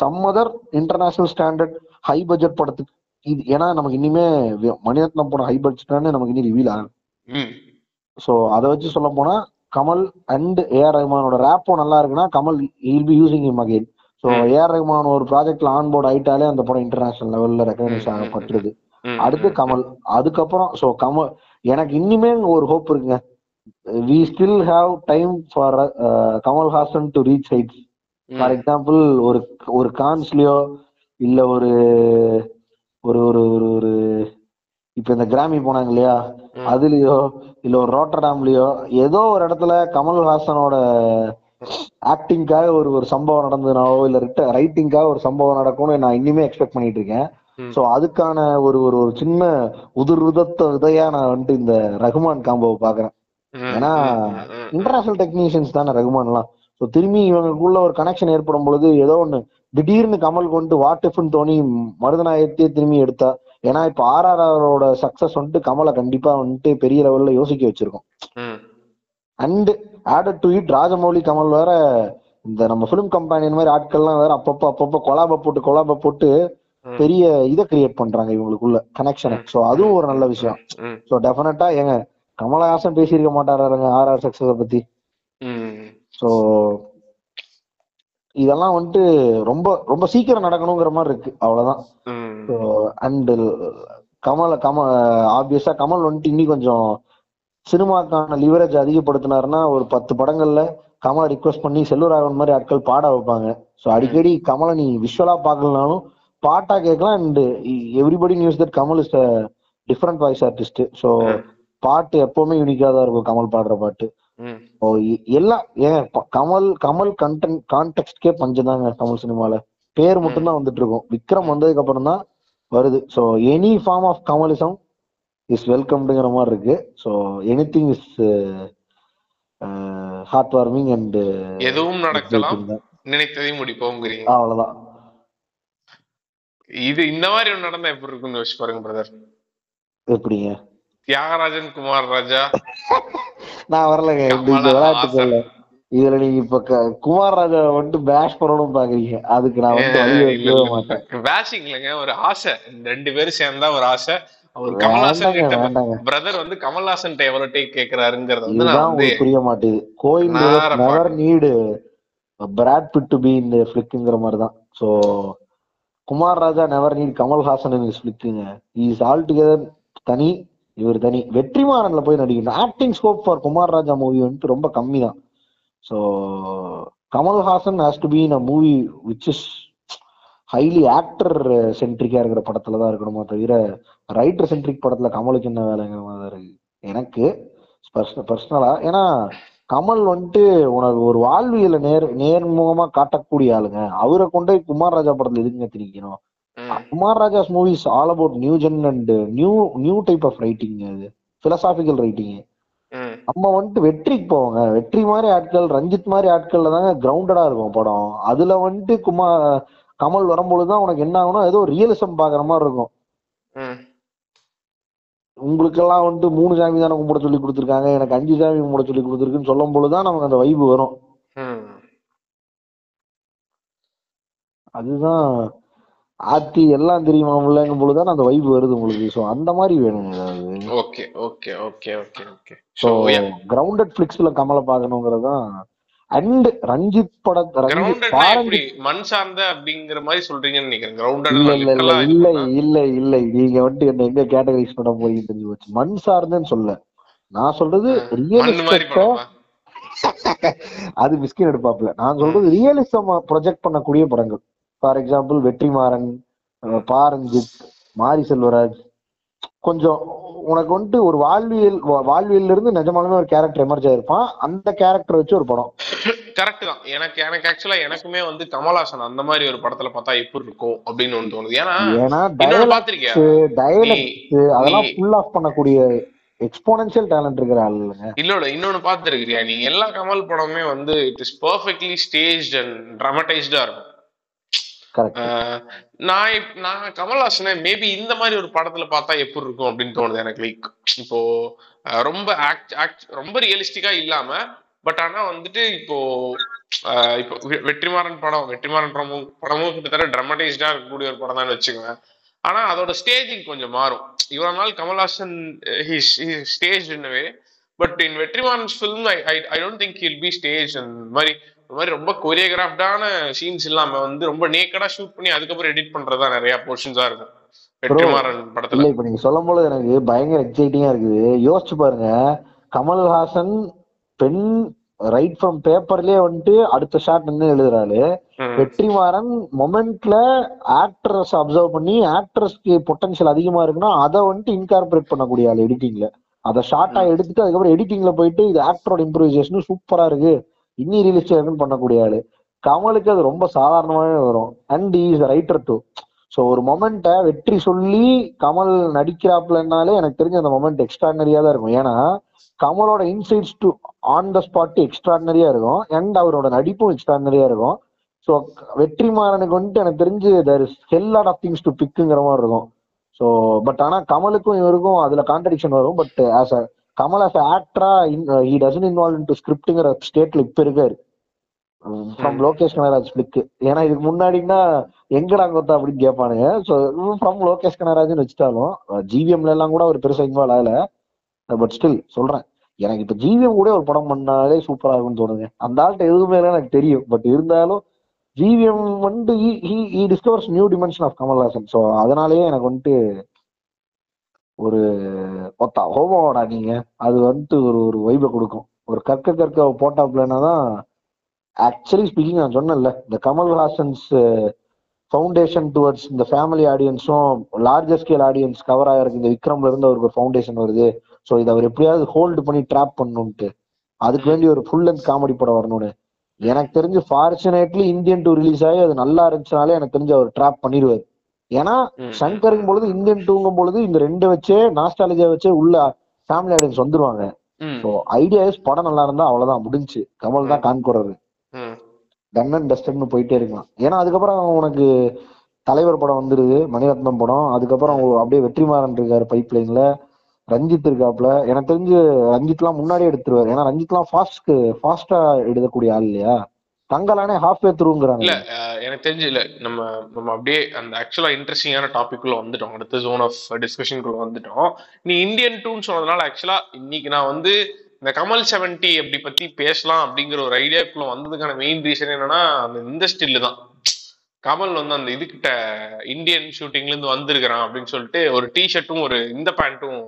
some other international standard high budget படத்துக்கு இது ஏன்னா நமக்கு இனிமே மணிரத்னம் போன ஹை பட்ஜெட்டானு நமக்கு இனி ரிவீல் ஆகும் ஸோ அதை வச்சு சொல்ல போனா கமல் அண்ட் ஏஆர் ரஹ்மானோட ரேப்போ நல்லா இருக்குன்னா Kamal will be using him again so. AR Rahman ஒரு ப்ராஜெக்ட்ல ஆன் போர்டு ஆயிட்டாலே அந்த படம் இன்டர்நேஷனல் லெவல்ல ரெக்கக்னைஸ். ஆகப்பட்டுருது அடுத்து கமல். அதுக்கப்புறம் ஸோ கமல் எனக்கு இன்னுமே ஒரு ஹோப் இருக்குங்க. We still have time for Kamal Haasan to reach heights for example ஒரு ஒரு கான்ஸ்லயோ இல்ல ஒரு ஒரு ஒரு ஒரு ஒரு இப்ப இந்த கிராமி போனாங்க இல்லையா. அதுலயோ இல்ல ஒரு ரோட்டர்டாம்லயோ ஏதோ ஒரு இடத்துல கமல்ஹாசனோட ஆக்டிங்காக ஒரு ஒரு சம்பவம் நடந்ததுனாவோ இல்ல ரைட்டிங்காக ஒரு சம்பவம் நடக்கும்னு நான் இன்னுமே எக்ஸ்பெக்ட் பண்ணிட்டு இருக்கேன். சோ அதுக்கான ஒரு ஒரு ஒரு சின்ன உதிர் விதையா நான் வந்துட்டு இந்த ரகுமான் காம்போவை பாக்குறேன் ஏன்னா. இன்டர்நேஷனல் டெக்னீஷியன்ஸ் தானே ரகுமான்லாம் ஸோ திரும்பி இவங்களுக்குள்ள ஒரு கனெக்ஷன் ஏற்படும் பொழுது ஏதோ ஒண்ணு திடீர்னு கமல் கொண்டு வாட் இஃப்னு தோணி மருதநாயகத்தையே திரும்பி எடுத்தா. ஏன்னா இப்ப ஆர்ஆர்ஆரோட சக்சஸ் வந்துட்டு கமலை கண்டிப்பா வந்துட்டு பெரிய லெவல்ல யோசிக்க வச்சிருக்கோம். And added to it Rajamouli Kamal வேற இந்த நம்ம பிலிம் கம்பெனியன் மாதிரி ஆட்கள்லாம் வேற அப்பப்போ அப்பப்போ கொலாப போட்டு கொலாப போட்டு. பெரிய இதை கிரியேட் பண்றாங்க இவங்களுக்குள்ள கனெக்ஷனை சோ அதுவும் ஒரு நல்ல விஷயம். சோ டெஃபினட்டா ஏங்க கமலஹாசன் பேசியிருக்க மாட்டாருங்க ஆர் ஆர் சக்சஸ பத்தி? சோ இதெல்லாம் வந்துட்டு ரொம்ப ரொம்ப சீக்கிரம் நடக்கணுங்கிற மாதிரி இருக்கு. அவ்வளவுதான். அண்ட் கமல கம ஆப்வியஸா கமல் வந்துட்டு இன்னி கொஞ்சம் சினிமாக்கான லிவரேஜ் அதிகப்படுத்தினாருன்னா ஒரு பத்து படங்கள்ல கமலை ரிக்வெஸ்ட் பண்ணி செல்வராகவன் மாதிரி ஆட்கள் பாட வைப்பாங்க. ஸோ அடிக்கடி கமலை நீ விஷுவலா பார்க்கலனாலும் பாட்டா கேட்கலாம் and everybody knows that Kamal is different voice artist so. பாட்டு எப்பவுமே யூனிக்கா தான் இருக்கும் கமல் பாடுற பாட்டு. எல்லாம் ஏன் கமல் கமல் கண்டென்ட் கான்டெக்ட்கே பஞ்சதாங்க தமிழ் சினிமால. பேர் மட்டும்தான் வந்துட்டு இருக்கும் விக்ரம் வந்ததுக்கு அப்புறம் தான் வருது. So any form of Kamalism is வெல்கம்டுங்கிற மாதிரி இருக்கு so any thing is heart warming and எதுவும் நடக்கலாம். நினைத்ததை முடிப்போங்கிறீங்க அவ்வளவுதான். இது இந்த மாதிரி ஒண்ணு நடந்தா எப்படி இருக்கும்னு யோசிச்சு பாருங்க பிரதர் எப்படிங்க? தியாகராஜன் குமார் ராஜா. நான் வரலங்க இந்த விளையாட்டுக்கள்ல. இதுல நீங்க இப்ப குமார் ராஜா வந்துட்டு பேஷ் பண்ணணும்னு பாக்குறீங்க. அதுக்கு நான் வந்து மாட்டேன். பேஷிங் இல்லைங்க ஒரு ஆசை. இந்த ரெண்டு பேரும் சேர்ந்தா ஒரு ஆசை. அவர் கமல்ஹாசன் கிட்ட பிரதர் வந்து கமல்ஹாசன் எவ்வளவு டேக் கேக்குறாருங்கிறத வந்து நான் வந்து புரிய மாட்டேது. கோயில் never need Brad Pitt to be இந்த ஃபிளிக்குங்கிற மாதிரி தான் so Kumar Raja never need Kamal Haasan in ஃபிளிக்குங்க is all together தனி. இவர் தனி வெற்றிமாறன்ல போய் நடிக்கணும் acting scope for Kumar Raja movie வந்துட்டு ரொம்ப கம்மி தான் so Kamal Haasan has to be in a movie which is highly actor சென்ட்ரிக்கா இருக்கிற படத்துல தான் இருக்கணுமா தவிர ரைட்டர் சென்ட்ரிக் படத்துல கமலுக்கு என்ன வேலைங்கிற மாதிரி தான் இருக்கு. எனக்கு பர்சனலா ஏன்னா கமல் வந்துட்டு உனக்கு ஒரு வாழ்வியல நேர் நேர்முகமா காட்டக்கூடிய ஆளுங்க. அவரை கொண்டு போய் குமார் ராஜா படத்துல எதுக்குங்க திணிக்கணும்? Kumar Raja's movies all about new gen and new new type of writing அது. பிலசாபிக்கல் ரைட்டிங் நம்ம வந்துட்டு வெற்றிக்கு போவோங்க. வெற்றி மாதிரி ஆட்கள் ரஞ்சித் மாதிரி ஆட்கள்ல தாங்க கிரவுண்டடா இருக்கும் படம். அதுல வந்துட்டு குமார் கமல் வரும்பொழுதுதான் உனக்கு என்ன ஆகும்னா ஏதோ ரியலிசம் பாக்குற மாதிரி இருக்கும். உங்களுக்கெல்லாம் வந்துட்டு மூணு சாமி தானே கும்பிட சொல்லி கொடுத்துருக்காங்க. எனக்கு அஞ்சு சாமி கும்பிட சொல்லி கொடுத்துருக்குன்னு சொல்லும் பொழுதுதான் நமக்கு அந்த வைப்பு வரும். அதுதான் ஆத்தி எல்லாம் தெரியுமா இல்லைங்கும் பொழுதுதான் அந்த வைப்பு வருது உங்களுக்கு. ஸோ அந்த மாதிரி வேணுங்க ஏதாவது okay okay okay okay okay so grounded பிளிக்ஸ்ல கமலை பார்க்கணுங்கிறது தான் அண்ட் ரஞ்சித் பட ரஞ்சித் கிரவுண்டட்னா பாரஞ்சித் எப்படி? மண் சார்ந்த அப்படிங்கிற மாதிரி சொல்றீங்கன்னு நினைக்கிறேன். இல்ல இல்ல இல்ல இல்ல இல்ல இல்ல. நீங்க வந்துட்டு என்ன எங்க கேட்டகரைஸ் பண்ண போறீங்க தெரிஞ்சு போச்சு. மண் சார்ந்தேன்னு சொல்ல. நான் சொல்றது மண் மாதிரி ரியலிஸ்டா படமா அது மிஸ்கின் எடுப்பாப்ல நான் சொல்றது ரியலிசம் ப்ரொஜெக்ட் பண்ணக்கூடிய படங்கள். ஃபார் எக்ஸாம்பிள் வெற்றிமாறன் பாரஞ்சித் மாரி செல்வராஜ் கொஞ்சம் உனக்கு வந்துட்டு ஒரு வாழ்வியல் வா- வாழ்வியல்ல இருந்து நிஜமாலுமே ஒரு கேரக்டர் எமர்ஜ் ஆயிருப்பான். அந்த கேரக்டர் வச்சு ஒரு படம். கரெக்ட் தான். எனக்கு எனக்கு ஆக்சுவலா எனக்குமே வந்து கமல்ஹாசன் அந்த மாதிரி ஒரு படத்துல பார்த்தா எப்படி இருக்கும் அப்படின்னு ஒன்று தோணுது. ஏன்னா அதெல்லாம் ஃபுல் ஆஃப் பண்ணக்கூடிய எக்ஸ்போனன்ஷியல் டேலண்ட் இருக்கிற ஆள். இல்ல இல்ல இன்னொன்னு பாத்துருக்கியா நீ எல்லா கமல் படமுமே வந்து it is perfectly stage and ட்ராமடைஸ்டா இருக்கும். நான் நான் கமல்ஹாசனை மேபி இந்த மாதிரி ஒரு படத்துல பார்த்தா எப்படி இருக்கும் அப்படின்னு தோணுது எனக்கு லைக் இப்போ ரொம்ப ரொம்ப ரியலிஸ்டிக்கா இல்லாம பட் ஆனா வந்துட்டு இப்போ இப்போ வெற்றிமாறன் படம் வெற்றிமாறன் படமும் படமும் கிட்டத்தட்ட ட்ரமடைஸ்டா இருக்கக்கூடிய ஒரு படம் தான் வச்சுக்கோங்க. ஆனா அதோட ஸ்டேஜிங் கொஞ்சம் மாறும். இவ்வளவு நாள் கமல்ஹாசன் ஸ்டேஜ் என்னவே but in Vetrimaaran film I I don't think he'll be stage அந்த மாதிரி ஒரு மாதிரி ரொம்ப கொரியோகிராஃப்டான சீன்ஸ் இல்லாம வந்து ரொம்ப நேக்கடா ஷூட் பண்ணி அதுக்கப்புறம் எடிட் பண்றதா நிறைய போர்ஷன்ஸா இருக்கும். வெற்றிமாறன் இல்ல படத்துல இப்ப நீங்க சொல்லும் போது எனக்கு பயங்கர எக்ஸைட்டிங்கா இருக்குது. யோசிச்சு பாருங்க. கமல்ஹாசன் பெண் ரைட் ஃப்ரம் பேப்பர்லயே வந்துட்டு அடுத்த ஷாட் நின்று எழுதுறாரு. வெற்றிமாறன் மொமெண்ட்ல ஆக்ட்ரஸ் அப்சர்வ் பண்ணி ஆக்ட்ரஸ்க்கு பொட்டன்ஷியல் அதிகமா இருக்குன்னா அதை வந்துட்டு இன்கார்பரேட் பண்ணக்கூடிய ஆள் எடிட்டிங்ல அதை ஷார்ட்டா எடுத்துட்டு அதுக்கப்புறம் எடிட்டிங்ல போயிட்டு இது ஆக்டரோட இம்ப்ரூவைசேஷன் சூப்பரா இருக்கு. இன்னி ரியலிஸ்டா பண்ணக்கூடிய ஆளு. கமலுக்கு அது ரொம்ப சாதாரணமாவே வரும். And is writer too so ஒரு மொமெண்ட்டை வெற்றி சொல்லி கமல் நடிக்கிறாப்லனாலே எனக்கு தெரிஞ்ச அந்த மொமெண்ட் எக்ஸ்ட்ராடனரியா தான் இருக்கும். ஏன்னா கமலோட insights to on the spot extraordinarily இருக்கும். அண்ட் அவரோட நடிப்பும் எக்ஸ்ட்ராடனரியா இருக்கும். ஸோ வெற்றிமாறனுக்கு வந்துட்டு எனக்கு தெரிஞ்சு there is hell of things to பிக்குங்கிற மாதிரி இருக்கும். ஸோ பட் ஆனால் கமலுக்கும் இவருக்கும் அதுல கான்ட்ரடிக்ஷன் வரும். But as a Kamal as ஆக்டரா ஹி டசன் இன்வால்வ் இன்டு ஸ்கிரிப்ட்ங்கிற ஸ்டேட்ல இப்ப இருக்காரு. ஃப்ரம். லோகேஷ் கனராஜ் பிளிக்கு ஏன்னா இதுக்கு முன்னாடின்னா எங்கடா கொத்தா அப்படின்னு கேட்பானுங்க. ஸோ ஃப்ரம் லோகேஷ் கனராஜ்னு வச்சுட்டாலும் ஜிவிஎம்ல எல்லாம் கூட அவர் பெருசா இன்வால்வ் ஆகல. பட் ஸ்டில் சொல்றேன். எனக்கு இப்ப ஜிவிஎம் கூட ஒரு படம் பண்ணாலே சூப்பரா இருக்கும்னு தோணுங்க அந்த ஆள்கிட்ட எதுவுமே எனக்கு தெரியும். பட் இருந்தாலும் ஜிவிஎம் வந்து he discovers new dimension of Kamal Haasan so அதனாலேயே எனக்கு வந்துட்டு ஒரு ஒத்தா ஹோமோடா நீங்க? அது வந்துட்டு ஒரு ஒரு வைபை கொடுக்கும். ஒரு கற்க கற்க போட்டாப்லன்னா தான் ஆக்சுவலி ஸ்பீக்கிங் நான் சொன்னேன்ல இந்த கமல்ஹாசன்ஸ் ஃபவுண்டேஷன் டுவர்ட்ஸ் இந்த ஃபேமிலி ஆடியன்ஸும் லார்ஜர் ஸ்கேல் ஆடியன்ஸ் கவர் ஆகிருக்கு இந்த விக்ரம்ல இருந்து அவருக்கு ஒரு ஃபவுண்டேஷன் வருது. ஸோ இதை அவர் எப்படியாவது ஹோல்டு பண்ணி ட்ராப் பண்ணணுன்ட்டு அதுக்கு வேண்டி ஒரு ஃபுல் லென்த் காமெடி படம் வரணும்னு. எனக்கு தெரிஞ்சு ஃபார்ச்சுனேட்லி இந்தியன் டூ ரிலீஸ் ஆகி அது நல்லா இருந்துச்சுனாலே எனக்கு தெரிஞ்சு அவர் ட்ராப் பண்ணிடுவார். ஏன்னா ம். சங்கருங்கும் பொழுது இந்தியன் டூங்கும் பொழுது இந்த ரெண்டு வச்சே நாஸ்டாலஜியா வச்சே உள்ள ஃபேமிலி ஆடியன்ஸ் வந்துருவாங்க. ஸோ ஐடியா படம் நல்லா இருந்தா அவ்வளவுதான் முடிஞ்சு கமல் தான் கான்குறது ம். டன் அண்ட் டஸ்டட்னு போயிட்டே இருக்கலாம். ஏன்னா அதுக்கப்புறம் உனக்கு தலைவர் படம் வந்துருது மணிரத்னம் படம். அதுக்கப்புறம் அப்படியே வெற்றிமாறன் இருக்காரு பைப் லைன்ல ரஞ்சித் இருக்காப்ல எனக்கு தெரிஞ்சு ரஞ்சித்லாம் முன்னாடியே எடுத்துருவாரு. ஏன்னா ரஞ்சித்லாம் ஃபாஸ்ட்க்கு ஃபாஸ்டா எழுதக்கூடிய ஆள் இல்லையா? தங்கலானே ஹாஃப் வே த்ரூங்கிறாங்க இல்ல எனக்கு தெரிஞ்சு இல்ல நம்ம நம்ம அப்படியே அந்த ஆக்சுவலா இன்ட்ரெஸ்டிங்கான டாபிக் குள்ள வந்துட்டோம். அடுத்த ஜோன் ஆஃப் டிஸ்கஷன் குள்ள வந்துட்டோம். நீ இந்தியன் டூன்னு சொன்னதுனால ஆக்சுவலா இன்னைக்கு நான் வந்து இந்த கமல் செவன்டி அப்படி பத்தி பேசலாம் அப்படிங்கிற ஒரு ஐடியாக்குள்ள வந்ததுக்கான மெயின் ரீசன் என்னன்னா அந்த இந்த தான். கமல் வந்து அந்த இதுகிட்ட இந்தியன் ஷூட்டிங்ல இருந்து வந்திருக்கிறான் அப்படின்னு சொல்லிட்டு ஒரு டிஷர்ட்டும் ஒரு இந்த பேண்ட்டும்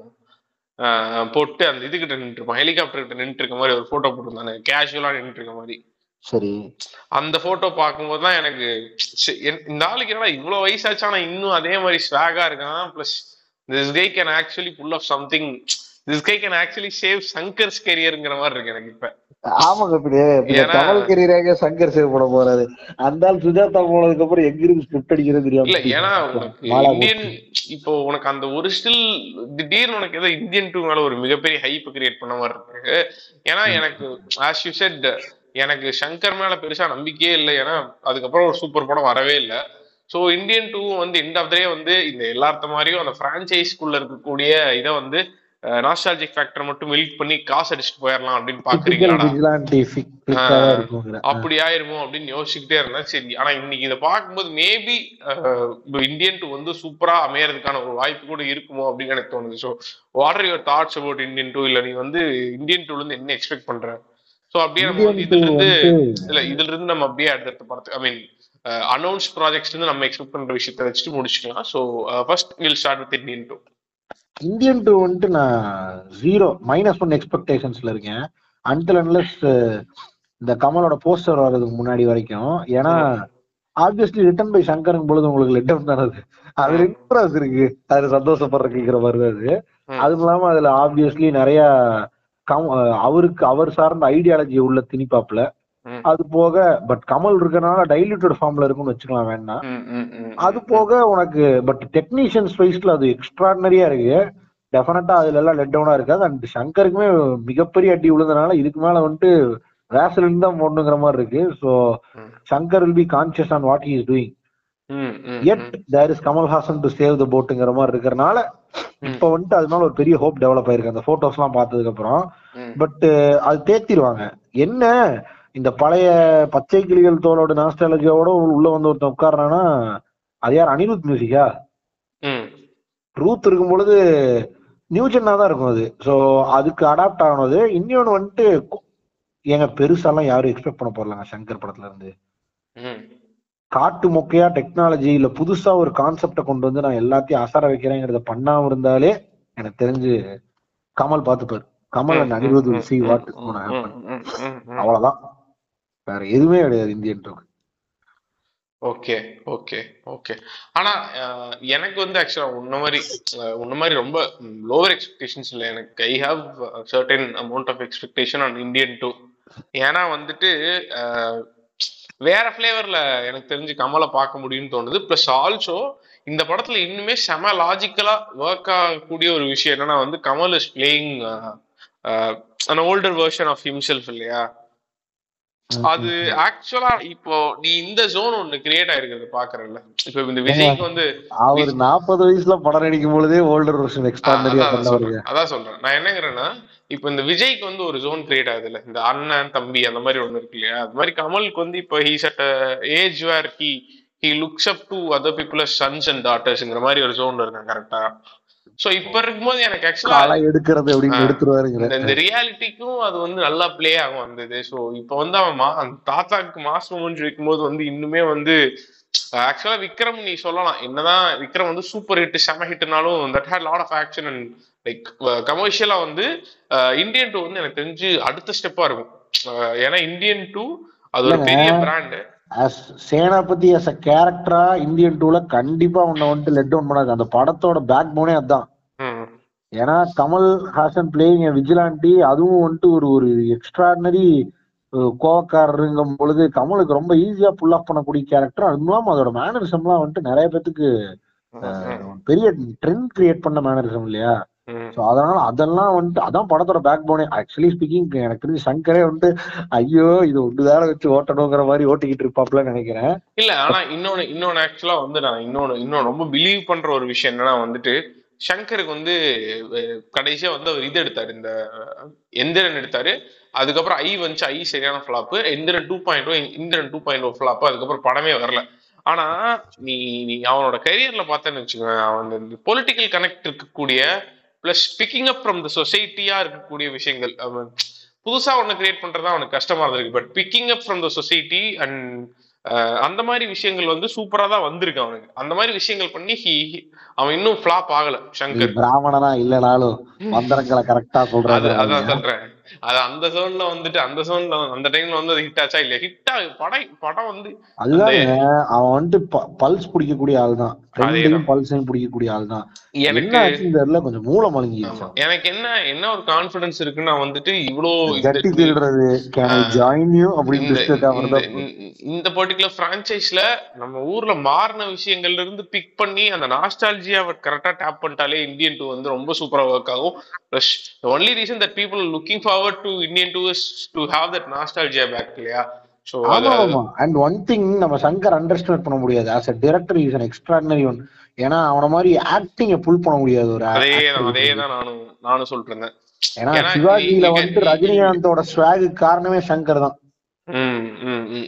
போட்டு அந்த இதுகிட்ட நின்று இருப்பான். ஹெலிகாப்டர் கிட்ட நின்று இருக்க மாதிரி ஒரு போட்டோ போட்டிருந்தாங்க கேஷுவலா நின்று இருக்க மாதிரி. சரி. அந்த போட்டோ பார்க்கும்போது தான் எனக்கு இந்த ஆளுக்கு என்னடா இவ்வளவு வயசாச்சு ஆனா இன்னும் அதே மாதிரி ஸ்வாகா இருக்கான். Plus this guy can actually pull off something this guy can actually save Shankar's கெரியர்ங்கிற மாதிரி இருக்கு எனக்கு இப்ப. ஆமாங்க கமல் கரீராக சங்கர் சேவ் போட போறாரு. அந்த ஆள் சுஜாதா போனதுக்கு அப்புறம் எங்க இருந்து ஸ்கிரிப்ட் அடிக்கிறது இல்ல தெரியாம ஏன்னா இந்தியன் இப்போ உனக்கு அந்த ஒரு ஸ்டில் திடீர்னு உனக்கு ஏதோ இந்தியன் டூ மேல ஒரு மிகப்பெரிய ஹைப் கிரியேட் பண்ண மாதிரி இருக்கு. ஏன்னா எனக்கு ஆஸ் யூ செட் எனக்கு சங்கர் மேல பெருசா நம்பிக்கையே இல்லை. ஏன்னா அதுக்கப்புறம் ஒரு சூப்பர் படம் வரவே இல்லை. ஸோ இந்தியன் டூ வந்து எண்ட் ஆஃப் டே வந்து இந்த எல்லாத்த மாதிரியும் அந்த பிரான்ச்சைஸ்க்குள்ள இருக்கக்கூடிய இதை வந்து நாஸ்டாலஜிக் ஃபேக்டர் மட்டும் மில்க் பண்ணி காசு அடிச்சுட்டு போயிடலாம் அப்படின்னு இருக்குங்கிற அப்படி ஆயிருமோ அப்படின்னு யோசிச்சுக்கிட்டே இருந்தேன். சரி ஆனா இன்னைக்கு இதை பார்க்கும்போது மேபி இந்தியன் டூ வந்து சூப்பரா அமையறதுக்கான ஒரு வாய்ப்பு கூட இருக்குமோ அப்படின்னு எனக்கு தோணுது. So what are your thoughts about Indian two இல்ல நீ வந்து இந்தியன் டூல இருந்து என்ன எக்ஸ்பெக்ட் பண்ற? ஸோ அப்படியே நம்ம இதுல இருந்து இல்ல இதுல இருந்து நம்ம அப்படியே அடுத்தடுத்த படத்துக்கு ஐ மீன் அனௌன்ஸ் ப்ராஜெக்ட்ஸ் இருந்து நம்ம எக்ஸ்பெக்ட் பண்ற விஷயத்தை வச்சுட்டு முடிச்சுக்கலாம். So first will start with Indian two Indian two வந்துட்டு நான் ஜீரோ மைனஸ் ஒன் எக்ஸ்பெக்டேஷன்ஸ்ல இருக்கேன். அன்டில் அன்லஸ் இந்த கமலோட போஸ்டர் வர்றதுக்கு முன்னாடி வரைக்கும். ஏன்னா ஆப்வியஸ்லி ரிட்டன் பை சங்கருங்க பொழுது உங்களுக்கு லெட்டர் தானே அது. அதுல இன்ட்ரெஸ்ட் இருக்கு. அது சந்தோஷப்படுறதுங்கிற மாதிரி தான் அது. அதுவும் இல்லாம அதுல ஆப்வியஸ்லி நிறைய அவருக்கு அவர் சார்ந்த ஐடியாலஜி உள்ள திணிப்பாப்ல ம். அது போக பட் கமல் இருக்கனால டைல்யூட்டட் ஃபார்ம்ல இருக்கும்னு வச்சுக்கலாம் வேணா அது போக உனக்கு பட் டெக்னீஷியன்ஸ் வைஸ்ல அது எக்ஸ்ட்ராடனரியா இருக்கு. டெஃபினட்டா அதுல எல்லாம் லெட் டவுனா இருக்காது. அண்ட் சங்கருக்குமே மிகப்பெரிய அடி விழுந்தனால இதுக்கு மேல வந்துட்டு வேசலின் தான் போடணுங்கிற மாதிரி இருக்கு. ஸோ ம். Shankar will be conscious on what he is doing at there is Kamal Haasan to save the போட்டுங்கிற மாதிரி இருக்கிறனால இப்ப வந்துட்டு அதனால ஒரு பெரிய ஹோப் டெவலப் ஆயிருக்கு. அந்த போட்டோஸ் எல்லாம் பார்த்ததுக்கு அப்புறம். பட் அது தேத்திடுவாங்க என்ன? இந்த பழைய பச்சை கிளிகள் தோலோட நாஸ்டாலஜியோட உள்ள வந்து ஒருத்தன் உட்கார்றானா அது யார்? அனிருத் மியூசிக்கா ம். ட்ரூத் இருக்கும் பொழுது நியூஜென்னா தான் இருக்கும் அது. ஸோ அதுக்கு அடாப்ட் ஆனது. இன்னொன்னு வந்துட்டு கு- ஏங்க பெருசாலாம் யாரும் எக்ஸ்பெக்ட் பண்ண போறலாங்க சங்கர் படத்துல இருந்து. காட்டு மொக்கையா டெக்னாலஜி இல்ல புதுசா ஒரு கான்செப்டை கொண்டு வந்து நான் எல்லாத்தையும் அசர வைக்கிறேங்கிறத பண்ணாம இருந்தாலே எனக்கு தெரிஞ்சு கமல் பார்த்துப்பாரு. கமல் அண்ட் அனிருத் ம், ம். அவ்வளவுதான். வேற எதுவுமே கிடையாது இந்தியன் டூக்கு ஓகே ஓகே ஓகே. ஆனா எனக்கு வந்து ஆக்சுவலா உன்ன மாதிரி உன்ன மாதிரி ரொம்ப லோவர் எக்ஸ்பெக்டேஷன்ஸ் இல்லை. எனக்கு I have certain amount of expectation on Indian two ஏன்னா வந்துட்டு வேற ஃபிளேவர்ல எனக்கு தெரிஞ்சு கமலை பார்க்க முடியும்னு தோணுது. ப்ளஸ் ஆல்சோ இந்த படத்துல இன்னுமே செம லாஜிக்கலா ஒர்க் ஆகக்கூடிய ஒரு விஷயம் என்னன்னா வந்து Kamal is playing an older version of himself இல்லையா? அது ஆக்சுவலா இப்போ நீ இந்த ஜோன் ஒண்ணு கிரியேட் ஆயிருக்கிறது பாக்குறல்ல இப்ப இந்த விஜய்க்கு வந்து அவர் நாற்பது வயசுல படம் நடிக்கும் பொழுதே ஓல்டர் வருஷன் சொல்றேன். அதான் சொல்றேன். நான் என்னங்கிறேன்னா இப்போ இந்த விஜய்க்கு வந்து ஒரு ஜோன் கிரியேட் ஆகுதுல்ல. இந்த அண்ணன் தம்பி அந்த மாதிரி ஒண்ணு இருக்கு இல்லையா? அது மாதிரி கமலுக்கு வந்து இப்போ he's at age where he he looks up to other people sons and டாட்டர்ஸ்ங்கிற மாதிரி ஒரு ஜோன்ல இருக்கான் கரெக்டா சோ இப்ப இருக்கும்போது எனக்கு ஆக்சுவலா எடுக்கிறது அப்படின்னு இந்த- ரியாலிட்டிக்கும் அது வந்து நல்லா ப்ளே ஆகும் வந்தது. ஸோ இப்போ வந்து அவன் மா அந்த தாத்தாக்கு மாஸ் மூஞ்சி வைக்கும்போது வந்து இன்னுமே வந்து ஆக்சுவலா விக்ரம் நீ சொல்லலாம். என்னதான் விக்ரம் வந்து சூப்பர் ஹிட் செம ஹிட்னாலும் that had lot of action and like கமர்ஷியலா வந்து இந்தியன் டூ வந்து எனக்கு தெரிஞ்சு அடுத்த ஸ்டெப்பா இருக்கும். ஏன்னா இந்தியன் டூ அது ஒரு. பெரிய brand as Senapathi as a கேரக்டரா இந்தியன் டூல கண்டிப்பா உன்னை வந்துட்டு லெட் டவுன் பண்ணாது. அந்த படத்தோட பேக் போனே அதான். ஏன்னா கமல் ஹாசன் பிளேயிங் விஜிலாண்டி அதுவும் வந்துட்டு ஒரு ஒரு எக்ஸ்ட்ராடினரி கோவக்காரருங்கும் பொழுது கமலுக்கு ரொம்ப ஈஸியா புல் ஆஃப் பண்ணக்கூடிய கேரக்டர் அதுவும் இல்லாம அதோட மேனரிசம்லாம் வந்துட்டு நிறைய பேத்துக்கு பெரிய ட்ரெண்ட் கிரியேட் பண்ண மேனரிசம் இல்லையா? ஸோ அதனால அதெல்லாம் வந்துட்டு அதான் படத்தோட பேக் போனே ஆக்சுவலி ஸ்பீக்கிங் எனக்கு தெரிஞ்சு சங்கரே வந்துட்டு ஐயோ இது ஒன்று வேற வச்சு ஓட்டணுங்கிற மாதிரி ஓட்டிக்கிட்டு இருப்பாப்ல நினைக்கிறேன். இல்ல ஆனா இன்னொன்னு இன்னொன்னு ஆக்சுவலா வந்து நான் இன்னொன்னு இன்னொன்னு ரொம்ப பிலீவ் பண்ற ஒரு விஷயம் என்னன்னா வந்துட்டு சங்கருக்கு வந்து கடைசியா வந்து அவர் இது எடுத்தாரு இந்த எந்திரன் எடுத்தாரு. அதுக்கப்புறம் ஐ வந்துச்சு ஐ சரியான flop Enthiran two point O Indhiran two point O flop அதுக்கப்புறம் படமே வரல. ஆனா நீ நீ அவனோட கரியர்ல பார்த்தேன்னு வச்சுக்கோங்க அவன் பொலிட்டிக்கல் கனெக்ட் இருக்கக்கூடிய plus picking up from the சொசைட்டியா இருக்கக்கூடிய விஷயங்கள் அவன் புதுசா ஒண்ணு கிரியேட் பண்றதா அவனுக்கு கஷ்டமா இருந்திருக்கு. But picking up from the society and அந்த மாதிரி விஷயங்கள் வந்து சூப்பரா தான் வந்திருக்கு அவனுக்கு. அந்த மாதிரி விஷயங்கள் பண்ணி he அவன் இன்னும் ஃபிளாப் ஆகல சங்கர். பிராமணனா இல்லனாலும் மந்திரங்களை கரெக்டா சொல்றாங்க அதான் சொல்றேன். அது அந்த ஜோன்ல வந்துட்டு அந்த ஜோன்ல அந்த டைம்ல வந்து அது ஹிட் ஆச்சா இல்லையா? ஹிட் ஆகு படம் படம் வந்து அதுதாங்க அவன் வந்துட்டு பல்ஸ் பிடிக்கக்கூடிய ஆள் தான். அதேதான். பல்ஸையும் பிடிக்கக்கூடிய ஆள் தான் எனக்கு ஆச்சுன்னு தெரியல கொஞ்சம் மூளை ஆமா. மலங்கிடுச்சு எனக்கு என்ன என்ன ஒரு கான்பிடன்ஸ் இருக்குன்னா வந்துட்டு ஜட்டி திருடுறது ஆ. ஜாயின் யூ இந்த பர்டிகுலர் பிரான்ச்சைஸ்ல நம்ம ஊர்ல மாறின விஷயங்கள்ல இருந்து பிக் பண்ணி அந்த நாஸ்டாலஜியாவை கரெக்டா டேப் பண்ணிட்டாலே இந்தியன் டூ வந்து ரொம்ப சூப்பரா ஒர்க் ஆகும். Plus only reason that people looking forward to Indian two is to have that nostalgia back இல்லையா? அண்ட் ஒன் திங் நம்ம சங்கர் அண்டர்ஸ்டாண்ட் பண்ண முடியாது. As a director is an extraordinary one ஏன்னா அவன மாதிரி ஆக்டிங்க புல் பண்ண முடியாது ஒரு அதே actor தான் அதே க்கு. தான் நானும் நானும் இருந்தேன் ஏன்னா சிவாஜியில நீ- ரஜினிகாந்தோட ஸ்வாகு காரணமே சங்கர் தான்.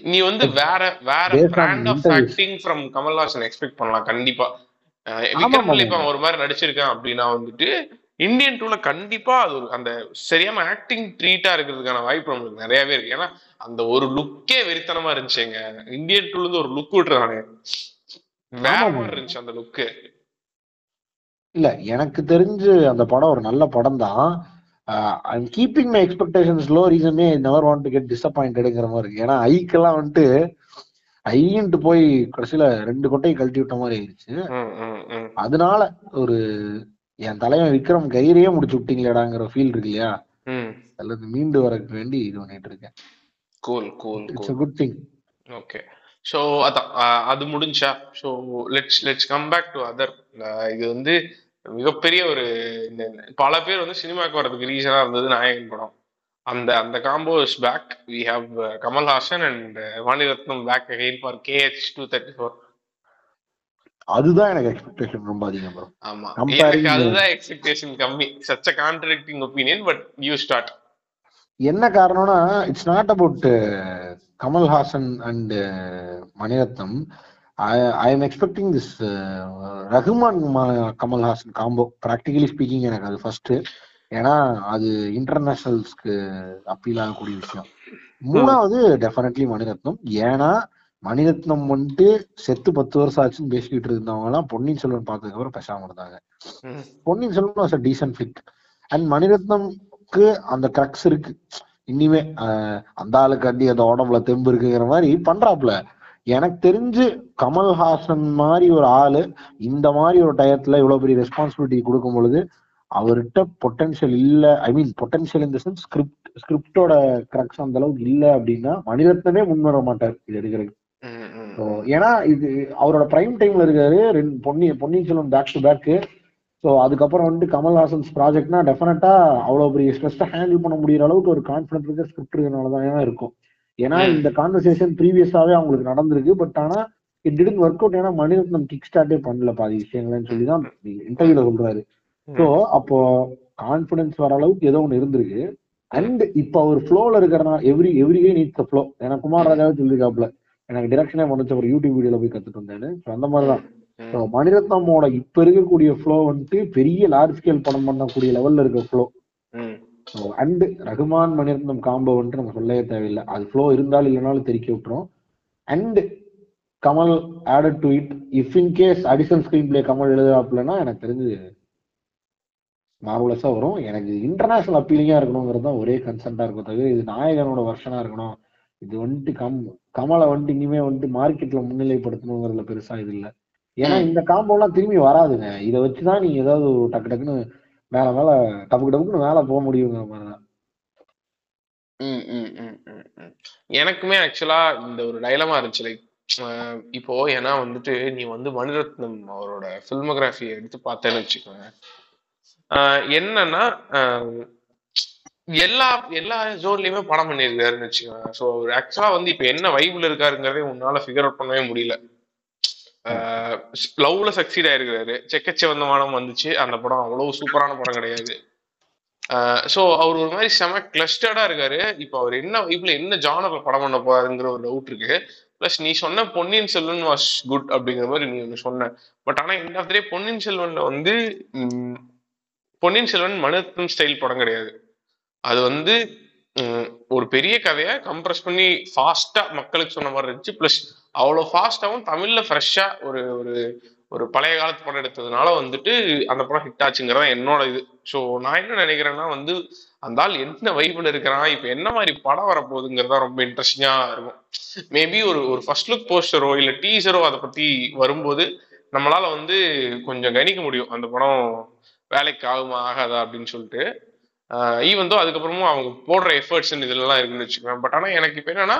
நீ வந்து வேற வேற brand of. Acting from Kamal Haasan expect பண்ணலாம் கண்டிப்பா விக்ரம்ல. இப்ப ஒரு மாதிரி நடிச்சிருக்கான் அப்படின்னா வந்துட்டு இந்தியன் டூல கண்டிப்பா அது ஒரு அந்த சரியான ஆக்டிங் ட்ரீட்டா இருக்கிறதுக்கான வாய்ப்பு நம்மளுக்கு நிறையவே இருக்கு ஏன்னா அந்த ஒரு லுக்கே வெறித்தனமா இருந்துச்சுங்க இந்தியன் டூல இருந்து ஒரு லுக் விட்டுறானே வேற ஆமா, மாதிரி இருந்துச்சு அந்த லுக்கு இல்ல எனக்கு தெரிஞ்சு அந்த படம் ஒரு நல்ல படம் தான். I'm keeping my expectations low ரீசனே நெவர் வாண்ட் டு கெட் டிசப்பாயிண்டடுங்கிற மாதிரி இருக்கு. ஏன்னா ஐக்கெல்லாம் வந்துட்டு ஐன்ட்டு போய் கடைசியில ரெண்டு கொட்டையை கழட்டி விட்ட மாதிரி ஆயிடுச்சு. அதனால ஒரு என் தலைவன் விக்ரம் கயிறையே முடிச்சு விட்டீங்களேடாங்கிற ஃபீல் இருக்கு இல்லையா? அதுல இருந்து மீண்டு வரக்கு வேண்டி இது பண்ணிட்டு இருக்கேன். Cool cool it's good thing okay so அதான் அது முடிஞ்சா so let's let's come back to other இது வந்து மிகப்பெரிய ஒரு பல பேர் வந்து சினிமாக்கு வர்றதுக்கு ரீசனா இருந்தது நாயகன் படம். அந்த அந்த combo is back we have Kamal Haasan and Mani Ratnam back again for KH two thirty four அதுதான் எனக்கு எக்ஸ்பெக்டேஷன் ரொம்ப அதிகம் bro. ஆமா. எனக்கு அதுதான் எக்ஸ்பெக்டேஷன் கம்மி. Such a contradicting opinion but you start என்ன காரணம்னா it's not about Kamal Haasan and Mani Ratnam. I am expecting this Rahman Kamal Haasan combo practically speaking எனக்கு அது ஃபர்ஸ்ட் ஏன்னா அது இன்டர்நேஷனல்ஸ்க்கு அப்பீல் ஆகக்கூடிய விஷயம். மூணாவது டெஃபினெட்லி மணிரத்னம். ஏன்னா மணிரத்னம் வந்துட்டு செத்து பத்து வருஷம் ஆச்சுன்னு பேசிக்கிட்டு இருந்தவங்க எல்லாம் பொன்னியின் செல்வன் பார்த்ததுக்கு அப்புறம் பேசாம இருந்தாங்க. Ponniyin Selvan was a decent and மணிரத்னம்க்கு அந்த கிரக்ஸ் இருக்கு. இனிமே அந்த ஆளுக்கு அடி அந்த உடம்புல தெம்பு இருக்குங்கிற மாதிரி பண்றாப்ல எனக்கு தெரிஞ்சு கமல்ஹாசன் மாதிரி ஒரு ஆளு இந்த மாதிரி ஒரு டயத்துல இவ்வளவு பெரிய ரெஸ்பான்சிபிலிட்டி கொடுக்கும் பொழுது அவர்கிட்ட பொட்டன்ஷியல் இல்ல. ஐ மீன் பொட்டன்ஷியல் இந்த சென்ஸ் ஸ்கிரிப்ட் ஸ்கிரிப்டோட கிரக்ஸ் அந்த அளவுக்கு இல்ல அப்படின்னா மணிரத்னமே முன் வர மாட்டார் இது எடுக்கிறதுக்கு. ஏன்னா இது அவரோட பிரைம் டைம்ல இருக்காரு ரெண்டு Ponni Ponniyin Selvan back to back so அதுக்கப்புறம் வந்துட்டு கமல்ஹாசன்ஸ் ப்ராஜெக்ட்னா டெஃபினட்டா அவ்வளவு பெரிய ஸ்ட்ரெஸ்ஸை ஹேண்டில் பண்ண முடியற அளவுக்கு ஒரு கான்ஃபிடன்ட் இருக்க ஸ்கிரிப்ட் இருக்கனால தான் இருக்கும்? ஏன்னா. இந்த கான்வர்சேஷன் ப்ரீவியஸாவே அவங்களுக்கு நடந்திருக்கு. பட் ஆனா இட் டிடன்ட் ஒர்க் அவுட் ஏன்னா மணிரத்னம் கிக் ஸ்டார்ட்டே பண்ணல பாதி விஷயங்கள்னு சொல்லி தான் இன்டர்வியூல சொல்றாரு ஸோ அப்போ கான்பிடன்ஸ் வர அளவுக்கு ஏதோ ஒன்று இருந்திருக்கு. அண்ட் இப்போ அவர் ஃப்ளோல இருக்கிறனா every every day needs flow ஏன்னா குமார் ராஜாவே சொல்லியிருக்காப்ல எனக்கு டிரெக்ஷனே முடிச்ச ஒரு யூடியூப் வீடியோல போய் கத்துட்டு வந்தேன்னு. அந்த மாதிரி தான் ம். ஸோ மணிரத்னமோட இப்ப இருக்கக்கூடிய ஃப்ளோ வந்துட்டு பெரிய லார்ஜ் ஸ்கேல் படம் பண்ணக்கூடிய லெவல்ல இருக்க flow and Rahman Mani Ratnam combo வந்துட்டு நம்ம சொல்லவே தேவையில்லை. அது ஃப்ளோ இருந்தாலும் இல்லைனாலும் தெரிக்க விட்டுரும். And Kamal added to it if in case additional screenplay Kamal எழுதுறாப்புலன்னா எனக்கு தெரிஞ்சு மார்வலஸா வரும். எனக்கு இன்டர்நேஷனல் அப்பீலிங்கா இருக்கணுங்கிறது தான் ஒரே கன்சென்டா இருக்கும் தவிர இது நாயகனோட வருஷனா இருக்கணும். இது வந்துட்டு கம் கமலை வந்துட்டு இனிமே வந்துட்டு மார்க்கெட்ல முன்னிலைப்படுத்தணுங்கிறதுல பெருசா இது இல்ல. ஏன்னா இந்த காம்போலாம் திரும்பி வராதுங்க. இதை வச்சுதான் நீங்க ஏதாவது ஒரு டக்கு டக்குன்னு மேல மேல டப்புக்கு டப்புக்குன்னு மேல போக முடியுங்கிற மாதிரிதான். எனக்குமே ஆக்சுவலா இந்த ஒரு டைலமா இருந்துச்சு. லைக் இப்போ ஏன்னா வந்துட்டு நீ வந்து மணிரத்னம் அவரோட ஃபில்மோகிராஃபி எடுத்து பார்த்தேன்னு வச்சுக்கோங்க. என்னன்னா எல்லா எல்லா ஜோன்லயுமே படம் பண்ணியிருக்காருன்னு வச்சுக்கோங்க. ஸோ ஆக்சுவலா வந்து இப்போ என்ன வைப்ல இருக்காருங்கிறதே உன்னால ஃபிகர் அவுட் பண்ணவே முடியல. லவ்ல சக்சீட் ஆயிருக்கிறாரு. செக்கச்சவந்தமானம் வந்துச்சு. அந்த படம் அவ்வளவு சூப்பரான படம் கிடையாது. ஸோ அவர் ஒரு மாதிரி செம கிளஸ்டர்டா இருக்காரு. இப்போ அவர் என்ன வைப்ல என்ன ஜானர்ல படம் பண்ண போறாருங்கிற ஒரு டவுட் இருக்கு. ப்ளஸ் நீ சொன்ன பொன்னியின் செல்வன் வாஸ் குட் அப்படிங்கிற மாதிரி நீ ஒன்று சொன்ன. பட் ஆனால் இந்த ஆஃப் பொன்னியின் செல்வன்ல வந்து பொன்னியின் செல்வன் மணிரத்னம் ஸ்டைல் படம் கிடையாது. அது வந்து ஒரு பெரிய கதையை கம்ப்ரஸ் பண்ணி ஃபாஸ்டா மக்களுக்கு சொன்ன மாதிரி இருந்துச்சு. ப்ளஸ் அவ்வளோ ஃபாஸ்ட்டாகவும் தமிழில் ஃப்ரெஷ்ஷாக ஒரு ஒரு ஒரு பழைய காலத்து படம் எடுத்ததுனால வந்துட்டு அந்த படம் ஹிட் ஆச்சுங்கிறதா என்னோட இது. ஸோ நான் என்ன நினைக்கிறேன்னா வந்து அந்த ஆள் என்ன வைப்பில் இருக்கிறான் இப்போ என்ன மாதிரி படம் வரப்போகுதுங்கிறதா ரொம்ப இன்ட்ரெஸ்டிங்காக இருக்கும். மேபி ஒரு ஒரு ஃபர்ஸ்ட் லுக் போஸ்டரோ இல்லை டீசரோ அதை பற்றி வரும்போது நம்மளால் வந்து கொஞ்சம் கணிக்க முடியும். அந்த படம் வேலைக்கு ஆகுமா ஆகாதா அப்படின்னு சொல்லிட்டு. ஈவன் தோ அதுக்கப்புறமும் அவங்க போடுற எஃபர்ட்ஸ் இதெல்லாம் இருக்குன்னு வச்சுக்கோங்க பட் ஆனால் எனக்கு இப்போ என்னன்னா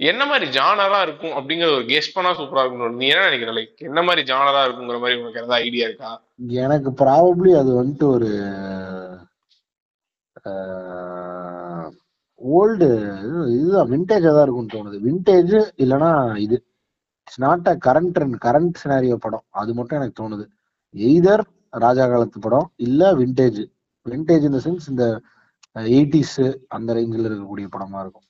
என்ன மாதிரி ஜானரா இருக்கும் அப்படிங்கிற ஒரு கெஸ் பண்ணா சூப்பரா இருக்கும் நீ என்ன நினைக்கிற? லைக் என்ன மாதிரி ஜானரா இருக்குங்கிற மாதிரி உனக்கு ஏதாவது ஐடியா இருக்கா? எனக்கு ப்ராபப்ளி அது வந்துட்டு ஒரு ஓல்டு இதுதான் விண்டேஜா தான் இருக்கும்னு தோணுது. விண்டேஜ் இல்லைன்னா இது it's not a current current scenario படம். அது மட்டும் எனக்கு தோணுது. எய்தர் ராஜா காலத்து படம் இல்ல விண்டேஜ் விண்டேஜ் இந்த சென்ஸ் இந்த எயிட்டிஸ் அந்த ரேஞ்சில் இருக்கக்கூடிய படமா இருக்கும்.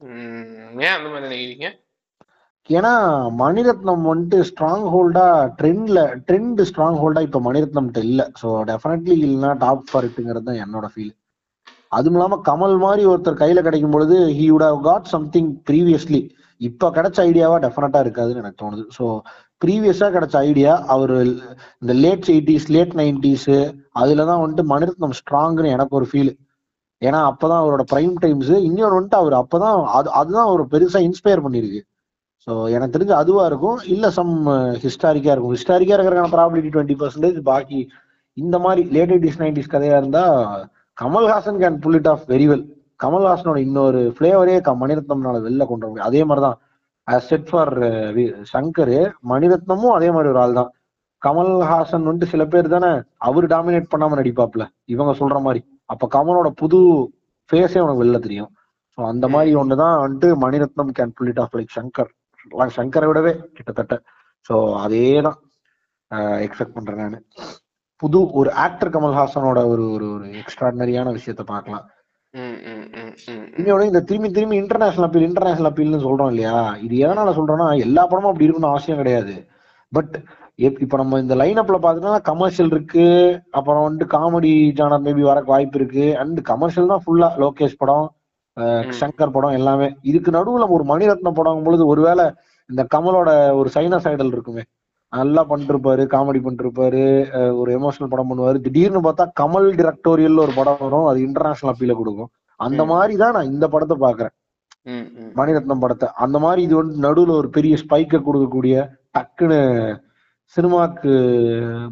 ஏன் அந்த மாதிரி நினைக்கிறீங்க? ஏன்னா மணிரத்னம் வந்துட்டு ஸ்ட்ராங் ஹோல்டா ட்ரெண்ட்ல ட்ரெண்ட் ஸ்ட்ராங் ஹோல்டா இப்ப மணிரத்னம்கிட்ட இல்ல. ஸோ டெஃபினெட்லி இல்லைன்னா டாப் ஃபர்ட்டுங்கிறது தான் என்னோட ஃபீல் அதுவும் இல்லாம கமல் மாதிரி ஒருத்தர் கையில கிடைக்கும் பொழுது he would have got something previously இப்ப கிடைச்ச ஐடியாவா டெஃபினட்டா இருக்காதுன்னு எனக்கு தோணுது. ஸோ ப்ரீவியஸா கிடைச்ச ஐடியா அவர் இந்த லேட் எயிட்டிஸ் லேட் நைன்டிஸ் அதுல தான் வந்துட்டு மணிரத்னம் ஸ்ட்ராங்னு எனக்கு ஒரு ஃபீல் ஏன்னா அப்பதான் அவரோட பிரைம் டைம்ஸ் இன்னொரு வந்துட்டு அவர் அப்பதான் அது அதுதான் அவர் பெருசா இன்ஸ்பயர் பண்ணிருக்கு. ஸோ எனக்கு தெரிஞ்சு அதுவா இருக்கும். இல்ல சம் ஹிஸ்டாரிக்கா uh, இருக்கும். ஹிஸ்டாரிக்கா இருக்கிறக்கான ப்ராபிலிட்டி டுவெண்ட்டி பர்சன்டேஜ் பாக்கி இந்த மாதிரி லேட் எயிட்டிஸ் நைன்டிஸ் கதையா இருந்தா Kamal Haasan can pull it off very well கமல்ஹாசனோட இன்னொரு ஃபிளேவரே மணிரத்னம்னால வெளில கொண்டு வர அதே மாதிரி தான் செட் ஃபார் uh, சங்கர் மணிரத்னமும் அதே மாதிரி ஒரு ஆள் தான். கமல்ஹாசன் வந்துட்டு சில பேர் தானே அவர் டாமினேட் பண்ணாம நடிப்பாப்ல. இவங்க சொல்ற மாதிரி. அப்ப கமலோட புது ஃபேஸே உனக்கு வெளில தெரியும். ஸோ அந்த மாதிரி ஒண்ணுதான் வந்துட்டு Mani Ratnam can pull it off like Shankar சங்கரை விடவே கிட்டத்தட்ட. ஸோ அதே தான் எக்ஸ்பெக்ட் பண்றேன் நான். புது ஒரு ஆக்டர் கமல்ஹாசனோட ஒரு ஒரு ஒரு எக்ஸ்ட்ராடனரியான விஷயத்த பார்க்கலாம். இன்னொன்னு இந்த திரும்பி திரும்பி இன்டர்நேஷனல் அப்பீல் இன்டர்நேஷனல் அப்பீல்னு சொல்றோம் இல்லையா? இது எதனால சொல்றோம்னா எல்லா படமும் அப்படி இருக்கணும்னு அவசியம் கிடையாது. பட் இப்ப நம்ம இந்த லைன் அப்ல பாத்தீங்கன்னா கமர்ஷியல் இருக்கு. அப்புறம் வந்து காமெடி ஜானர் மேபி வரக்கு வாய்ப்பு இருக்கு. அண்ட் கமர்ஷியல் தான் ஃபுல்லா லோகேஷ் படம். சங்கர் படம் எல்லாமே. இதுக்கு நடுவுல ஒரு மணிரத்னம் படம் பொழுது ஒருவேளை இந்த கமலோட ஒரு சைனஸ் ஐடல் இருக்குமே. நல்லா பண்ணிருப்பாரு காமெடி பண்ணிருப்பாரு ஒரு எமோஷனல் படம் பண்ணுவாரு. திடீர்னு பார்த்தா கமல் டிரெக்டோரியல் ஒரு படம் வரும். அது இன்டர்நேஷனல் அப்பீல கொடுக்கும். அந்த. மாதிரி தான் நான் இந்த படத்தை பாக்குறேன். மணிரத்னம் படத்தை. அந்த மாதிரி இது வந்து நடுவுல ஒரு பெரிய ஸ்பைக்கை கொடுக்கக்கூடிய டக்குன்னு சினிமாக்கு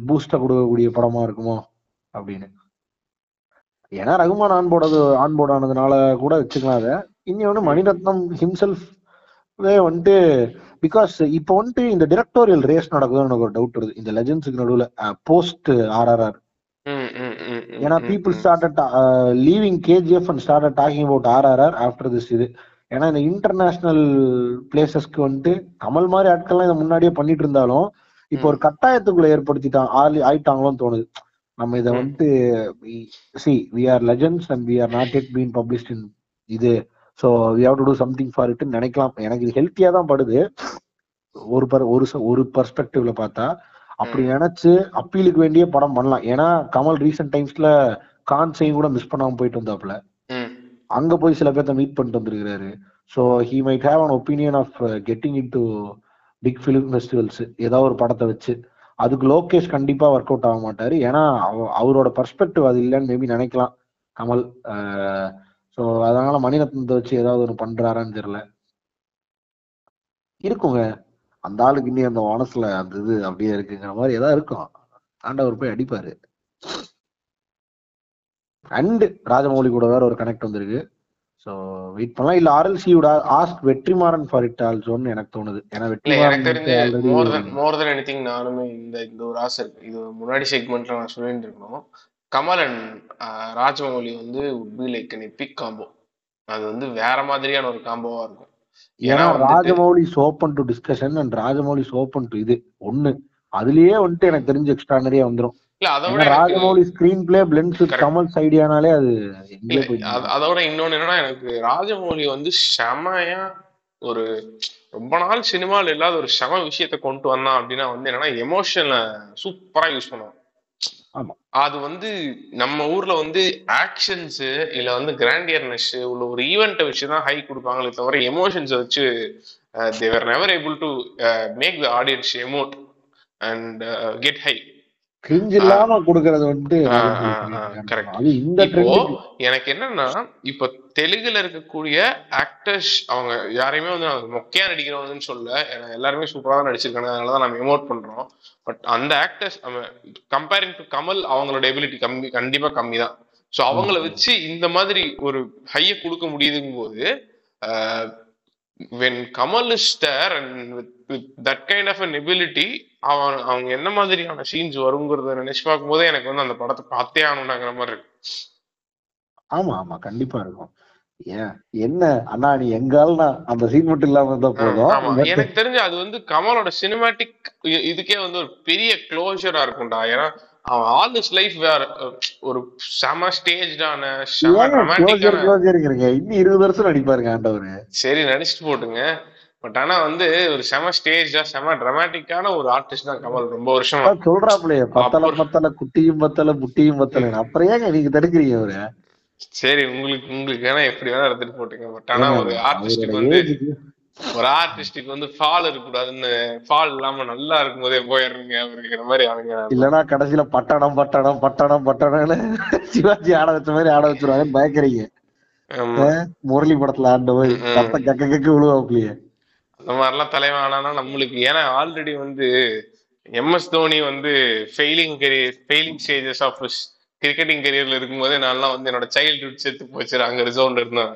பூஸ்ட கொடுக்கக்கூடிய படமா இருக்குமோ அப்படின்னு. ஏன்னா ரகுமான் ஆன்போர்டு ஆன்போர்ட் ஆனதுனால கூட வச்சுக்கலாம் அதை. இன்னொன்னு மணிரத்னம் ஹிம்செல்ஃப் வந்துட்டு பிகாஸ் இப்போ வந்துட்டு இந்த டிரெக்டோரியல் ரேஸ் நடக்குதுன்னு எனக்கு ஒரு டவுட் வருது. இந்த லெஜண்ட்ஸுக்கு நடுவுல போஸ்ட் ஆர்ஆர்ஆர் ஏன்னா people started leaving KGF and started talking about RRR after this இது. ஏன்னா இந்த இன்டர்நேஷனல் பிளேசஸ்க்கு வந்துட்டு கமல் மாதிரி ஆட்கள்லாம் இதை முன்னாடியே பண்ணிட்டு இருந்தாலும் இப்போ ஒரு கட்டாயத்துக்குள்ள ஏற்படுத்திட்டான் ஆளி ஆயிட்டாங்களோன்னு தோணுது. நம்ம இதை ம். வந்துட்டு see we are legends and we are not yet been published in இது. So we have to do something for it நினைக்கலாம். எனக்கு இது ஹெல்த்தியா தான் படுது. ஒரு பர் ஒரு ச- ஒரு பர்ஸ்பெக்டிவ்ல பார்த்தா அப்படி நினைச்சு அப்பீலுக்கு வேண்டிய படம் பண்ணலாம். ஏன்னா கமல் ரீசெண்ட் டைம்ஸ்ல கான்சையும் கூட மிஸ் பண்ணாம போயிட்டு வந்தாப்புல. ம். அங்க போய் சில பேர்த்த மீட் பண்ணிட்டு வந்திருக்கிறாரு. So he might have an opinion of getting into big film festivals ஏதாவது ஒரு படத்தை வச்சு அதுக்கு லோகேஷ் கண்டிப்பா ஒர்க் அவுட் ஆக மாட்டாரு. ஏன்னா அவ- அவரோட பர்ஸ்பெக்டிவ் அது இல்லைன்னு மேபி நினைக்கலாம். கமல் ஸோ அதனால மணிரத்னத்தை வச்சு ஏதாவது ஒன்று பண்றாரான்னு தெரியல. இருக்குங்க. அந்த ஆளுக்கு இன்னும் அந்த மனசுல அந்த இது அப்படியே இருக்குங்கிற மாதிரி ஏதாவது இருக்கும். ஆண்டவர் போய் அடிப்பாரு. அண்ட் ராஜமௌலி கூட வேற ஒரு கனெக்ட் வந்திருக்கு. ஸோ வெயிட் பண்ணலாம் இல்ல RLC would ask Vetrimaaran for it ஆல்சோன்னு எனக்கு தோணுது. ஏன்னா எனக்கு தெரிஞ்சு மோர் தென் மோர் தென் எனிதிங் நானுமே இந்த இந்த ஒரு ஆசை இருக்கு. இது முன்னாடி செக்மெண்ட்ல நான் சொல்லிட்டு இருக்கணும். கமல் அண்ட் ராஜமௌலி வந்து would be like an epic combo அது வந்து வேற மாதிரியான ஒரு காம்போவா இருக்கும். ஏன்னா Rajamouli open to discussion and Rajamouli open to இது. ஒண்ணு. அதுலயே வந்துட்டு எனக்கு தெரிஞ்ச எக்ஸ்ட்ரானரியா எனக்கு Rajamouli screenplay Correct. Kamal's ஐடியானாலே அது அதோட இன்னொன்னு என்னன்னா எனக்கு ராஜமௌலி வந்து செமையா ஒரு ரொம்ப நாள் சினிமாவில் இல்லாத ஒரு செம விஷயத்த கொண்டு வந்தான் அப்படின்னா வந்து என்னன்னா எமோஷனை சூப்பரா யூஸ் பண்ணுவான். அது வந்து நம்ம ஊர்ல வந்து ஆக்ஷன்ஸ் இல்ல வந்து கிராண்டியர்னஸ் உள்ள ஒரு ஈவெண்ட்டை வச்சு தான் ஹை கொடுப்பாங்களே தவிர எமோஷன்ஸை வச்சு they're never able to make the audience emote and get high cringe இல்லாம கொடுக்கறது. அது இந்த எனக்கு என்னன்னா இப்ப தெலுங்குல இருக்கக்கூடிய ஆக்டர்ஸ் அவங்க யாரையுமே வந்து மொக்கையா நடிக்கிறவங்கன்னு சொல்ல எல்லாருமே சூப்பரா தான் நடிச்சிருக்காங்க. அதனாலதான் நம்ம எமோட் பண்றோம். பட் அந்த ஆக்டர்ஸ் கம்பேரிங் டு கமல் அவங்களோட எபிலிட்டி கம்மி கண்டிப்பா கம்மி தான் ஸோ அவங்கள வச்சு இந்த மாதிரி ஒரு ஹைய கொடுக்க முடியுதுங்கும் போது when Kamal is there and with that kind of an ability அவன் அவங்க என்ன மாதிரியான சீன்ஸ் வருங்கிறத நினைச்சு பார்க்கும்போதே எனக்கு வந்து அந்த படத்தை பார்த்தே ஆகணும்னாங்கிற மாதிரி இருக்கு. ஆமா ஆமா கண்டிப்பா இருக்கும். என்ன? அண்ணா நீ எங்கால்னா அந்த சீன் மட்டும் இல்லாம இருந்தா போதும். எனக்கு தெரிஞ்சு அது வந்து கமலோட சினிமாட்டிக் இதுக்கே வந்து ஒரு பெரிய க்ளோஷரா இருக்கும்டா. ஏன்னா அவன் ஆல் திஸ் லைஃப் வேற ஒரு செம ஸ்டேஜ்டான செம க்ளோசருங்கிறீங்க இன்னும் இருபது வருஷம் நடிப்பாருங்க ஆண்டவரு. சரி நடிச்சுட்டு போட்டுங்க. பட் ஆனா வந்து ஒரு செம ஸ்டேஜா செம ட்ரமாட்டிக்கான ஒரு ஆர்டிஸ்ட் தான் கமல். ரொம்ப வருஷம். சொல்றாப்லயே பத்தல பத்தல குட்டியும் பத்தல புட்டியும் பத்தல. அப்புறம் ஏங்க நீங்க தடுக்கிறீங்க அவரு? சரி உங்களுக்கு உங்களுக்கு வேணா எப்படி வேணா எடுத்துட்டு போட்டுங்க. பட் ஆனா ஒரு ஆர்டிஸ்டுக்கு அவரோட வந்து ஒரு ஆர்டிஸ்டுக்கு வந்து ஃபால் இருக்கக்கூடாதுன்னு ஃபால் இல்லாம நல்லா இருக்கும்போதே போயிடுறீங்க அப்படிங்கிற மாதிரி அவங்க இல்லனா கடைசியில பட்டணம் பட்டணம் பட்டணம் பட்டணம்னு சிவாஜி ஆட வச்ச மாதிரி ஆட வச்சிருவாங்கன்னு பயக்கிறீங்க. முரளி படத்துல ஆண்ட போய் ம். கத்த கக்க கக்க விழுவாப்லயே அந்த மாதிரிலாம் தலைவன் ஆனானா நம்மளுக்கு ஏன்னா ஆல்ரெடி வந்து எம்எஸ் தோனி வந்து failing career failing stages of cricketing கரியர்ல இருக்கும்போது நான்லாம் வந்து என்னோட சைல்டுஹுட் செத்து போச்சு அங்க ரிசோர்ட் இருந்தேன்.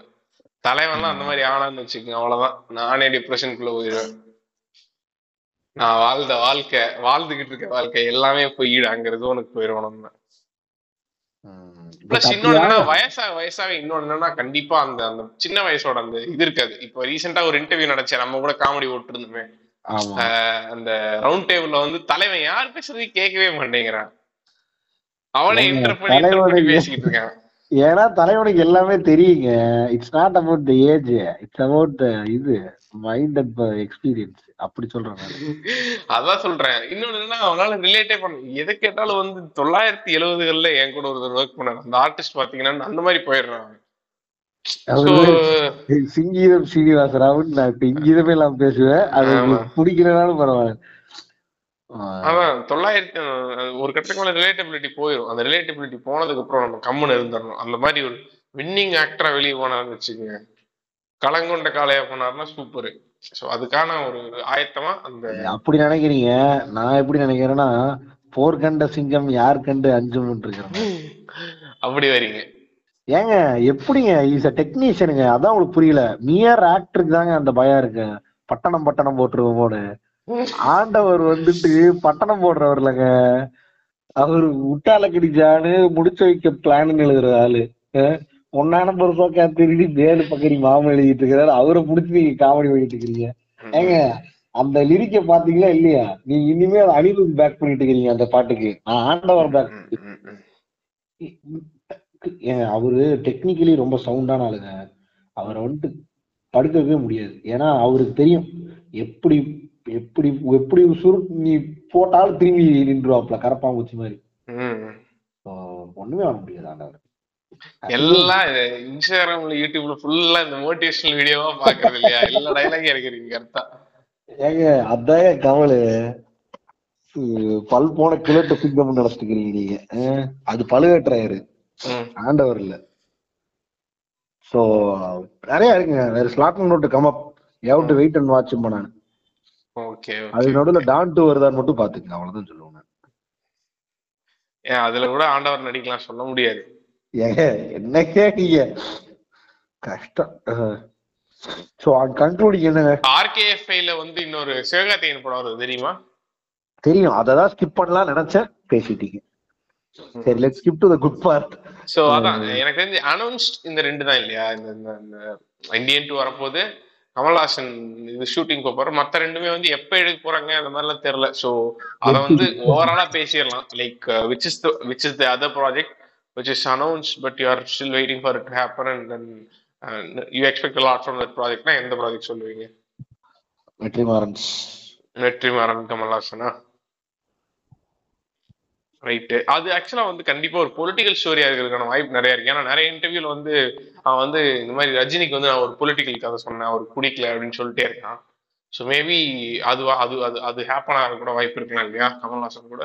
தலைவன்லாம் அந்த மாதிரி ஆனான்னு வச்சுக்கோங்க அவ்வளவுதான். நானே டிப்ரெஷனுக்குள்ள போயிடுவேன். நான் வாழ்ந்த வாழ்க்கை வாழ்ந்துகிட்டு இருக்க வாழ்க்கை எல்லாமே போயிடு அங்க ரிசோனுக்கு போயிடுவோம் நம்ம. பிளஸ் இன்னொன்னு என்னன்னா வயசாக இன்னொன்னு என்னன்னா கண்டிப்பா அந்த அந்த சின்ன வயசோட அந்த இது இருக்காது. இப்போ ரீசெண்டா ஒரு இன்டர்வியூ நடச்சேன் நம்ம கூட காமெடி ஓட்டு இருந்தோமே ஆமா. ஆஹ் அந்த ரவுண்ட் டேபிள்ல வந்து தலைவன் யார் பேசுறது கேட்கவே மாட்டேங்கிறான். அவனே ஏங்க, இன்டர் பண்ணி enter பண்ணி தலைவனுக்கு- பேசிக்கிட்டு இருக்கான். ஏன்னா தலைவனுக்கு எல்லாமே தெரியுங்க. It's not about the age it's about இது மைண்ட் அண்ட் எக்ஸ்பீரியன்ஸ் அப்படி சொல்றேன். அதான் சொல்றேன். இன்னொன்னு என்னன்னா அவனால ரிலேட்டே பண்ண எதை கேட்டாலும் வந்து தொள்ளாயிரத்தி எழுபதுகள்ல என் கூட ஒருத்தர் ஒர்க் பண்ணாரு. அந்த ஆர்டிஸ்ட் பாத்தீங்கன்னா அந்த மாதிரி So, சிங்கீதம் ஸ்ரீனிவாசராவன் நான் இப்ப இங்கீதமே எல்லாம் பேசுவேன். அது பிடிக்கிறனாலும் பரவாயில்ல. அதான் தொள்ளாயிரத்தி ஒரு கட்டத்துக்கு மேல ரிலேட்டபிலிட்டி போயிடும் அந்த ரிலேட்டபிலிட்டி போனதுக்கு அப்புறம் நம்ம கம்முன்னு இருந்துடணும் அந்த மாதிரி ஒரு வின்னிங் ஆக்டரா வெளியே போனாருன்னு வச்சுக்கோங்க. களங்கொண்ட காளையா போனாருன்னா சூப்பர் சோ அதுக்கான ஒரு ஆயத்தமா அந்த அப்படி நினைக்கிறீங்க. நான் எப்படி நினைக்கிறேன்னா போர் கண்ட சிங்கம் யார் கண்டு அஞ்சும் அப்படி வரீங்க. ஏங்க எப்படிங்க? இஸ் அ டெக்னீஷியனுங்க அதான் உங்களுக்கு புரியல. மியர் ஆக்டருக்கு தாங்க அந்த பயம் இருக்கு. பட்டணம் பட்டணம் போட்டுருவோமோன்னு ஆண்டவர் வந்துட்டு பட்டணம் போடுறவர் இல்லைங்க. அவரு முட்டாள கடிச்சான்னு முடிச்சு வைக்க பிளான் எழுதுற ஆளு. ஒன்னான பொறுப்பாக்கா திருடி வேலு பக்கரி மாமன் எழுதிட்டு இருக்கிறாரு. அவரை முடிச்சு நீங்க காமெடி பண்ணிட்டு இருக்கிறீங்க. ஏங்க அந்த லிரிக்க பாத்தீங்களா இல்லையா? நீ இனிமே அனிருத் பேக் பண்ணிட்டு இருக்கிறீங்க அந்த பாட்டுக்கு. நான் ஆண்டவர் பேக் அவரு டெக்னிக்கலி ரொம்ப சவுண்டான ஆளுங்க. அவரை வந்துட்டு படுக்கவே முடியாது. ஏன்னா அவருக்கு தெரியும். எப்படி எப்படி எப்படி சுரு நீ போட்டாலும் திரும்பி நின்றுவாப்ல கரப்பாம்பூச்சி மாதிரி. ஒண்ணுமே பண்ண முடியாது ஆண்டவர். எல்லாம் இன்ஸ்டாகிராம்ல யூடியூப்ல ஃபுல்லா இந்த மோட்டிவேஷனல் வீடியோவா பாக்குறது இல்லையா? எல்லா டைலாகும் இருக்கிறீங்க கரெக்டா ஏங்க அதான் கவலை. பல் போன கிழட்டு சிங்கம் நினைச்சுக்கிறீங்க நீங்க. அது பழுவேற்றாயரு ஆண்டவர் இல்ல. சோ நிறைய இருக்குங்க. வேற slot note come up have to wait and watch நான் ஓகே அது நடுவுல டான் டு வருதான்னு மட்டும் பாத்துக்கங்க அவ்வளவுதான். ஏன் அதுல கூட ஆண்டவர் நடிக்கலாம் சொல்ல முடியாது. ஏங்க என்ன கேட்டீங்க? கஷ்டம். சோ கண்ட்ரோலிங் என்னங்க? ஆர்கேஎஃப்ஐல வந்து இன்னொரு சிவகார்த்திகேயன் படம் வருது தெரியுமா? தெரியும். அததான் ஸ்கிப் பண்ணலாம் நினைச்சேன். பேசிட்டீங்க. சரி let skip to the good part so அதான். எனக்கு தெரிஞ்சு அனௌன்ஸ்ட் இந்த ரெண்டு தான் இல்லையா? இந்த இந்தியன் டூ வரப்போது கமல்ஹாசன் இது ஷூட்டிங் போற மத்த ரெண்டுமே வந்து எப்ப எடுக்க போறாங்க அந்த மாதிரிலாம் தெரியல. சோ அத வந்து ஓவராலா பேசிடலாம். Like which is which is the other project which is announce but you are still waiting for it happen and then you expect lot from that ப்ராஜெக்ட்னா எந்த ப்ராஜெக்ட் சொல்லுவீங்க? வெற்றிமாறன்ஸ் வெற்றிமாறன் கமல்ஹாசனா? ரைட்டு அது ஆக்சுவலா வந்து கண்டிப்பா ஒரு பொலிட்டிக்கல் ஸ்டோரியா இருக்கிறதுக்கான வாய்ப்பு நிறைய இருக்கு. ஏன்னா நிறைய இன்டர்வியூல வந்து அவன் வந்து இந்த மாதிரி ரஜினிக்கு வந்து நான் ஒரு பொலிட்டிக்கல் கதை சொன்னேன் அவர் பிடிக்கல அப்படின்னு சொல்லிட்டே இருக்கான். ஸோ மேபி அது அது அது அது ஹேப்பன் ஆக கூட வாய்ப்பு இருக்கலாம் இல்லையா? கமல்ஹாசன் கூட.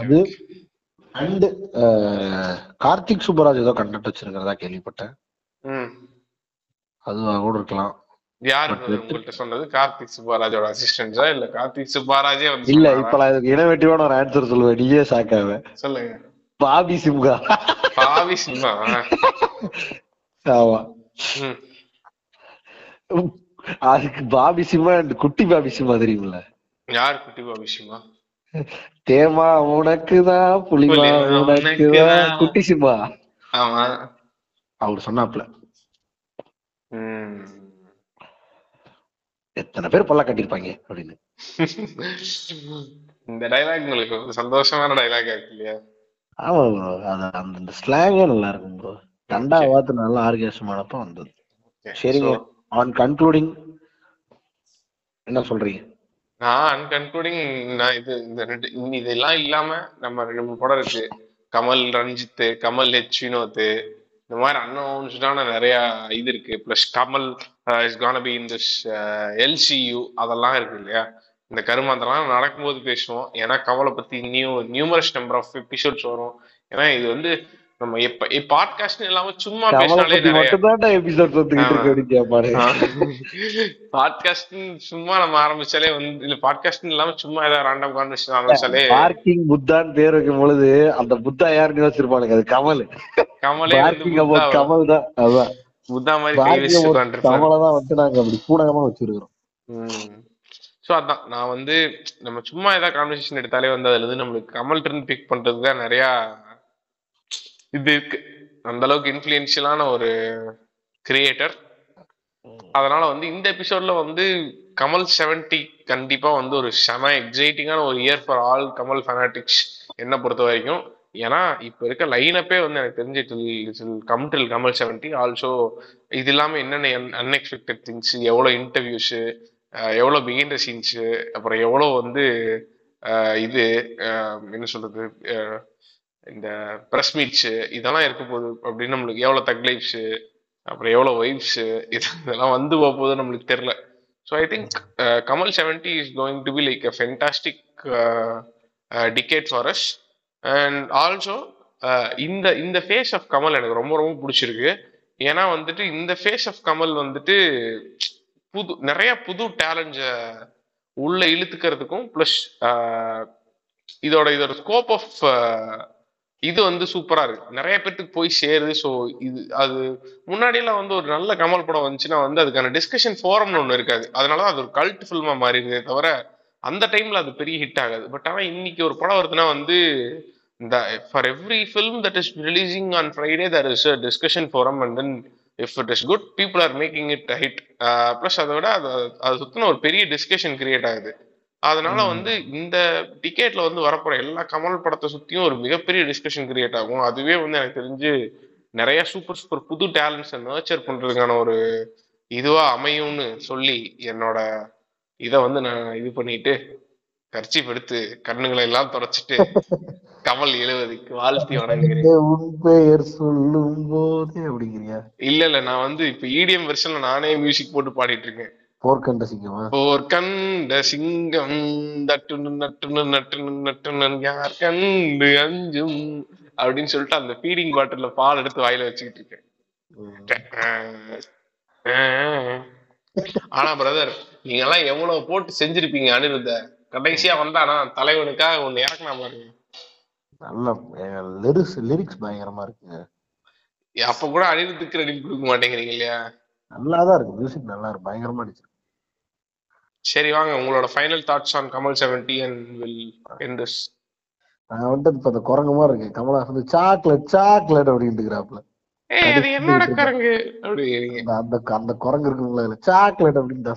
அது அண்ட் கார்த்திக் சுப்பராஜ் ஏதோ கண்டக்ட் வச்சிருக்கிறதா கேள்விப்பட்டேன். அதுவா கூட இருக்கலாம். யாரு உங்கள்கிட்ட சொன்னது? கார்த்திக் சுப்பாராஜோட அசிஸ்டன்ஸா இல்ல கார்த்திக் சுப்பாராஜே வந்து இல்ல? இப்ப நான் இனோவேட்டிவான ஒரு ஆன்சர் சொல்லுவேன். நீயே சாக்காவ சொல்லுங்க. பாபி சிம்கா. பாவி சினிமா ஆமா. அதுக்கு பாபி சிம்மா and குட்டி பாபி சிம்மா தெரியுமில்ல யார் குட்டி பாபி சினிமா தேமா உனக்குதான் புலிமா உனக்குதான். குட்டி சிம்மா. ஆமா. அவர் சொன்னாப்ல எத்தனை பேர் பல்ல கட்டிருப்பாங்க அப்படின்னு. இந்த டைலாக் உங்களுக்கு சந்தோஷமான டைலாக் இல்லையா? ஆமா ப்ரோ அது அந்த ஸ்லாங்கே நல்லா இருக்கும் ப்ரோ தண்டா. வாத்து நல்லா ஆர்கேசமானப்ப வந்தது. சரிங்க ஆன் கன்க்ளூடிங் என்ன சொல்றீங்க? நான் அன்கன்க்ளூடிங் நான் இது இந்த ரெண்டு இதெல்லாம் இல்லாம நம்ம ரெண்டு மூணு படம் இருக்கு. கமல் ரஞ்சித் கமல் ஹெச் வினோத் இந்த மாதிரி அன்அனௌன்ஸ்டான நிறைய இது இருக்கு. Plus Kamal is gonna be in this LCU அதெல்லாம் இருக்கு இல்லையா? இந்த கருமாந்தெல்லாம் நடக்கும்போது பேசுவோம். ஏன்னா கமலை பத்தி new numerous number of episodes வரும். ஏன்னா இது வந்து நம்ம எப்ப பாட்காஸ்ட் இல்லாம சும்மா பேசினாலே பாட்காஸ்ட் சும்மா நம்ம ஆரம்பிச்சாலே வந்து இல்ல பாட்காஸ்ட் இல்லாம சும்மா ஏதாவது ராண்டம் கான்வர்சேஷன் ஆரம்பிச்சாலே பார்க்கிங் புத்தான்னு பேர் வைக்கும் பொழுது அந்த புத்தா யாருன்னு யோசிச்சிருப்பானுங்க அது கமல். கமலே கமல் தான் அதான். புத்தா மாதிரி கை பார்க்கிங் வச்சு அபவுட் உட்காந்துருப்பாரு கமலை தான் வந்து நாங்க அப்படி கூடகமா வச்சிருக்கிறோம். சோ அதான். நான் வந்து நம்ம சும்மா ஏதாவது கான்வர்சேஷன் எடுத்தாலே வந்து அதுல இருந்து நம்மளுக்கு கமல் இருந்து பிக் பண்றதுக்கு தான் நிறைய இது இருக்கு. அந்த அளவுக்கு இன்ஃபுளுன்ஷியலான ஒரு கிரியேட்டர் அதனால வந்து இந்த எபிசோட்ல வந்து கமல் செவன்டி கண்டிப்பா வந்து ஒரு செம எக்ஸைட்டிங்கான ஒரு year for all Kamal fanatics என்ன பொறுத்த வரைக்கும். ஏன்னா இப்ப இருக்க லைனப்பே வந்து எனக்கு தெரிஞ்சு come till Kamal seventy also இது இல்லாம என்னென்ன அன்எக்ஸ்பெக்டட் திங்ஸ் எவ்வளவு இன்டர்வியூஸ் எவ்வளவு பிகிண்ட் சீன்ஸ் அப்புறம் எவ்வளவு வந்து இது என்ன சொல்றது இந்த ப்ரெஸ் மீட்ஸு இதெல்லாம் இருக்க போகுது அப்படின்னு நம்மளுக்கு எவ்வளோ தக் அப்புறம் அப்புறம் எவ்வளவு இது இதெல்லாம் வந்து போக போகுது நம்மளுக்கு தெரில so I think Kamal seventy is going to be like a fantastic decade for us and also இந்த இந்த ஃபேஸ் ஆஃப் கமல் எனக்கு ரொம்ப ரொம்ப பிடிச்சிருக்கு. ஏன்னா வந்துட்டு இந்த ஃபேஸ் ஆஃப் கமல் வந்துட்டு புது நிறைய புது டேலண்ட்ஸை உள்ள இழுத்துக்கிறதுக்கும் ப்ளஸ் uh, இதோட இதோட ஸ்கோப் ஆஃப் இது வந்து சூப்பரா இருக்கு. நிறைய பேர்த்துக்கு போய் சேருது. ஸோ இது அது முன்னாடியெல்லாம் வந்து ஒரு நல்ல கமல் படம் வந்துச்சுன்னா வந்து அதுக்கான டிஸ்கஷன் ஃபோரம்னு ஒன்று இருக்காது. அதனால தான் அது ஒரு கல்ட் ஃபில்மா மாறிடுதே தவிர அந்த டைம்ல அது பெரிய ஹிட் ஆகாது. பட் ஆனால் இன்னைக்கு ஒரு படம் வருதுன்னா வந்து இந்த for every film that is releasing on Friday there is a discussion forum and then if it is good people are making it hit plus அதை விட அது அது சுத்தின ஒரு பெரிய டிஸ்கஷன் கிரியேட் ஆகுது. அதனால வந்து இந்த டிக்கெட்ல வந்து வரப்போற எல்லா கமல் படத்தை சுத்தியும் ஒரு மிகப்பெரிய டிஸ்கஷன் கிரியேட் ஆகும். அதுவே வந்து எனக்கு தெரிஞ்சு நிறைய சூப்பர் சூப்பர் புது டேலண்ட்ஸை நர்ச்சர் பண்றதுக்கான ஒரு இதுவா அமையும்னு சொல்லி என்னோட இதை வந்து நான் இது பண்ணிட்டு கர்ச்சீப் எடுத்து கண்ணுங்களை எல்லாம் தொடச்சிட்டு கமல் எழுவதுக்கு வாழ்த்தி வணங்குகிறேன். சொல்லும் போதே அப்படிங்கிறியா? இல்ல இல்ல. நான் வந்து இப்ப இடிஎம் வெர்ஷன்ல நானே மியூசிக் போட்டு பாடிட்டு இருக்கேன். போர்க்கண்ட சிங்கமா? போர் கண்ட சிங்கம் தட்டுனு நட்டுனு நட்டுனு நட்டுனு யார் கண்டு அஞ்சும்? அப்படின்னு சொல்லிட்டு அந்த ஃபீடிங் பாட்டில பால் எடுத்து வாயில வச்சுக்கிட்டு இருக்கேன். ஆனா பிரதர் நீங்க எல்லாம் எவ்வளவு போட்டு செஞ்சிருப்பீங்க அனிருத்த? கடைசியா வந்தானா தலைவனுக்காக ஒண்ணு இறக்குனா பாருங்க நல்ல லிரிக்ஸ் லிரிக்ஸ் பயங்கரமா இருக்குங்க அப்ப கூட அனிருத்துக்கு கிரெடிட் கொடுக்க மாட்டேங்கிறீங்க இல்லையா? நல்லாதான் இருக்கு மியூசிக் நல்லா இருக்கு பயங்கரமா அடிச்சு சரி வாங்க. உங்களோட final thoughts on Kamal seventy and will end this நான் வந்துட்டு இப்ப அந்த குரங்கு மாதிரி இருக்கு. கமலஹாசன் வந்து சாக்லேட் சாக்லேட் அப்படின்ட்டு இருக்கிறாப்ல ஏய் அது என்னோட கரங்கு? அப்படிங்கிறீங்க அந்த அந்த குரங்கு இருக்குங்களா இல்ல சாக்லேட் அப்படின்னு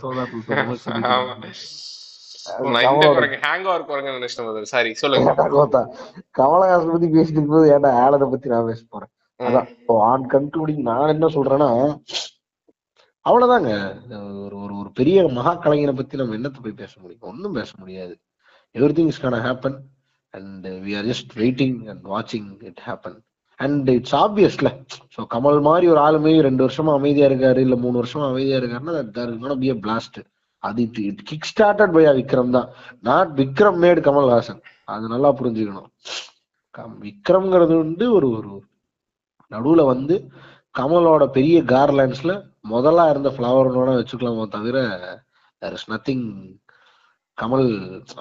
கமலஹாசன் பத்தி பேசிட்டு இருக்கும்போது ஏன்டா ஆலதை பத்தி நான் பேச போறேன்? அதான் ஆன் கன்க்ளூடிங் நான் என்ன சொல்றேன்னா அவ்வளவுதாங்க. ஒரு ஒரு ஒரு பெரிய மகா கலைஞரை பத்தி நம்ம என்னத்தை போய் பேச முடியும்? ஒன்றும் பேச முடியாது. Everything is gonna happen and we are just waiting and வாட்சிங் it happen and it's obviously so Kamal மாதிரி ஒரு ஆளுமே ரெண்டு வருஷமா அமைதியா இருக்காரு இல்ல மூணு வருஷமா அமைதியா இருக்காருன்னா பி பிளாஸ்ட் அது it it kick started by Vikram தான் நாட் விக்ரம் மேட் கமல்ஹாசன் அது நல்லா புரிஞ்சுக்கணும். கம்- விக்ரம்ங்கிறது வந்து ஒரு ஒரு நடுவுல வந்து கமலோட பெரிய கார்லாண்ட்ஸ்ல முதலா இருந்த ஃப்ளவர்னோட வச்சுக்கலாமோ தவிர தெர் இஸ் நத்திங் கமல்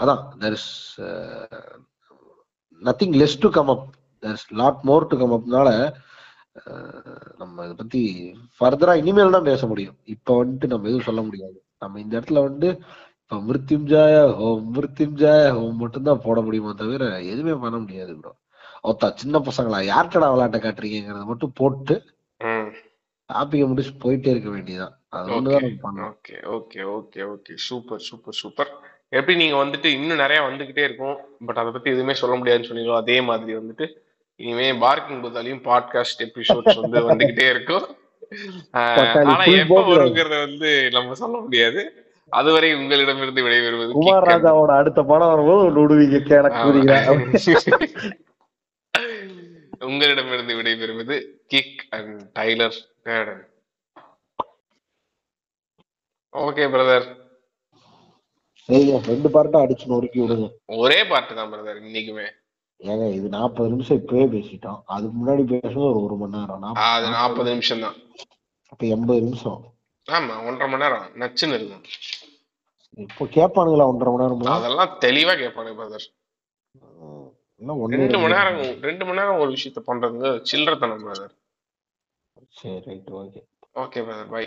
அதான் there is nothing less to come up there is lot more to come அப்னால நம்ம இதை பத்தி ஃபர்தரா இனிமேல் தான் பேச முடியும். இப்ப வந்துட்டு நம்ம எதுவும் சொல்ல முடியாது. நம்ம இந்த இடத்துல வந்து இப்ப மிருத்யுஞ்சாய ஹோம் மிருத்யுஞ்சாய ஹோம் மட்டும்தான் போட முடியுமோ தவிர எதுவுமே பண்ண முடியாது ப்ரோ ஒத்தா சின்ன பசங்களா யார்கிட்ட விளையாட்ட காட்டுறீங்கிறத மட்டும் போட்டு டாபிக்கை முடிச்சு போயிட்டே இருக்க வேண்டியதுதான். அது ஒண்ணுதான் okay okay okay okay super super super எப்படி நீங்க வந்துட்டு இன்னும் நிறைய வந்துகிட்டே இருக்கும். பட் அதை பத்தி எதுவுமே சொல்ல முடியாதுன்னு சொன்னீங்களோ அதே மாதிரி வந்துட்டு இனிமே பார்க்கிங் புத்தாலையும் பாட்காஸ்ட் எபிசோட்ஸ் வந்து வந்துகிட்டே இருக்கும். ஆனா எப்ப. வருங்கிறத வந்து நம்ம சொல்ல முடியாது. அதுவரை உங்களிடமிருந்து விடைபெறுவது குமார் ராஜாவோட அடுத்த படம் வரும்போது ஒண்ணு விடுவீங்க. கேளக்குறீங்க உங்களிடமிருந்து விடைபெறுவது kick and Tyler okay brother ரெண்டு பார்ட்டா அடிச்சு நொறுக்கி விடுங்க. ஒரே பாட்டு தான் பிரதர் இன்னைக்குமே. ஏங்க இது நாற்பது நிமிஷம் இப்பவே பேசிட்டோம். அதுக்கு முன்னாடி பேசுறது ஒரு ஒரு மணி நேரம். அது நாற்பது நிமிஷம் தான். அப்ப எண்பது நிமிஷம். ஆமா ஒன்றரை மணி நேரம். நச்சுன்னு இருக்கும். இப்போ கேட்பானுங்களா ஒன்றரை மணி நேரமா அதெல்லாம் தெளிவா கேட்பானுங்க பிரதர் ரெண்டு மணி நேரம் ரெண்டு மணி நேரம் ஒரு விஷயத்த பண்றது சில்லறத்தனம் பிரதர் சரி right okay okay brother bye